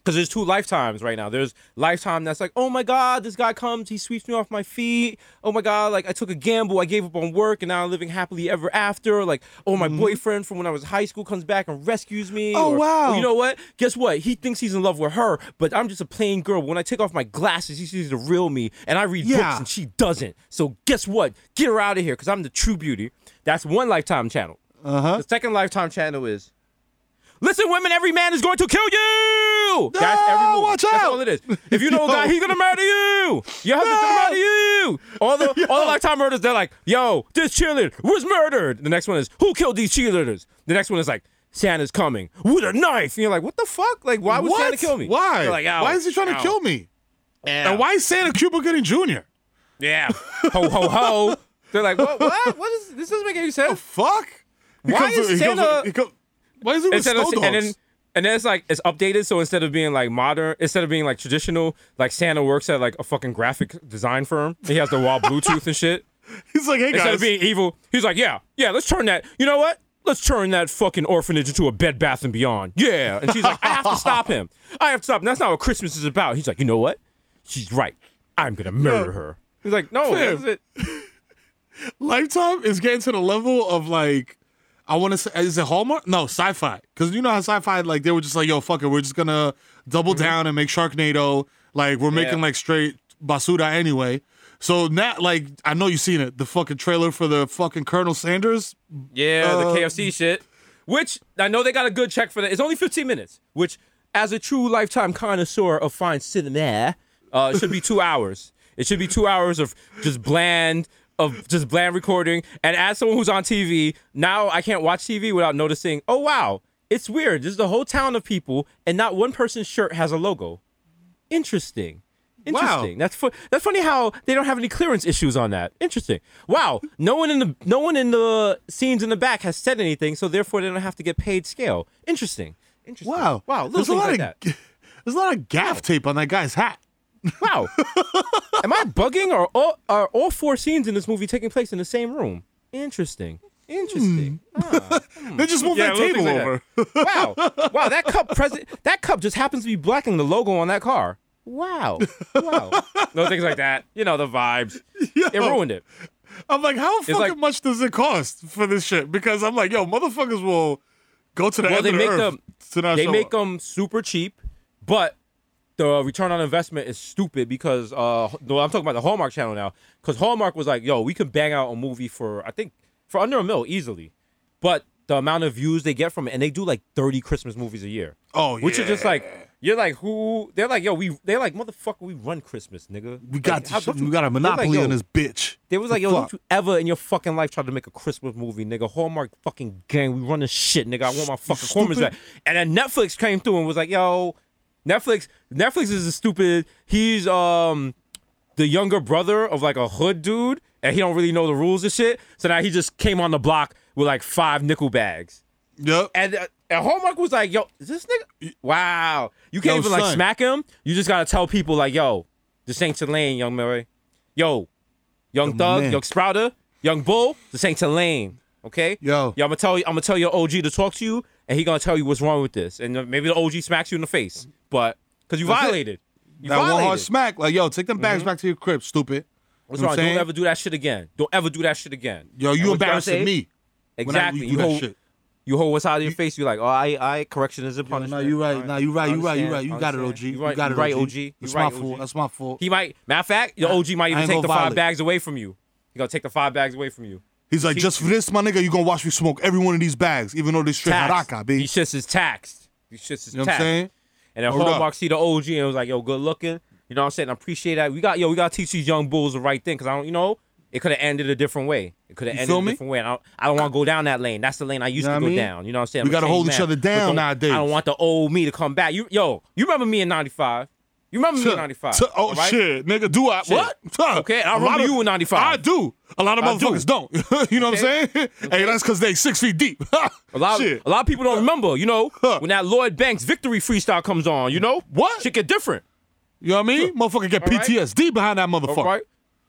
Speaker 3: Cause there's two lifetimes right now. There's lifetime that's like, oh my god, this guy comes, he sweeps me off my feet. Oh my god, like I took a gamble, I gave up on work, and now I'm living happily ever after. Like, oh my boyfriend from when I was high school comes back and rescues me.
Speaker 4: Mm-hmm. Oh,
Speaker 3: Or,
Speaker 4: wow.
Speaker 3: you know what? Guess what? He thinks he's in love with her, but I'm just a plain girl. When I take off my glasses, he sees the real me, and I read
Speaker 4: Yeah.
Speaker 3: books and she doesn't. So guess what? Get her out of here, cause I'm the true beauty. That's one lifetime channel.
Speaker 4: uh-huh.
Speaker 3: The second lifetime channel is Listen, women, every man is going to kill you. That's ah, every movie.
Speaker 4: watch
Speaker 3: That's
Speaker 4: out.
Speaker 3: all it is. If you know a guy, he's gonna murder you. Your husband's
Speaker 4: No.
Speaker 3: gonna ah! murder you. All the all the lifetime murders, they're like, yo, this cheerleader was murdered. The next one is, who killed these cheerleaders? The next one is like, Santa's coming with a knife. And you're like, what the fuck? Like, why would
Speaker 4: what?
Speaker 3: Santa kill me?
Speaker 4: Why?
Speaker 3: Like,
Speaker 4: why is he trying to kill me?
Speaker 3: Yeah.
Speaker 4: And why is Santa Cuba getting Junior?
Speaker 3: Yeah. ho ho ho. They're like, what? What? What is this? Doesn't make any sense.
Speaker 4: Fuck. He
Speaker 3: Why
Speaker 4: comes
Speaker 3: is
Speaker 4: he comes Why is he with
Speaker 3: instead of
Speaker 4: snow
Speaker 3: and then and then it's like it's updated so instead of being like modern instead of being like traditional like santa works at like a fucking graphic design firm he has the wall bluetooth and shit.
Speaker 4: He's like, hey
Speaker 3: instead
Speaker 4: guys, instead
Speaker 3: of being evil he's like yeah yeah let's turn that you know what? Let's turn that fucking orphanage into a bed bath and beyond. Yeah and she's like i have to stop him. I have to stop him. That's not what christmas is about. He's like you know what? She's right. I'm gonna murder her. He's like no
Speaker 4: Fam.
Speaker 3: it.
Speaker 4: Lifetime is getting to the level of like, I want to say, is it Hallmark? No, Sci-Fi. Because you know how Sci-Fi like they were just like, yo, fuck it, we're just gonna double down and make Sharknado. Like we're making
Speaker 3: Mm-hmm. Yeah.
Speaker 4: like straight basura anyway. So now, like, I know you've seen it, the fucking trailer for the fucking Colonel Sanders.
Speaker 3: Yeah, the
Speaker 4: Uh,
Speaker 3: KFC shit. Which I know they got a good check for that. It's only 15 minutes, which, as a true lifetime connoisseur of fine cinema, uh, it should be two hours. It should be two hours of just bland, of just bland recording. And as someone who's on TV, now I can't watch TV without noticing. Oh wow, it's weird. There's is a whole town of people, and not one person's shirt has a logo. Interesting. Interesting. That's fu- that's funny how they don't have any clearance issues on that. Interesting. Wow. No one in the no one in the scenes in the back has said anything, so therefore they don't have to get paid scale. Interesting. Interesting.
Speaker 4: Wow,
Speaker 3: Wow.
Speaker 4: There's a lot
Speaker 3: like
Speaker 4: of
Speaker 3: that.
Speaker 4: there's a lot of gaff tape on that guy's hat.
Speaker 3: Wow. Am I bugging or all, are all four scenes in this movie taking place in the same room? Interesting. Interesting. Ah.
Speaker 4: They just moved
Speaker 3: Yeah,
Speaker 4: that table
Speaker 3: like
Speaker 4: over.
Speaker 3: Wow. Wow, that cup present that cup just happens to be blacking the logo on that car. Wow. Wow. no things like that. You know, the vibes. It ruined it.
Speaker 4: I'm like, how fucking
Speaker 3: like-
Speaker 4: much does it cost for this shit? Because I'm like, yo, motherfuckers will go to the
Speaker 3: Well,
Speaker 4: end
Speaker 3: they
Speaker 4: of the
Speaker 3: make
Speaker 4: earth
Speaker 3: them
Speaker 4: to not
Speaker 3: they
Speaker 4: show
Speaker 3: make
Speaker 4: up.
Speaker 3: them super cheap, but the return on investment is stupid because uh no, I'm talking about the Hallmark channel now because Hallmark was like, yo, we can bang out a movie for I think for under a mil easily, but the amount of views they get from it, and they do like 30 Christmas movies a year.
Speaker 4: Oh, yeah,
Speaker 3: which is just like you're like who they're like yo we they're like motherfucker we run Christmas nigga
Speaker 4: We got
Speaker 3: like,
Speaker 4: this
Speaker 3: how-
Speaker 4: shit,
Speaker 3: don't you-
Speaker 4: we got a
Speaker 3: like,
Speaker 4: monopoly
Speaker 3: yo,
Speaker 4: on this bitch.
Speaker 3: they was like, yo, don't you ever in your fucking life try to make a Christmas movie, nigga? Hallmark fucking gang, we run this shit, nigga. I want my fucking corners back. And then Netflix came through and was like, yo, Netflix, Netflix is a stupid. He's um the younger brother of like a hood dude, and he don't really know the rules and shit. So now he just came on the block with like five nickel bags.
Speaker 4: Yep.
Speaker 3: And, uh, and Hallmark was like, yo, is this nigga? Wow. You can't
Speaker 4: Yo,
Speaker 3: even like smack him. You just gotta tell people like, yo, this ain't Tulane, young Murray. Yo, young
Speaker 4: Yo,
Speaker 3: Thug,
Speaker 4: man.
Speaker 3: young Sprouter, young Bull, this ain't Tulane. Okay?
Speaker 4: Yo.
Speaker 3: Yo, I'm gonna tell you, I'm gonna tell your OG to talk to you, and he gonna tell you what's wrong with this. And uh, maybe the OG smacks you in the face. But because you
Speaker 4: That's
Speaker 3: violated. You
Speaker 4: that one hard smack, like, yo, take them bags mm-hmm. back to your crib, stupid.
Speaker 3: What's
Speaker 4: You know
Speaker 3: wrong?
Speaker 4: what
Speaker 3: Don't ever do that shit again. Don't ever do that shit again.
Speaker 4: Yo, you embarrassing me. when I-
Speaker 3: Exactly.
Speaker 4: you
Speaker 3: You hold,
Speaker 4: shit.
Speaker 3: you hold what's out of your face. You're like, oh, I, I, correction is a punishment.
Speaker 4: no, you right. Nah, you right. You right. You right. You got it, OG. You
Speaker 3: right,
Speaker 4: got it,
Speaker 3: right,
Speaker 4: OG.
Speaker 3: OG.
Speaker 4: That's
Speaker 3: right,
Speaker 4: my fault. That's my fault.
Speaker 3: He might. Matter of fact, the OG might even take the five bags away from you. He gonna take the five bags away from you.
Speaker 4: He's like, just for this, my nigga, you gonna watch me smoke every one of these bags, even though they straight haraka, B.
Speaker 3: These shits is taxed. These shits is taxed.
Speaker 4: You know what I'm saying?
Speaker 3: And
Speaker 4: up.
Speaker 3: Hallmark see the OG and was like, yo, good looking. You know what I'm saying? I appreciate that. We got yo, we gotta teach these young bulls the right thing. Cause I don't, you know, it could have ended a different way. It could have ended a different way. And I don't, I don't want to go down that lane. That's the lane I used
Speaker 4: You know
Speaker 3: to go
Speaker 4: mean?
Speaker 3: down. You know what I'm saying?
Speaker 4: We
Speaker 3: I'm a
Speaker 4: gotta hold
Speaker 3: changed
Speaker 4: each other down nowadays.
Speaker 3: I don't want the old me to come back. You yo, you remember me in '95? You remember me in '95?
Speaker 4: T- oh
Speaker 3: right?
Speaker 4: shit, nigga, do I
Speaker 3: Shit.
Speaker 4: what?
Speaker 3: Okay, I remember
Speaker 4: of-
Speaker 3: you in 95.
Speaker 4: I do. A lot of
Speaker 3: I do.
Speaker 4: motherfuckers don't. you know what I'm saying? Hey, that's because they six feet deep.
Speaker 3: A lot,
Speaker 4: Shit.
Speaker 3: a lot of people don't remember, you know, when that Lloyd Banks victory freestyle comes on, you know?
Speaker 4: What?
Speaker 3: Shit get different.
Speaker 4: You know what I mean? Motherfucker get
Speaker 3: All right.
Speaker 4: PTSD behind that motherfucker.
Speaker 3: All right.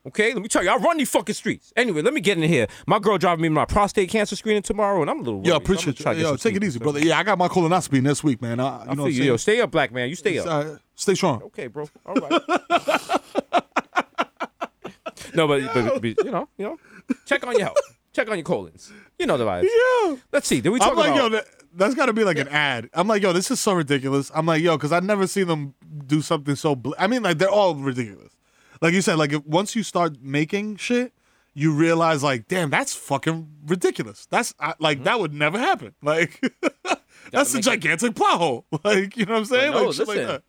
Speaker 3: Okay, let me tell you, I run these fucking streets. Anyway, let me get in here. My girl driving me to my prostate cancer screening tomorrow, and I'm a little worried.
Speaker 4: Yo, appreciate you. Yo, take it easy, brother. Yeah, I got my colonoscopy next week, man. I, you
Speaker 3: I
Speaker 4: know
Speaker 3: feel
Speaker 4: what
Speaker 3: you.
Speaker 4: saying?
Speaker 3: Yo, stay up, black man. You stay up.
Speaker 4: Uh, stay strong.
Speaker 3: Okay, bro. All right. no, but, but, but, you know, you know, check on your health. Check on your colons. You know the vibes.
Speaker 4: Yeah.
Speaker 3: Let's see. Did we talk
Speaker 4: I'm like,
Speaker 3: about?
Speaker 4: yo, that, that's got to be like an ad. I'm like, yo, this is so ridiculous. I'm like, yo, because I've never seen them do something so. Bl- I mean, like they're all ridiculous. Like you said, like if, once you start making shit, you realize, like, damn, that's fucking ridiculous. That's I, like mm-hmm. that would never happen. Like that's a
Speaker 3: make it-
Speaker 4: gigantic plot hole. Like you know what I'm saying?
Speaker 3: no,
Speaker 4: like shit like
Speaker 3: listen.
Speaker 4: that.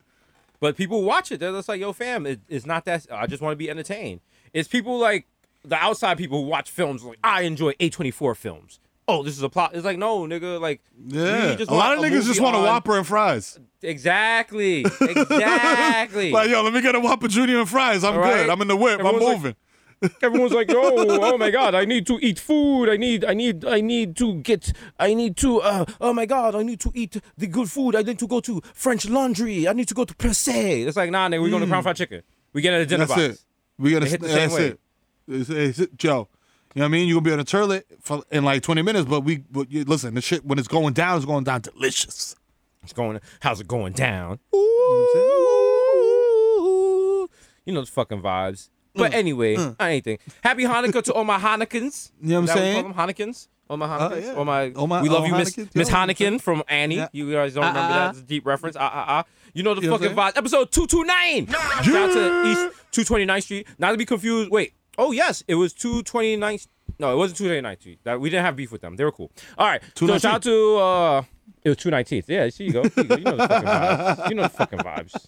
Speaker 3: But people watch it. They're just like, yo, fam, it, it's not that. I just want to be entertained. It's people like the outside people who watch films. Like, I enjoy A24 films. Oh, this is a plot. It's like, no, nigga. Like,
Speaker 4: Yeah,
Speaker 3: we just
Speaker 4: a lot of niggas just want a
Speaker 3: on-
Speaker 4: Whopper and fries.
Speaker 3: Exactly. Exactly.
Speaker 4: Like, yo, let me get a Whopper Junior and fries. I'm
Speaker 3: right.
Speaker 4: good. I'm in the whip. I'm
Speaker 3: Everyone's like-
Speaker 4: moving.
Speaker 3: Everyone's like, "Oh, oh my God! I need to eat food. I need, I need, I need to get. I need to. Uh, oh my God! I need to eat the good food. I need to go to French Laundry. I need to go to Per Se. It's like, nah, nigga, we're going to Crown Fried Chicken. We get it at a dinner
Speaker 4: Mm. That's
Speaker 3: box.
Speaker 4: it. We gotta.
Speaker 3: Hit the
Speaker 4: that's
Speaker 3: same way.
Speaker 4: it. It's, it's it, Joe. You know what I mean? You gonna be on a toilet for, in like 20 minutes, but we. But you, listen, the shit when it's going down, it's going down delicious.
Speaker 3: It's going. How's it going down? You know the fucking vibes. But
Speaker 4: Mm.
Speaker 3: anyway, anything. Happy Hanukkah to all my Hanukins.
Speaker 4: You know what I'm saying?
Speaker 3: them Hanukins. All my Hanukins.
Speaker 4: yeah.
Speaker 3: All my.
Speaker 4: All my-
Speaker 3: we love
Speaker 4: all
Speaker 3: you, Miss Miss
Speaker 4: yeah, you know what
Speaker 3: Hannikin from Annie.
Speaker 4: Yeah.
Speaker 3: You guys don't remember
Speaker 4: Ah, ah,
Speaker 3: that? It's a deep reference. Ah ah ah. You know the
Speaker 4: You
Speaker 3: fucking
Speaker 4: I'm
Speaker 3: vibes. Episode two two nine. Shout out to East two twenty Street. Not to be confused. Wait. Oh yes, it was two twenty ninth. No, it wasn't two twenty ninth Street. That we didn't have beef with them. They were cool. All right. So shout out to uh, it was two nineteenth. Yeah. See you go. See you, go. you know the fucking vibes. You know the fucking vibes.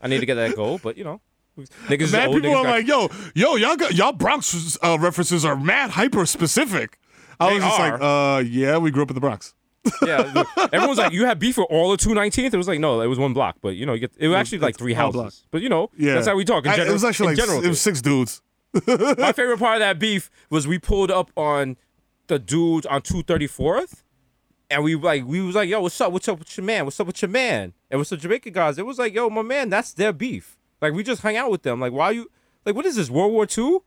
Speaker 3: I need to get that goal, but you know, niggas old.
Speaker 4: people
Speaker 3: niggas
Speaker 4: are like, yo, yo, y'all got y'all Bronx uh, references are mad hyper specific. I
Speaker 3: They
Speaker 4: was just
Speaker 3: are.
Speaker 4: like, uh, yeah, we grew up in the Bronx.
Speaker 3: Yeah, everyone's like, you had beef for all of 219th. It was like, no, it was one block, but you know, you get, it was actually like three houses. But you know,
Speaker 4: Yeah,
Speaker 3: that's how we talk. In
Speaker 4: I-
Speaker 3: general,
Speaker 4: it was actually like
Speaker 3: general
Speaker 4: it was six dudes.
Speaker 3: My favorite part of that beef was we pulled up on the dudes on 234th, and we like we was like, yo, what's up? What's up with your man? What's up with your man? And with the Jamaican guys, it was like, yo, my man, that's their beef. Like we just hung out with them. Like why you? Like what is this World War II?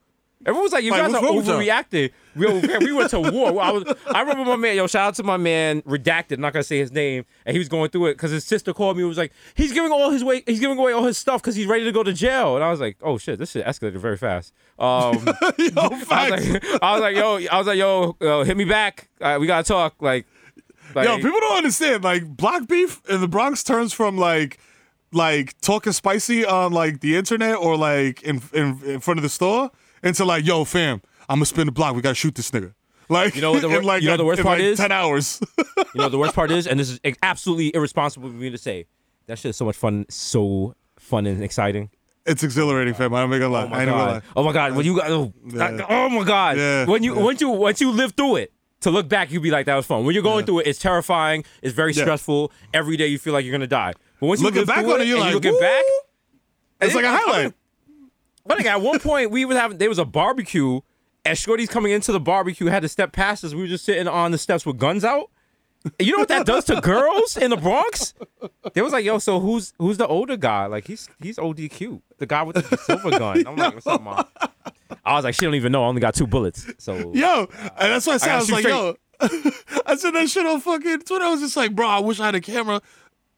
Speaker 3: Everyone was like, you
Speaker 4: Like,
Speaker 3: guys are
Speaker 4: wrong with y'all?
Speaker 3: overreacting. Yo, man, we went to war. I was, I remember my man. Yo, shout out to my man, redacted. Not gonna say his name, and he was going through it because his sister called me. and was like, he's giving all his way. He's giving away all his stuff because he's ready to go to jail. And I was like, oh shit, this shit escalated very fast. Um,
Speaker 4: Yo,
Speaker 3: I was like, I was like, yo, I was like, yo, uh, hit me back. Uh, we gotta talk. Like, like
Speaker 4: Yo, people don't understand. Like black beef in the Bronx turns from like like talking spicy on like the internet or like in in, in front of the store into like, yo, fam, I'm gonna spin the block. We gotta shoot this nigga. Like
Speaker 3: You know what the wor-
Speaker 4: like
Speaker 3: you know the worst part
Speaker 4: like
Speaker 3: is?
Speaker 4: Ten hours.
Speaker 3: you know, the worst part is, and this is absolutely irresponsible for me to say, that shit is so much fun, so fun and exciting.
Speaker 4: it's exhilarating, fam. I don't make a lie.
Speaker 3: Oh my
Speaker 4: I ain't gonna lie.
Speaker 3: Oh my god! When you got oh,
Speaker 4: Yeah.
Speaker 3: oh my god!
Speaker 4: Yeah.
Speaker 3: When you
Speaker 4: Yeah.
Speaker 3: once you once you live through it, to look back, you'll be like, that was fun. When you're going through it, it's terrifying. It's very
Speaker 4: Yeah.
Speaker 3: stressful. Every day you feel like you're gonna die. But once you
Speaker 4: Looking
Speaker 3: live
Speaker 4: back on it, you're like,
Speaker 3: you looking
Speaker 4: "Woo!"
Speaker 3: back,
Speaker 4: It's like a highlight.
Speaker 3: But like at one point, we was having there was a barbecue, and Shorty's coming into the barbecue had to step past us. We were just sitting on the steps with guns out. You know what that does to girls in the Bronx? They was like, "Yo, so who's who's the older guy? Like he's he's ODQ, the guy with the silver gun." I'm like, "What's up, mom?" I was like, "She don't even know. I only got two bullets." So
Speaker 4: Yo, and that's why I said I,
Speaker 3: gotta
Speaker 4: was
Speaker 3: shoot
Speaker 4: like, yo, I said that shit on fucking Twitter. I was just like, bro, I wish I had a camera.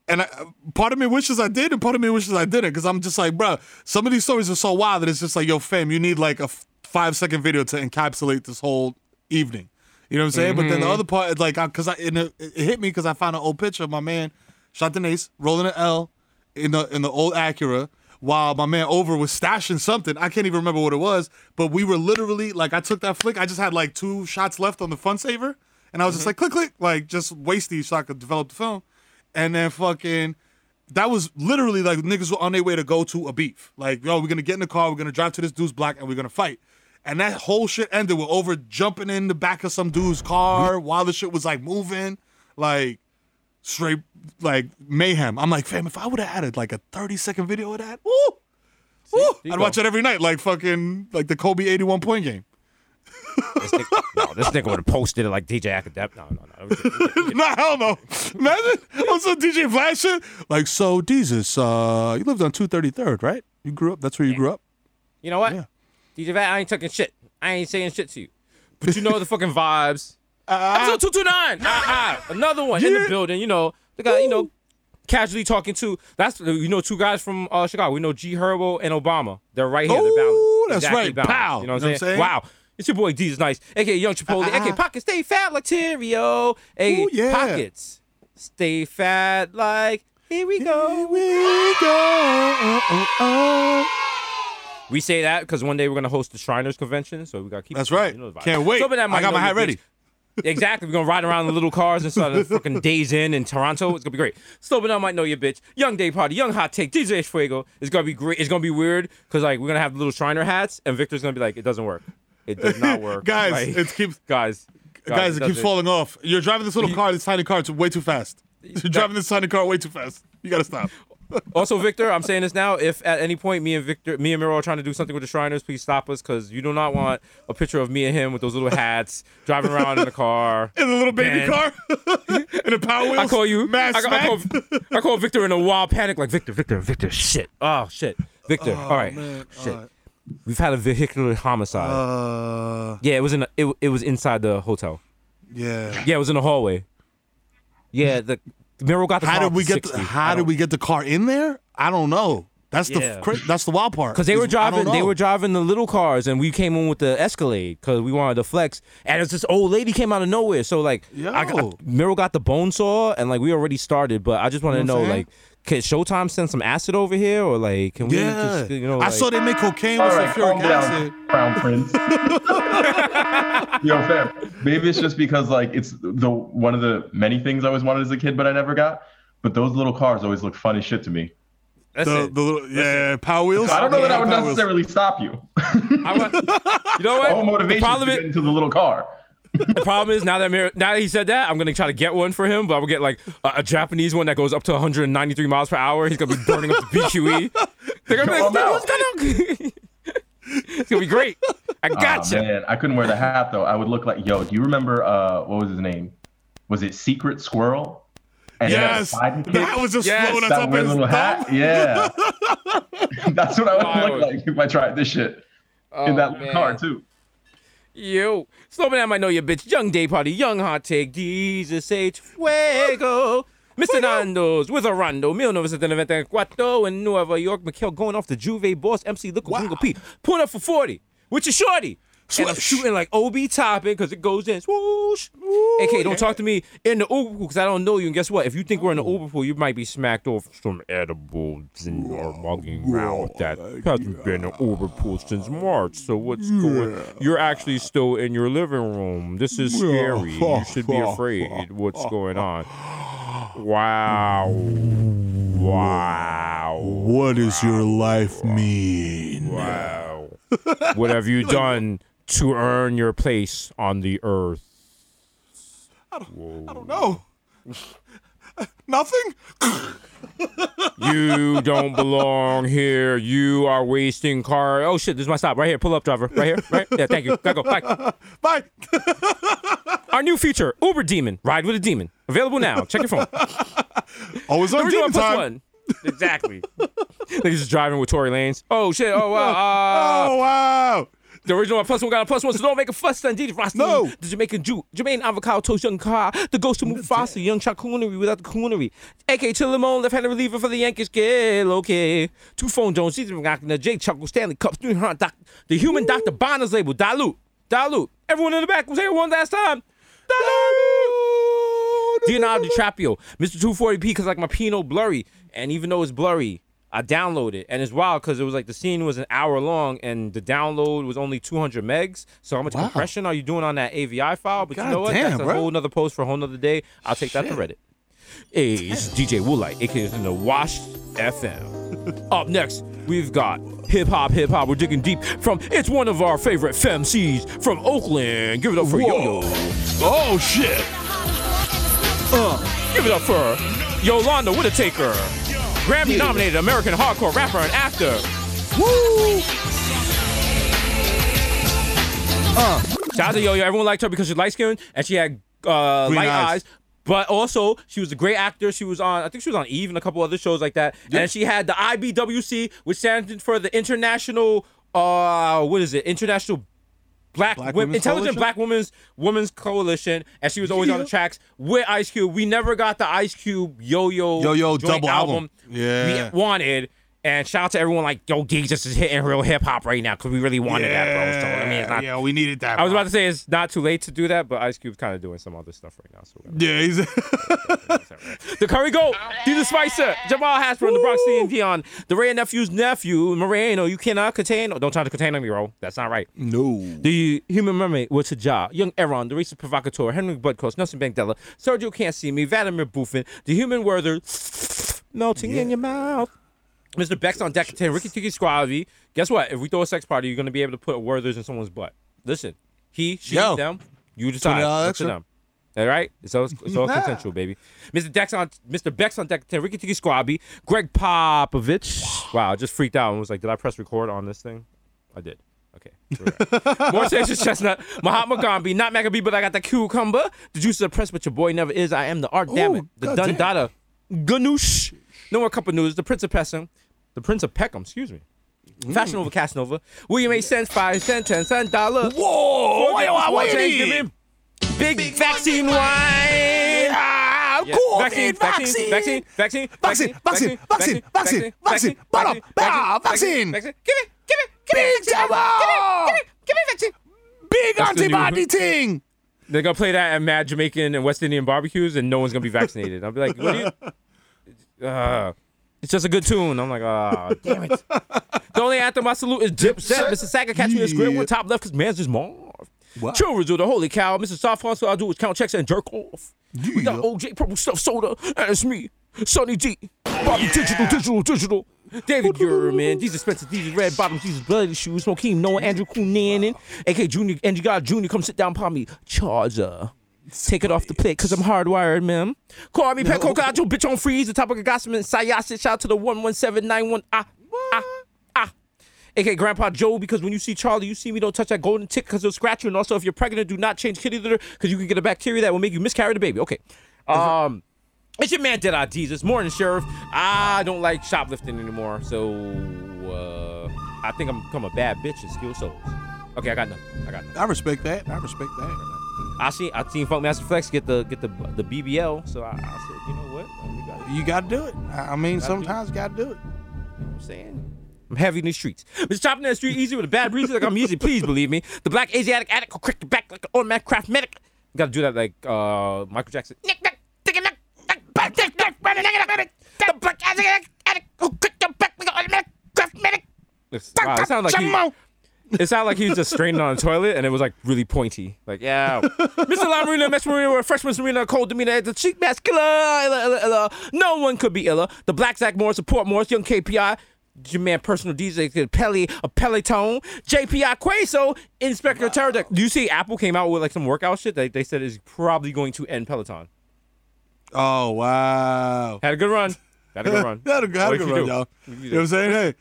Speaker 4: And I, part of me wishes I did, and part of me wishes I didn't, because I'm just like, bro, some of these stories are so wild that it's just like, yo, fam, you need like a f- five second video to encapsulate this whole evening. You know what I'm saying? But then the mm-hmm. other part, is like, because I, and it, it hit me because I found an old picture of my man, shot the Ace, rolling an L in the in the old Acura while my man over was stashing something. I can't even remember what it was, but we were literally like, I took that flick. I just had like two shots left on the fun saver, and I was just mm-hmm. like, click, click, like just waste these so I could develop the film. And then fucking, that was literally like niggas were on their way to go to a beef. Like, yo, we're gonna get in the car, we're gonna drive to this dude's block, and we're gonna fight. And that whole shit ended with over jumping in the back of some dude's car while the shit was like moving, like straight like mayhem. I'm like, fam, if I would have added like a 30 second video of that, woo, woo, I'd watch it every night, like fucking like the Kobe 81 point game.
Speaker 3: This nigga, no, this nigga would have posted it like DJ Akademiks. No, no, no.
Speaker 4: nah, hell no. Imagine on some DJ shit. Like, so Desus, uh, you lived on 233rd, right? You grew up. That's where you grew up.
Speaker 3: You know what?
Speaker 4: Yeah.
Speaker 3: DJ Vlad, I ain't talking shit. I ain't saying shit to you. But you know the fucking vibes. Episode 229. Ah, ah, another one in the building. You know, the guy, you know, casually talking to, that's, you know, two guys from uh, Chicago. We know G Herbo and Obama. They're right here. They're
Speaker 4: Ooh,
Speaker 3: balanced.
Speaker 4: that's right.
Speaker 3: balanced.
Speaker 4: Pow.
Speaker 3: You know what
Speaker 4: You know
Speaker 3: I'm saying?
Speaker 4: I'm saying?
Speaker 3: Wow. It's your boy Desus Nice, aka Young Chipotle, uh-uh. aka Pockets Stay Fat like Terrio, aka
Speaker 4: Ooh, yeah.
Speaker 3: Pockets Stay Fat like Here we go.
Speaker 4: Here we go. Oh, oh, oh.
Speaker 3: We say that because one day we're gonna host the Shriners convention, so we gotta keep.
Speaker 4: That's right.
Speaker 3: you know the.
Speaker 4: Can't wait.
Speaker 3: So, that
Speaker 4: I got my hat ready.
Speaker 3: Exactly. We're gonna ride around in the little cars instead of fucking Days in in Toronto. It's gonna be great. Slow I might know your bitch. Young Day Party, Young Hot Take, DJ Fuego. It's gonna be great. It's gonna be weird because like we're gonna have little Shriner hats, and Victor's gonna be like, it doesn't work. It does not work,
Speaker 4: Guys,
Speaker 3: Like,
Speaker 4: it keeps
Speaker 3: guys,
Speaker 4: guys, it keeps falling off. You're driving this little car, this tiny car, it's way too fast. You're driving this tiny car way too fast. You gotta stop.
Speaker 3: Also, Victor, I'm saying this now. If at any point me and Victor, me and Mero are trying to do something with the Shriners, please stop us because you do not want a picture of me and him with those little hats driving around in a car.
Speaker 4: In a little baby
Speaker 3: Man.
Speaker 4: car, in a power wheels.
Speaker 3: I call you. I, I, call, I call Victor in a wild panic, like Victor, Victor, Victor. Shit. Oh shit, Victor. Oh, all right. shit. We've had a vehicular homicide.
Speaker 4: Uh,
Speaker 3: yeah, it was in. A, it, it was inside the hotel.
Speaker 4: yeah.
Speaker 3: Yeah, it was in the hallway. Yeah, the, the Mero got the
Speaker 4: How did we get? The, how did we get the car in there? I don't know. That's
Speaker 3: Yeah.
Speaker 4: the that's the wild part.
Speaker 3: Because they were
Speaker 4: I
Speaker 3: driving, they were driving the little cars, and we came in with the Escalade because we wanted to flex. And it's this old lady came out of nowhere. So like, I,
Speaker 4: Yo.
Speaker 3: I, Mero got the bone saw, and like we already started. But I just want to
Speaker 4: You know
Speaker 3: know, like, can Showtime send some acid over here, or like, can we
Speaker 4: Yeah,
Speaker 3: just, you know,
Speaker 4: I
Speaker 3: like,
Speaker 4: saw they make cocaine
Speaker 15: All
Speaker 4: with
Speaker 15: right,
Speaker 4: sulfuric
Speaker 15: calm down,
Speaker 4: acid.
Speaker 15: Crown Prince. Yo, fam. Maybe it's just because like it's the one of the many things I always wanted as a kid, but I never got. But those little cars always look funny shit to me.
Speaker 3: That's
Speaker 4: The,
Speaker 3: it.
Speaker 4: the little, yeah, power wheels.
Speaker 15: I don't know that I would
Speaker 4: Power wheels.
Speaker 15: necessarily stop you.
Speaker 3: I want, you know what? The
Speaker 15: motivation is
Speaker 3: problem
Speaker 15: to
Speaker 3: is,
Speaker 15: get into the little car.
Speaker 3: The problem is now that Mero, now that he said that, I'm gonna try to get one for him, but I will get like a, a Japanese one that goes up to 193 miles per hour. He's gonna be burning up the BQE. They're gonna be like, what's going on? it's gonna be great. I gotcha.
Speaker 15: man, I couldn't wear the hat though. I would look like yo. Do you remember uh what was his name? Was it Secret Squirrel? And it had a
Speaker 4: Yes, that was just
Speaker 3: Yes,
Speaker 4: floating on
Speaker 15: that
Speaker 4: top of
Speaker 15: weird
Speaker 4: his
Speaker 15: little
Speaker 4: thumb.
Speaker 15: hat. Yeah, that's what I would
Speaker 3: Wild.
Speaker 15: look like if I tried this shit in
Speaker 3: Oh,
Speaker 15: that
Speaker 3: man.
Speaker 15: car too.
Speaker 3: Yo, slow me down, I know your bitch. Young day party, young hot take, Desus H. Fuego. Mr. Nando's with a rondo, 1994 in Nueva York. Mikhail going off the Juve boss, MC Look wow. P. Pulling up for 40 with your shorty. And I'm shooting like OB topping because it goes in. Swoosh. AK, don't talk to me in the Uber pool because I don't know you. And guess what? If you think we're in the Uber pool, you might be smacked off some edibles and are walking around with that. Hasn't been an Uber pool since March. So what's going You're actually still in your living room. This is scary. You should be afraid. What's going on? Wow. Wow.
Speaker 4: What does your life mean?
Speaker 3: Wow. what have you done to earn your place on the earth?
Speaker 4: I don't I don't know. Nothing.
Speaker 3: You don't belong here. You are wasting car. Oh shit, this is my stop. Right here. Pull up, driver. Right here. Right? Yeah, thank you. Gotta go. Bye.
Speaker 4: Bye.
Speaker 3: Our new feature, Uber Demon. Ride with a demon. Available now. Check your phone.
Speaker 4: Always on demon
Speaker 3: plus
Speaker 4: time.
Speaker 3: one. Exactly. Niggas just driving with Tory Lanez. Oh shit. Oh wow. Uh,
Speaker 4: Oh wow.
Speaker 3: The original one plus one got a plus one, so don't make a fuss. Then Didi Frosty,
Speaker 4: No.
Speaker 3: the Jamaican Jew, Jermaine avocado toast, young car, the ghost of Mufasa, young charcuterie without the coonery. AK Tillamon, left-handed reliever for the Yankees. Get okay. Two phone Jones, Caesar the Jake Chuckle, Stanley Cups, New Hunt, Doc, the human Dr. Bronner's label, dilute, dilute. Everyone in the back was here one last time. Dilute. Leonardo DiCaprio, Mr. 240p, because like my Pinot blurry, and even though it's blurry, I downloaded it, and it's wild because it was like the scene was an hour long, and the download was only 200 megs. So how much
Speaker 4: Wow.
Speaker 3: compression are you doing on that AVI file? But you know what?
Speaker 4: Goddamn,
Speaker 3: That's a
Speaker 4: bro.
Speaker 3: whole nother post for a whole nother day. I'll take that to Reddit. Hey, it's DJ Woolite, aka in the Wash FM. Up next, we've got hip hop, hip hop. We're digging deep from it's one of our favorite femcs from Oakland. Give it up for Yo Yo.
Speaker 4: Oh shit!
Speaker 3: Uh, Give it up for Yolanda Whitaker, Grammy nominated American hardcore rapper and actor. Woo! Uh, shout out to Yo Yo. Everyone liked her because she's light skinned and she had uh, light
Speaker 4: eyes.
Speaker 3: eyes. But also, she was a great actor. She was on, I think she was on Eve and a couple other shows like that. And she had the IBWC, which stands for the International, uh, what is it? International Black,
Speaker 4: Black
Speaker 3: Wom-
Speaker 4: Women's
Speaker 3: Intelligent
Speaker 4: Coalition?
Speaker 3: Black Women's Women's Coalition, and she was always on the tracks with Ice Cube. We never got the Ice Cube Yo Yo
Speaker 4: Yo Yo double album. Yeah.
Speaker 3: we wanted. And shout out to everyone like Yo Jesus is hitting real hip hop right now because we really wanted that, bro. So I mean, it's not.
Speaker 4: yeah, we needed that.
Speaker 3: I was
Speaker 4: bro.
Speaker 3: about to say it's not too late to do that, but Ice Cube's kind of doing some other stuff right now. So
Speaker 4: Yeah, he's.
Speaker 3: the Curry Goat, Desus Spicer, Jamal Hasper, the Bronx and Dion, the Ray nephew's nephew, Moreno. You cannot contain. Oh, don't try to contain me, bro. That's not right.
Speaker 4: no.
Speaker 3: The human mermaid with Tajah, Young Aaron, the racist provocateur, Henry Budcoast, Nelson Mandela, Sergio Can't See Me, Vladimir Buffin, the human werther, melting in your mouth. Mr. Bex on deck 10, Ricky Tiki Squavi. Guess what? If we throw a sex party, you're going to be able to put werthers in someone's butt. Listen, he, she,
Speaker 4: Yo.
Speaker 3: them, you decide. Up to them. All right? It's all, it's all consensual, baby. Mr. Dex on Mr. Bex on deck 10, Ricky Tiki Squabi, Gregg Popovich. Wow, I just freaked out and was like, did I press record on this thing? I did. Okay. right. More Texas Chestnut, Mahatma Gandhi, not Maccabee, but I got the cucumber. The juice of the press, but your boy never is. I am the art, damn it. The. Dundada. Ganoush. No more cup of news. The Prince of Peckham. The Prince of Peckham, excuse me. Fashion over Casanova. William A. Cents, five cent, ten cent dollar.
Speaker 4: Whoa!
Speaker 3: Forget
Speaker 4: Wait,
Speaker 3: the
Speaker 4: wait,
Speaker 3: small
Speaker 4: wait,
Speaker 3: change,
Speaker 4: wait.
Speaker 3: give him Big, vaccine wine.
Speaker 4: Ah,
Speaker 3: Yeah.
Speaker 4: cool.
Speaker 3: Vaccine, vaccine, vaccine, vaccine,
Speaker 4: vaccine, vaccine, vaccine, vaccine, vaccine, vaccine, bottom, bah, vaccine.
Speaker 3: Give me, give me, give me
Speaker 4: Big
Speaker 3: vaccine.
Speaker 4: Jabba!
Speaker 3: Give me, give me vaccine.
Speaker 4: Big
Speaker 3: That's the new-
Speaker 4: antibody thing.
Speaker 3: They're gonna play that at mad Jamaican and West Indian barbecues, and no one's gonna be vaccinated. I'll be like, what do you? Uh, it's just a good tune. I'm like, ah, damn it. The only anthem I salute is Dipset. Mr. Sacker, catch me a one top left, cause man's just Marv.
Speaker 4: Wow.
Speaker 3: Children's with the holy cow. Mr. Soft so I do is count checks and jerk off. We got OJ Purple Stuff Soda, and it's me, Sunny D, Bobby Digital, Digital, Digital. David Gurman, Desus Spencer, Desus Red Bottoms, Desus Bloody Shoes, Smokeem, Noah, Andrew Cunanan, AK Junior, Andrew God Junior, come sit down upon me. Charger. Take it off the plate, cause I'm hardwired, man. Call me Petco, got your bitch on freeze. The topic of gossip and Sayas. Shout out to the 11791. Ah, ah, ah. AK Grandpa Joe, because when you see Charlie, you see me, don't touch that golden tick because it'll scratch you. And also, if you're pregnant, do not change kitty litter because you can get a bacteria that will make you miscarry the baby. Okay. Um, it's your man Dead Eye Desus, Morning Sheriff. I don't like shoplifting anymore, so uh, I think I'm become a bad bitch and steal souls. Okay, I got nothing. I got nothing.
Speaker 4: I respect that. I respect that.
Speaker 3: I seen I seen Funkmaster Flex get the get the the BBL, so I, I said, you know what? We gotta, you
Speaker 4: You got to do it. I mean,
Speaker 3: Gotta
Speaker 4: sometimes you got to do it.
Speaker 3: know what I'm saying? I'm heavy in the streets. Mr. Chopping in the street easy with a bad breeze like I'm easy. Please believe me. The black Asiatic addict will crack your back like an automatic craft medic. You gotta do that like uh Michael Jackson. The black Asiatic addict will crack your back like an automatic craft medic. Wow, it sounded like he, it sounded like he was just straining on a toilet and it was like really pointy. Like, yeah. Mr. La Marina, Mex Marina, freshman Marina, cold demeanor, the cheap mask killer. Illa, illa, illa. No one could be iller. The Black Zach Morris, support Morris, young KPI. Your man, personal DJ, Pelly, a Peloton, JPI Queso, Inspector Terror. Do you see Apple came out with like some workout shit that they said is probably going to end Peloton?
Speaker 4: Oh, wow.
Speaker 3: Had a good run. Had a good run.
Speaker 4: Had a, had a good run, y'all. You know what I'm saying? Hey,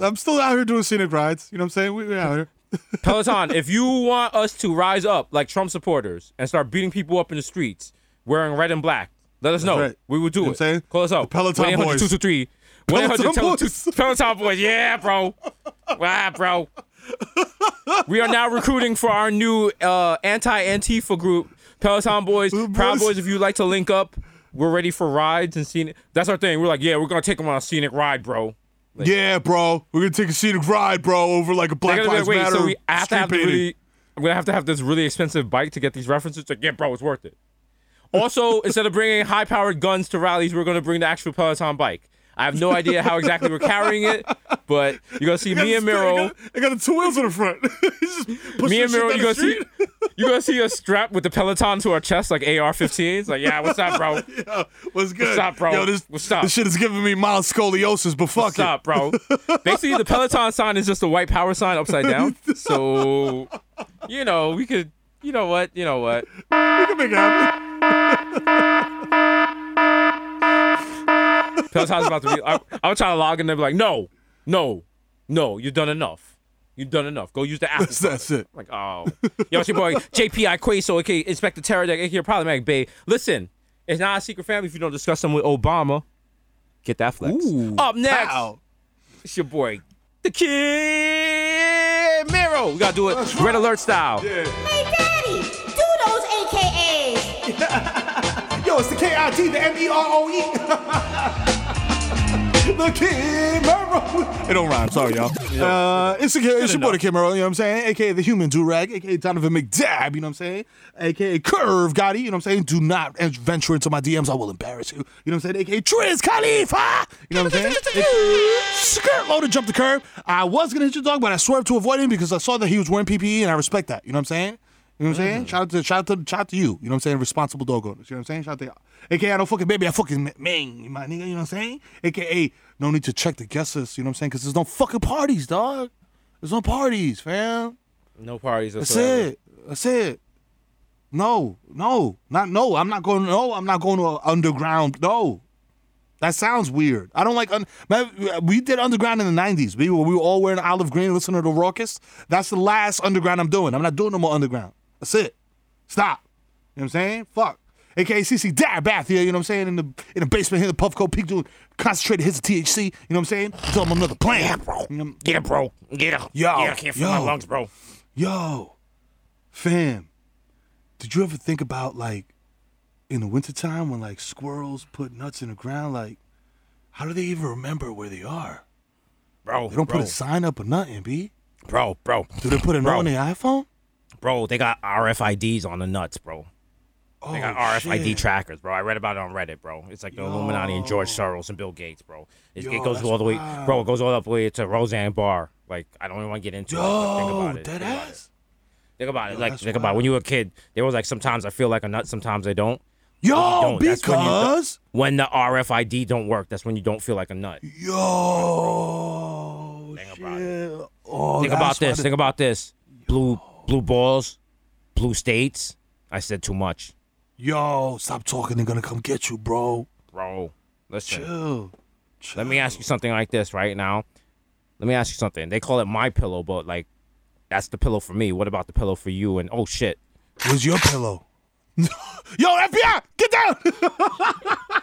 Speaker 4: I'm still out here doing scenic rides. You know what I'm saying? We, we out here.
Speaker 3: Peloton, if you want us to rise up like Trump supporters and start beating people up in the streets wearing red and black, let us know.
Speaker 4: right.
Speaker 3: We will do
Speaker 4: You know
Speaker 3: it.
Speaker 4: saying?
Speaker 3: Call us up.
Speaker 4: The Peloton
Speaker 3: 1-800
Speaker 4: boys.
Speaker 3: 223 1-800
Speaker 4: Peloton boys.
Speaker 3: Peloton boys. Yeah, bro. Wow, bro. we are now recruiting for our new uh, anti-Antifa group, Peloton Boys. Proud
Speaker 4: boys.
Speaker 3: Boys, if you'd like to link up, we're ready for rides and scenic. That's our thing. We're like, yeah, we're going to take them on a scenic ride, bro.
Speaker 4: Yeah, bro. We're to take a scenic ride, bro, over like a Black Lives
Speaker 3: like, wait,
Speaker 4: Matter
Speaker 3: so we have to have
Speaker 4: painting.
Speaker 3: really, I'm gonna have to have this really expensive bike to get these references. Like, yeah, bro, it's worth it. Also, instead of bringing high-powered guns to rallies, we're gonna bring the actual Peloton bike. I have no idea how exactly we're carrying it, but you're gonna see me and Mero.
Speaker 4: I got the two wheels in the front.
Speaker 3: Me and
Speaker 4: Mero,
Speaker 3: you
Speaker 4: the
Speaker 3: gonna see,
Speaker 4: street.
Speaker 3: you gonna see us strapped with the Peloton to our chest like AR-15s. Like, yeah, what's up, bro?
Speaker 4: Yo, what's good?
Speaker 3: What's up, bro?
Speaker 4: Yo, this,
Speaker 3: What's up?
Speaker 4: this shit is giving me mild scoliosis, but fuck
Speaker 3: What's
Speaker 4: it.
Speaker 3: up, bro? Basically, the Peloton sign is just a white power sign upside down. So, you know, we could, you know what, you know what.
Speaker 4: We can make it happen.
Speaker 3: Peloton's about to be. I, I was trying to log in and be like, no, no, no, you've done enough. You've done enough. Go use the app.
Speaker 4: That's, that's it.
Speaker 3: Like, oh. Yo, it's your boy, JPI Quaso, aka Inspector Terror, aka Problematic Bay. Listen, it's not a secret family if you don't discuss them with Obama. Get that flex. Up next,
Speaker 4: Pow.
Speaker 3: it's your boy, the Kid Mero. We gotta do it red alert style.
Speaker 16: Hey, Daddy, do those AKAs.
Speaker 4: Yo, it's the K-I-T, the M-E-R-O-E. the Kid Mero. It don't rhyme, sorry, y'all. Uh, it's, the, it's your boy, the Mero, you know what I'm saying? AKA the Human Durag, AKA Donovan McDab, you know what I'm saying? AKA Curve Gotti, you know what I'm saying? Do not venture into my DMs, I will embarrass you. You know what I'm saying? AKA Triz Khalifa, you know what I'm saying? Skirt loaded, jump the curb. I was gonna hit your dog, but I swerved to avoid him because I saw that he was wearing PPE, and I respect that. You know what I'm saying? You know what I'm saying? Mm-hmm. Shout out to shout out to shout out to you. You know what I'm saying? Responsible dog owners. You know what I'm saying? Shout out to y'all. AKA I don't fucking baby, I fucking man, my nigga. You know what I'm saying? AKA no need to check the guest list. You know what I'm saying? Because there's no fucking parties, dog. There's no parties, fam.
Speaker 3: No parties.
Speaker 4: That's
Speaker 3: whatsoever.
Speaker 4: it. That's it. No, no, not no. I'm not going. No, I'm not going to a underground. No, that sounds weird. I don't like. Un- man, we did underground in the '90s. We were we were all wearing olive green, listening to Rawkus. That's the last underground I'm doing. I'm not doing no more underground. That's it. Stop. You know what I'm saying? Fuck. AKA CC Dad Bath here, you know what I'm saying? In the in the basement here, the Puffco Peak doing concentrated hits of THC, you know what I'm saying? Tell them another plan.
Speaker 5: Yeah, bro.
Speaker 4: You know-
Speaker 5: Get it, bro. Get it.
Speaker 4: Yo,
Speaker 5: Yeah, I can't feel my
Speaker 4: yo.
Speaker 5: lungs, bro.
Speaker 4: Yo, fam, did you ever think about like in the wintertime when like squirrels put nuts in the ground? Like, how do they even remember where they are?
Speaker 5: Bro,
Speaker 4: They don't
Speaker 5: bro,
Speaker 4: put a sign up or nothing, B.
Speaker 5: bro, bro,
Speaker 4: Do they put a note on their iPhone?
Speaker 5: Bro. They got RFIDs on the nuts, bro.
Speaker 4: Oh,
Speaker 5: They got oh, RFID
Speaker 4: shit.
Speaker 5: trackers, bro. I read about it on Reddit, bro. It's like the Illuminati and George Soros and Bill Gates, bro. It,
Speaker 4: Yo,
Speaker 5: it goes all the way,
Speaker 4: wild.
Speaker 5: bro. It goes all the way to Roseanne Barr. Like I don't even want to get into it. But think
Speaker 4: Yo,
Speaker 5: about it.
Speaker 4: dead
Speaker 5: Think about it.
Speaker 4: ass.
Speaker 5: Think about it.
Speaker 4: Yo,
Speaker 5: Like
Speaker 4: that's
Speaker 5: think about it. when you were a kid. They was like sometimes I feel like a nut, sometimes I don't.
Speaker 4: Yo,
Speaker 5: don't. That's when you
Speaker 4: because
Speaker 5: When the RFID don't work, that's when you don't feel like a nut.
Speaker 4: yo,
Speaker 5: Think about
Speaker 4: shit. Oh,
Speaker 5: think about this.
Speaker 4: the-
Speaker 5: Think about this. Blue blue balls, blue states. I said too much,
Speaker 4: Yo, stop talking. They're gonna come get you, bro.
Speaker 5: bro. Listen.
Speaker 4: Chill.
Speaker 5: Let me ask you something like this right now. Let me ask you something. They call it my pillow, but like that's the pillow for me. What about the pillow for you? And oh shit.
Speaker 4: Where's your pillow? Yo, FBI, get down!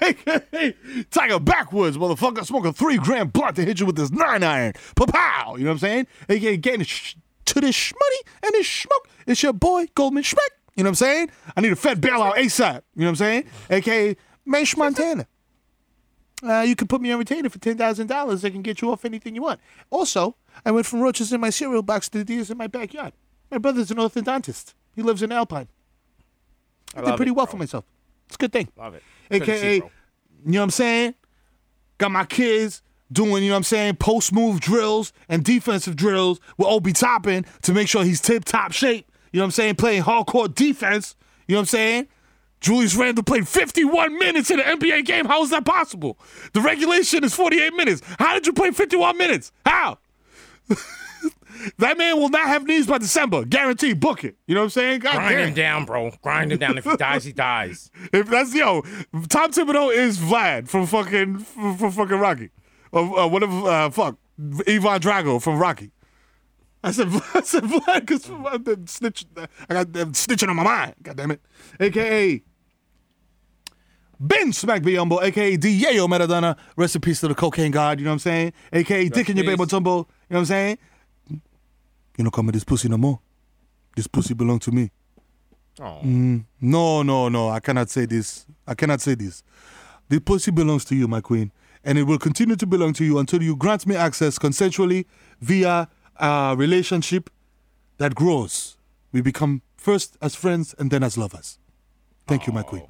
Speaker 4: hey, Tiger backwoods, motherfucker. Smoking three gram blunt to hit you with this nine iron. Pow! You know what I'm saying? AKA getting sh- to this shmoney and this smoke. It's your boy, Goldman Schmeck. You know what I'm saying? I need a Fed bailout ASAP. You know what I'm saying? AKA Mash Montana. Uh, you can put me on retainer for ten thousand dollars. I can get you off anything you want. Also, I went from roaches in my cereal box to deers in my backyard. My brother's an orthodontist. He lives in Alpine. I, did pretty
Speaker 5: it,
Speaker 4: well
Speaker 5: bro.
Speaker 4: for myself. It's a good thing.
Speaker 5: Love it.
Speaker 4: AKA, you know what I'm saying? Got my kids doing, you know what I'm saying, post move drills and defensive drills with Obi Toppin to make sure he's tip top shape. You know what I'm saying? Playing hardcore defense. You know what I'm saying? Julius Randle played 51 minutes in an NBA game. How is that possible? The regulation is 48 minutes. How did you play 51 minutes? How? that man will not have knees by December. Guaranteed. Book it. You know what I'm saying? God
Speaker 5: Grind
Speaker 4: damn.
Speaker 5: him down, bro. Grind him down. If he dies, he dies.
Speaker 4: If that's yo, Tom Thibodeau is Vlad from fucking from, from fucking Rocky, or uh, whatever. Uh, fuck, Ivan Drago from Rocky. I said I said Vlad because snitch. I got them snitching on my mind. God damn it. AKA Ben Smack Biombo, aka Diego Maradona. Rest in peace to the cocaine god. You know what I'm saying? AKA Dick in your baby tumbo. You know what I'm saying? You don't come with this pussy no more. This pussy belong to me. Mm, no, no, no. I cannot say this. I cannot say this. The pussy belongs to you, my queen, and it will continue to belong to you until you grant me access consensually via a relationship that grows. We become first as friends and then as lovers. Thank you, my queen.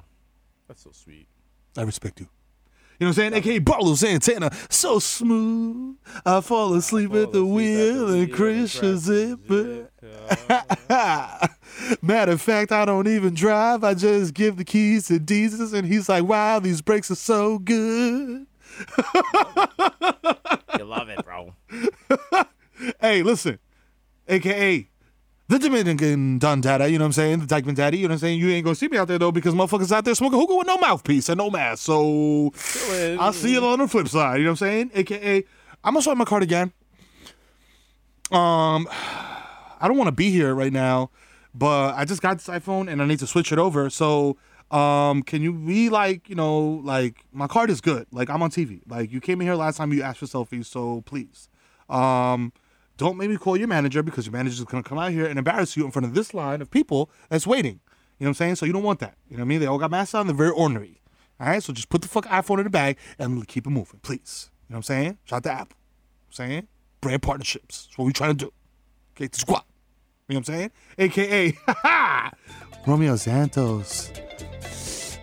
Speaker 3: That's so sweet.
Speaker 4: I respect you. You know what I'm saying? AKA Barlow Santana. So smooth. I fall asleep at the wheel and crash a zipper. Matter of fact, I don't even drive. I just give the keys to Jesus, and he's like, wow, these brakes are so good.
Speaker 5: You love it, bro.
Speaker 4: Hey, listen, AKA the Dominican Don Dada, you know what I'm saying? The Dyckman Daddy, you know what I'm saying? You ain't gonna see me out there though because motherfuckers out there smoking hookah with no mouthpiece and no mask. So I'll see you on the flip side, you know what I'm saying? AKA, I'm gonna swipe my card again. Um, I don't want to be here right now, but I just got this iPhone and I need to switch it over. So, um, can you be like, you know, like my card is good. Like I'm on TV. Like you came in here last time, you asked for selfies, so please, um, don't make me call your manager because your manager's gonna come out here and embarrass you in front of this line of people that's waiting. You know what I'm saying? So you don't want that. You know what I mean? They all got masks on. They're very ornery. All right. So just put the fuck iPhone in the bag and keep it moving, please. You know what I'm saying? Shout out to Apple. You know I'm saying brand partnerships. That's what we trying to do. Okay, the squad. You know what I'm saying? AKA Romeo Santos.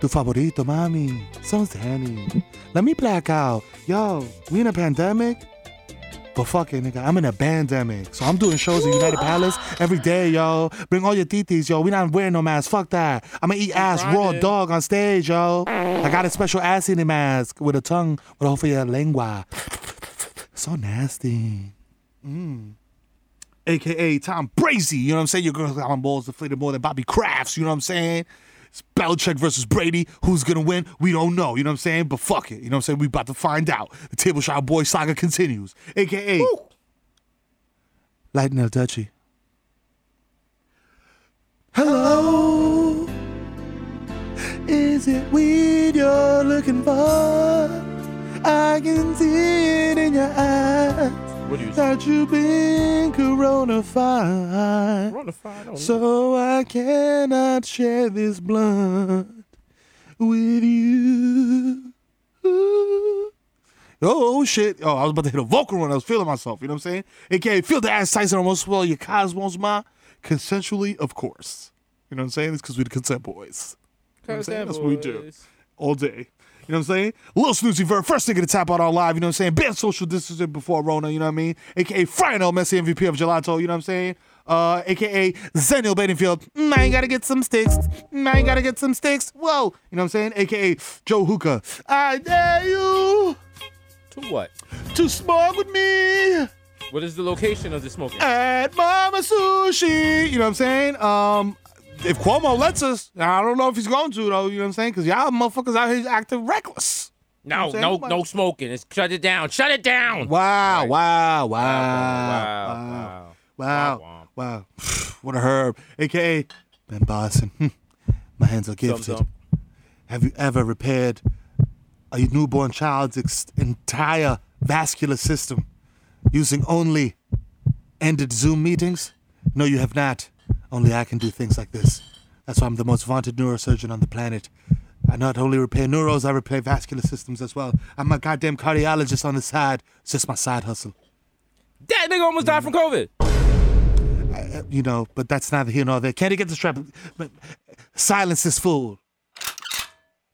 Speaker 4: Tu favorito, mami. So's Danny. Let me black out. Yo, we in a pandemic. But fuck it, nigga. I'm in a pandemic. So I'm doing shows at United Palace every day, yo. Bring all your titis, yo. We not wearing no mask. Fuck that. I'm gonna eat ass raw dog on stage, yo. I got a special ass eating mask with a tongue with a for your lengua. So nasty. Mm. AKA Tom Brazy. You know what I'm saying? Your girl's got on balls deflated more than Bobby Crafts. You know what I'm saying? It's Belichick versus Brady. Who's gonna win? We don't know. You know what I'm saying? But fuck it. You know what I'm saying? We about to find out. The Table Shot Boy saga continues. AKA Lighten El Dutchie. Hello. Is it weed you're looking for? I can see it in your eyes.
Speaker 5: What do you
Speaker 4: That you've been coronafied.
Speaker 5: Coronafied, I.
Speaker 4: So I cannot share this blunt with you. Oh, shit. Oh, I was about to hit a vocal run. I was feeling myself. You know what I'm saying? AKA, feel the ass Tyson almost swell your cosmos, ma. Consensually, of course. You know what I'm saying? It's because we're the consent boys. You know what I'm saying? That's what we do all day. You know what I'm saying? Lil Snoozy Ver, first nigga to tap out on live, you know what I'm saying? Ban social distancing before Rona, you know what I mean? AKA Frionel Messi MVP of Gelato, you know what I'm saying? Uh, AKA Zeniel Badenfield, mm, I ain't gotta get some sticks. Mm, I ain't gotta get some sticks. Whoa. You know what I'm saying? AKA Joe Hookah. I dare you
Speaker 5: To what?
Speaker 4: to smoke with me
Speaker 5: What is the location of the smoking?
Speaker 4: at Mama Sushi. You know what I'm saying? Um, if Cuomo lets us, I don't know if he's going to though. You know what I'm saying? Because y'all motherfuckers out here acting reckless.
Speaker 5: No,
Speaker 4: I'm saying?
Speaker 5: no, no smoking. It's shut it down. Shut it down.
Speaker 4: Wow! Wow! Wow!
Speaker 5: wow,
Speaker 4: Wow!
Speaker 5: wow.
Speaker 4: Wow! Wow! what a herb, aka Ben Boston. My hands are gifted. Have you ever repaired a newborn child's ex- entire vascular system using only ended Zoom meetings? No, you have not. Only I can do things like this. That's why I'm the most vaunted neurosurgeon on the planet. I not only repair neuros, I repair vascular systems as well. I'm a goddamn cardiologist on the side. It's just my side hustle.
Speaker 5: That nigga almost died from COVID.
Speaker 4: Uh, you know, but that's neither here nor there. Can't he get the strap? But silence this fool.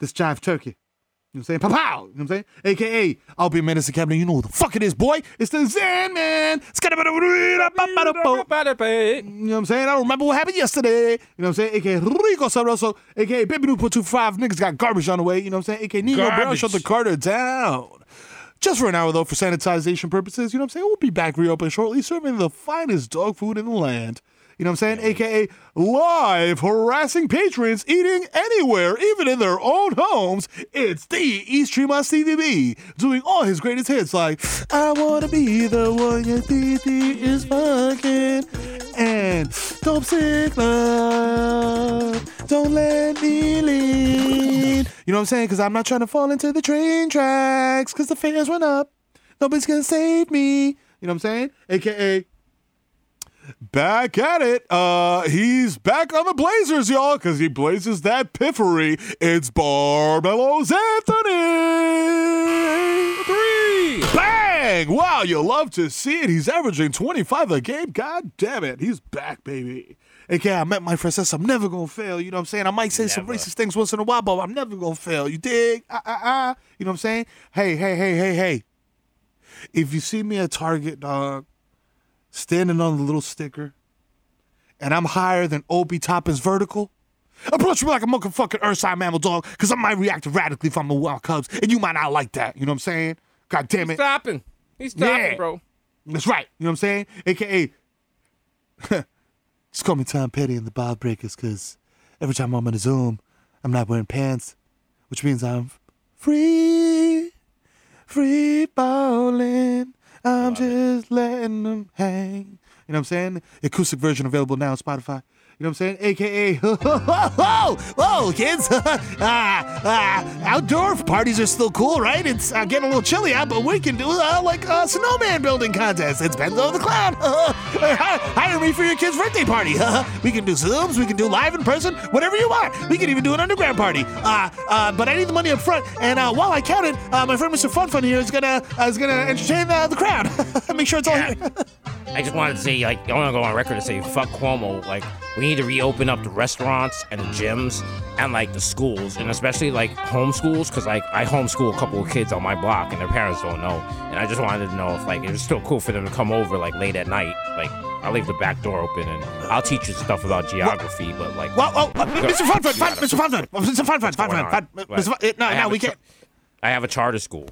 Speaker 4: This jive turkey. You know what I'm saying? Pow! You know what I'm saying? AKA, I'll be a menace to cabinet. You know who the fuck it is, boy. It's the Zen Man. You know what I'm saying? I don't remember what happened yesterday. You know what I'm saying? AKA Rico Sabroso. AKA Baby New Put Two Five. Niggas got garbage on the way. You know what I'm saying? AKA Nino Brown
Speaker 5: Garbage.
Speaker 4: shut the Carter down. Just for an hour, though, for sanitization purposes. You know what I'm saying? We'll be back reopened shortly, serving the finest dog food in the land. You know what I'm saying? AKA live harassing patrons eating anywhere, even in their own homes. It's the East Tremont CDB doing all his greatest hits like I Wanna Be the One Your DD is fucking and Dope Sick Love. Don't let me lead. You know what I'm saying? Because I'm not trying to fall into the train tracks because the fares went up. Nobody's gonna save me. You know what I'm saying? AKA back at it. Uh, he's back on the Blazers, y'all, because he blazes that piffery. It's Barbelos Anthony. Three. Bang! Wow, you love to see it. He's averaging 25 a game. God damn it. He's back, baby. AKA, I met my princess. I'm never gonna fail. You know what I'm saying? I might say some racist things once in a while, but I'm never gonna fail. You dig? Ah, ah, ah. You know what I'm saying? Hey, hey, hey, hey, hey. If you see me at Target, dog, standing on the little sticker, and I'm higher than Obi Toppin's vertical, approach me like a motherfucking earthside mammal dog, because I might react radically if I'm a wild cubs, and you might not like that. You know what I'm saying? God damn it.
Speaker 3: Stopping. He's stopping,
Speaker 4: Yeah.
Speaker 3: bro.
Speaker 4: That's right. You know what I'm saying? AKA, just call me Tom Petty and the Bob Breakers because every time I'm on a Zoom, I'm not wearing pants, which means I'm free, free balling. I'm just letting them hang. You know what I'm saying? Acoustic version available now on Spotify. You know what I'm saying? AKA, whoa, whoa, whoa, kids. ah, ah, outdoor parties are still cool, right? It's uh, getting a little chilly out, but we can do uh, like a snowman building contest. It's Benzo the Clown. Hire me for your kid's birthday party. we can do Zooms, we can do live in person, whatever you want. We can even do an underground party. Uh, uh, but I need the money up front. And uh, while I count it, uh, my friend Mr. Fun Fun here is gonna uh, is gonna entertain uh, the crowd. Make sure it's all here.
Speaker 3: I just wanted to say, like, I want to go on record and say, fuck Cuomo. Like, we need to reopen up the restaurants and the gyms and, like, the schools, and especially, like, homeschools, because, like, I homeschool a couple of kids on my block, and their parents don't know. And I just wanted to know if, like, it was still cool for them to come over, like, late at night. Like, I'll leave the back door open, and I'll teach you stuff about geography, but, like,
Speaker 4: Whoa, whoa, uh, Mr. Fun Fun, Fun,
Speaker 3: gotta-
Speaker 4: Mr. Fun Fun, Mr. Fun Fun, Fun
Speaker 3: going
Speaker 4: Fun,
Speaker 3: on?
Speaker 4: Fun,
Speaker 3: What?
Speaker 4: Mr. No, no, we can't.
Speaker 3: I have a charter school.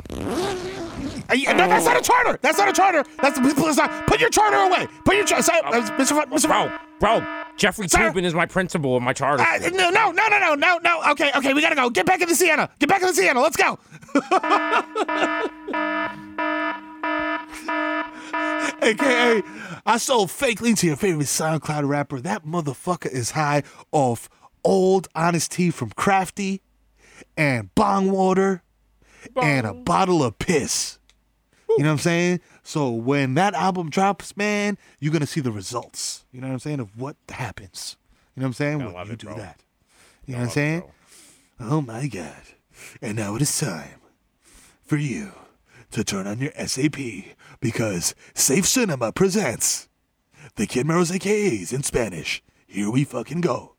Speaker 4: Yeah, no, that's not a charter. That's not a charter. That's please not. Put your charter away. Put your charter. Uh, Mr. Fun, Mr.
Speaker 3: Bro, bro, Jeffrey
Speaker 4: Sir?
Speaker 3: Toobin is my principal of my charter
Speaker 4: Uh, no, no, no, no, no, no, no. Okay, okay, we gotta go. Get back in the Sienna. Get back in the Sienna. Let's go. AKA, I sold fake lean to your favorite SoundCloud rapper. That motherfucker is high off old honest tea from Crafty and bong water and a bottle of piss. You know what I'm saying? So when that album drops, man, you're gonna see the results. You know what I'm saying of what happens. You know what I'm saying? When
Speaker 3: love
Speaker 4: you
Speaker 3: it,
Speaker 4: do
Speaker 3: bro.
Speaker 4: that. You know what I'm saying? Oh my god. And now it is time for you to turn on your SAP because Safe Cinema presents the Kid Meros AKAs in Spanish. Here we fucking go.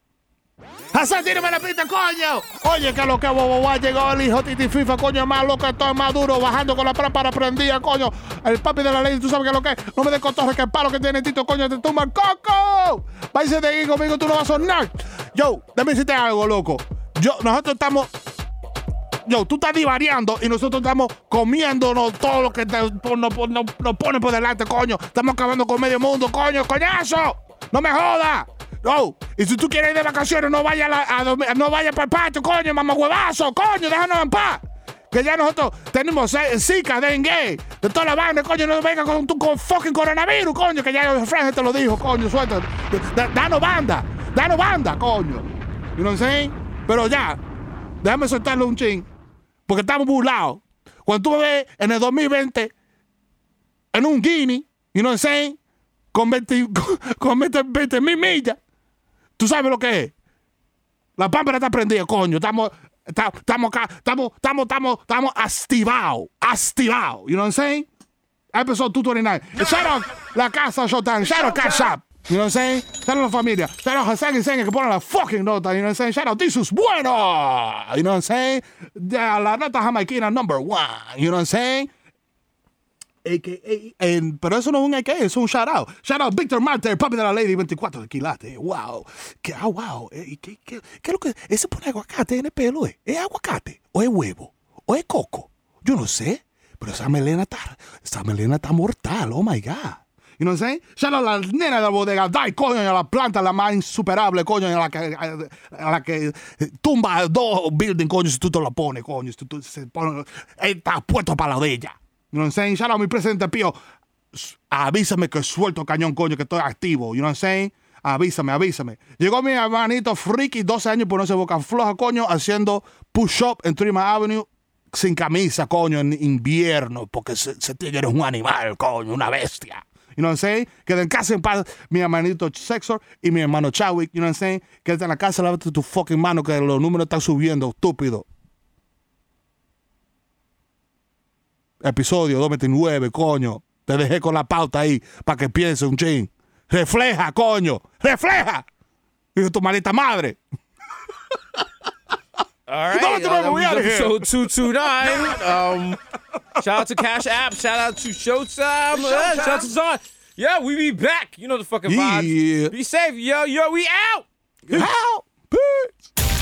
Speaker 4: ¡Hassan, tírame la pista, coño! Oye, que lo que bobo llegó el hijo Titi FIFA, coño, más loco, estoy más duro, bajando con la para prendida, coño. El papi de la ley, tú sabes que lo que es. No me des cotorre, que el palo que tiene Tito, coño, te tumba el coco. Váyase de aquí conmigo, tú no vas a sonar. Yo, déjame decirte algo, loco. Yo, nosotros estamos. Yo, tú estás divariando y nosotros estamos comiéndonos todo lo que nos, nos- nos pone por delante, coño. Estamos acabando con medio mundo, coño, coñazo. No me jodas. No, y si tú quieres ir de vacaciones, no vayas a, no vaya para el patio, coño, mamá huevazo, coño, déjanos en paz. Que ya nosotros tenemos Zika, dengue, de toda la vaina, coño, no venga con tu con fucking coronavirus, coño, que ya el Fran te lo dijo, coño, suelta. Da- Danos banda, danos banda, coño. You know what I'm saying? Pero ya, déjame soltarle un ching, porque estamos burlados. Cuando tú me ves en el 2020, en un Guinea, you know what I'm saying? Con 20 con, con 20 20 mil millas, ¿tú sabes lo que es? La pámpara está prendida, coño. Estamos, estamos estamos, estamos, estamos, estamos activados, activados. You know what I'm saying? Episode 229. Shout out la casa Showtime. Shout out Cash App. You know what I'm saying? Shout out la familia. Shout out Hassan y Senga que ponen la fucking nota. You know what I'm saying? Shout out Jesus Bueno. You know what I'm saying? De la nota jamaiquina number one. You know what I'm saying? AKA, en- pero eso no es un AKA, es un shout out. Shout out Víctor Marte, papi de la Lady 24 de Quilate. Wow. Que, ah, wow. Eh, ¿Qué, qué, qué es lo que.? Ese pone aguacate en el pelo, ¿eh? ¿Es aguacate? ¿O es huevo? ¿O es coco? Yo no sé. Pero esa melena está. Esa melena está mortal. Oh my God. You know what I'm saying? Shout out a la nena de la bodega. Dai, coño, a la planta la más insuperable, coño, a la que, a la que tumba dos buildings, coño, si tú te lo pones, coño. Si tú- se pone, está puesto para la de ella. You know what I'm saying? Shout mi presidente Pío. Avísame que suelto cañón, coño, que estoy activo. You know what I'm saying? Avísame, avísame. Llegó mi hermanito Friki, 12 años, por no boca floja, coño, haciendo push-up en Trima Avenue sin camisa, coño, en invierno, porque se, se tigre es un animal, coño, una bestia. You know what I'm saying? Queda en casa en paz mi hermanito Sexor y mi hermano Chadwick, you know what I'm saying? Quédate en la casa, lávate tu fucking mano que los números están subiendo, estúpido. Episodio 229, coño. Te dejé con la pauta ahí para que piense un ching. Refleja, coño. Refleja. Hijo de tu maldita madre.
Speaker 3: All right,
Speaker 4: No, no, no,
Speaker 3: uh,
Speaker 4: we
Speaker 3: that
Speaker 4: outta
Speaker 3: was
Speaker 4: here.
Speaker 3: episode 229. Um, shout out to Cash App. Shout out to Showtime. Uh, shout out to Zon. Yeah, we be back. You know the fucking vibes.
Speaker 4: Yeah.
Speaker 3: Be safe, yo, yo. We out.
Speaker 4: Help. Bitch.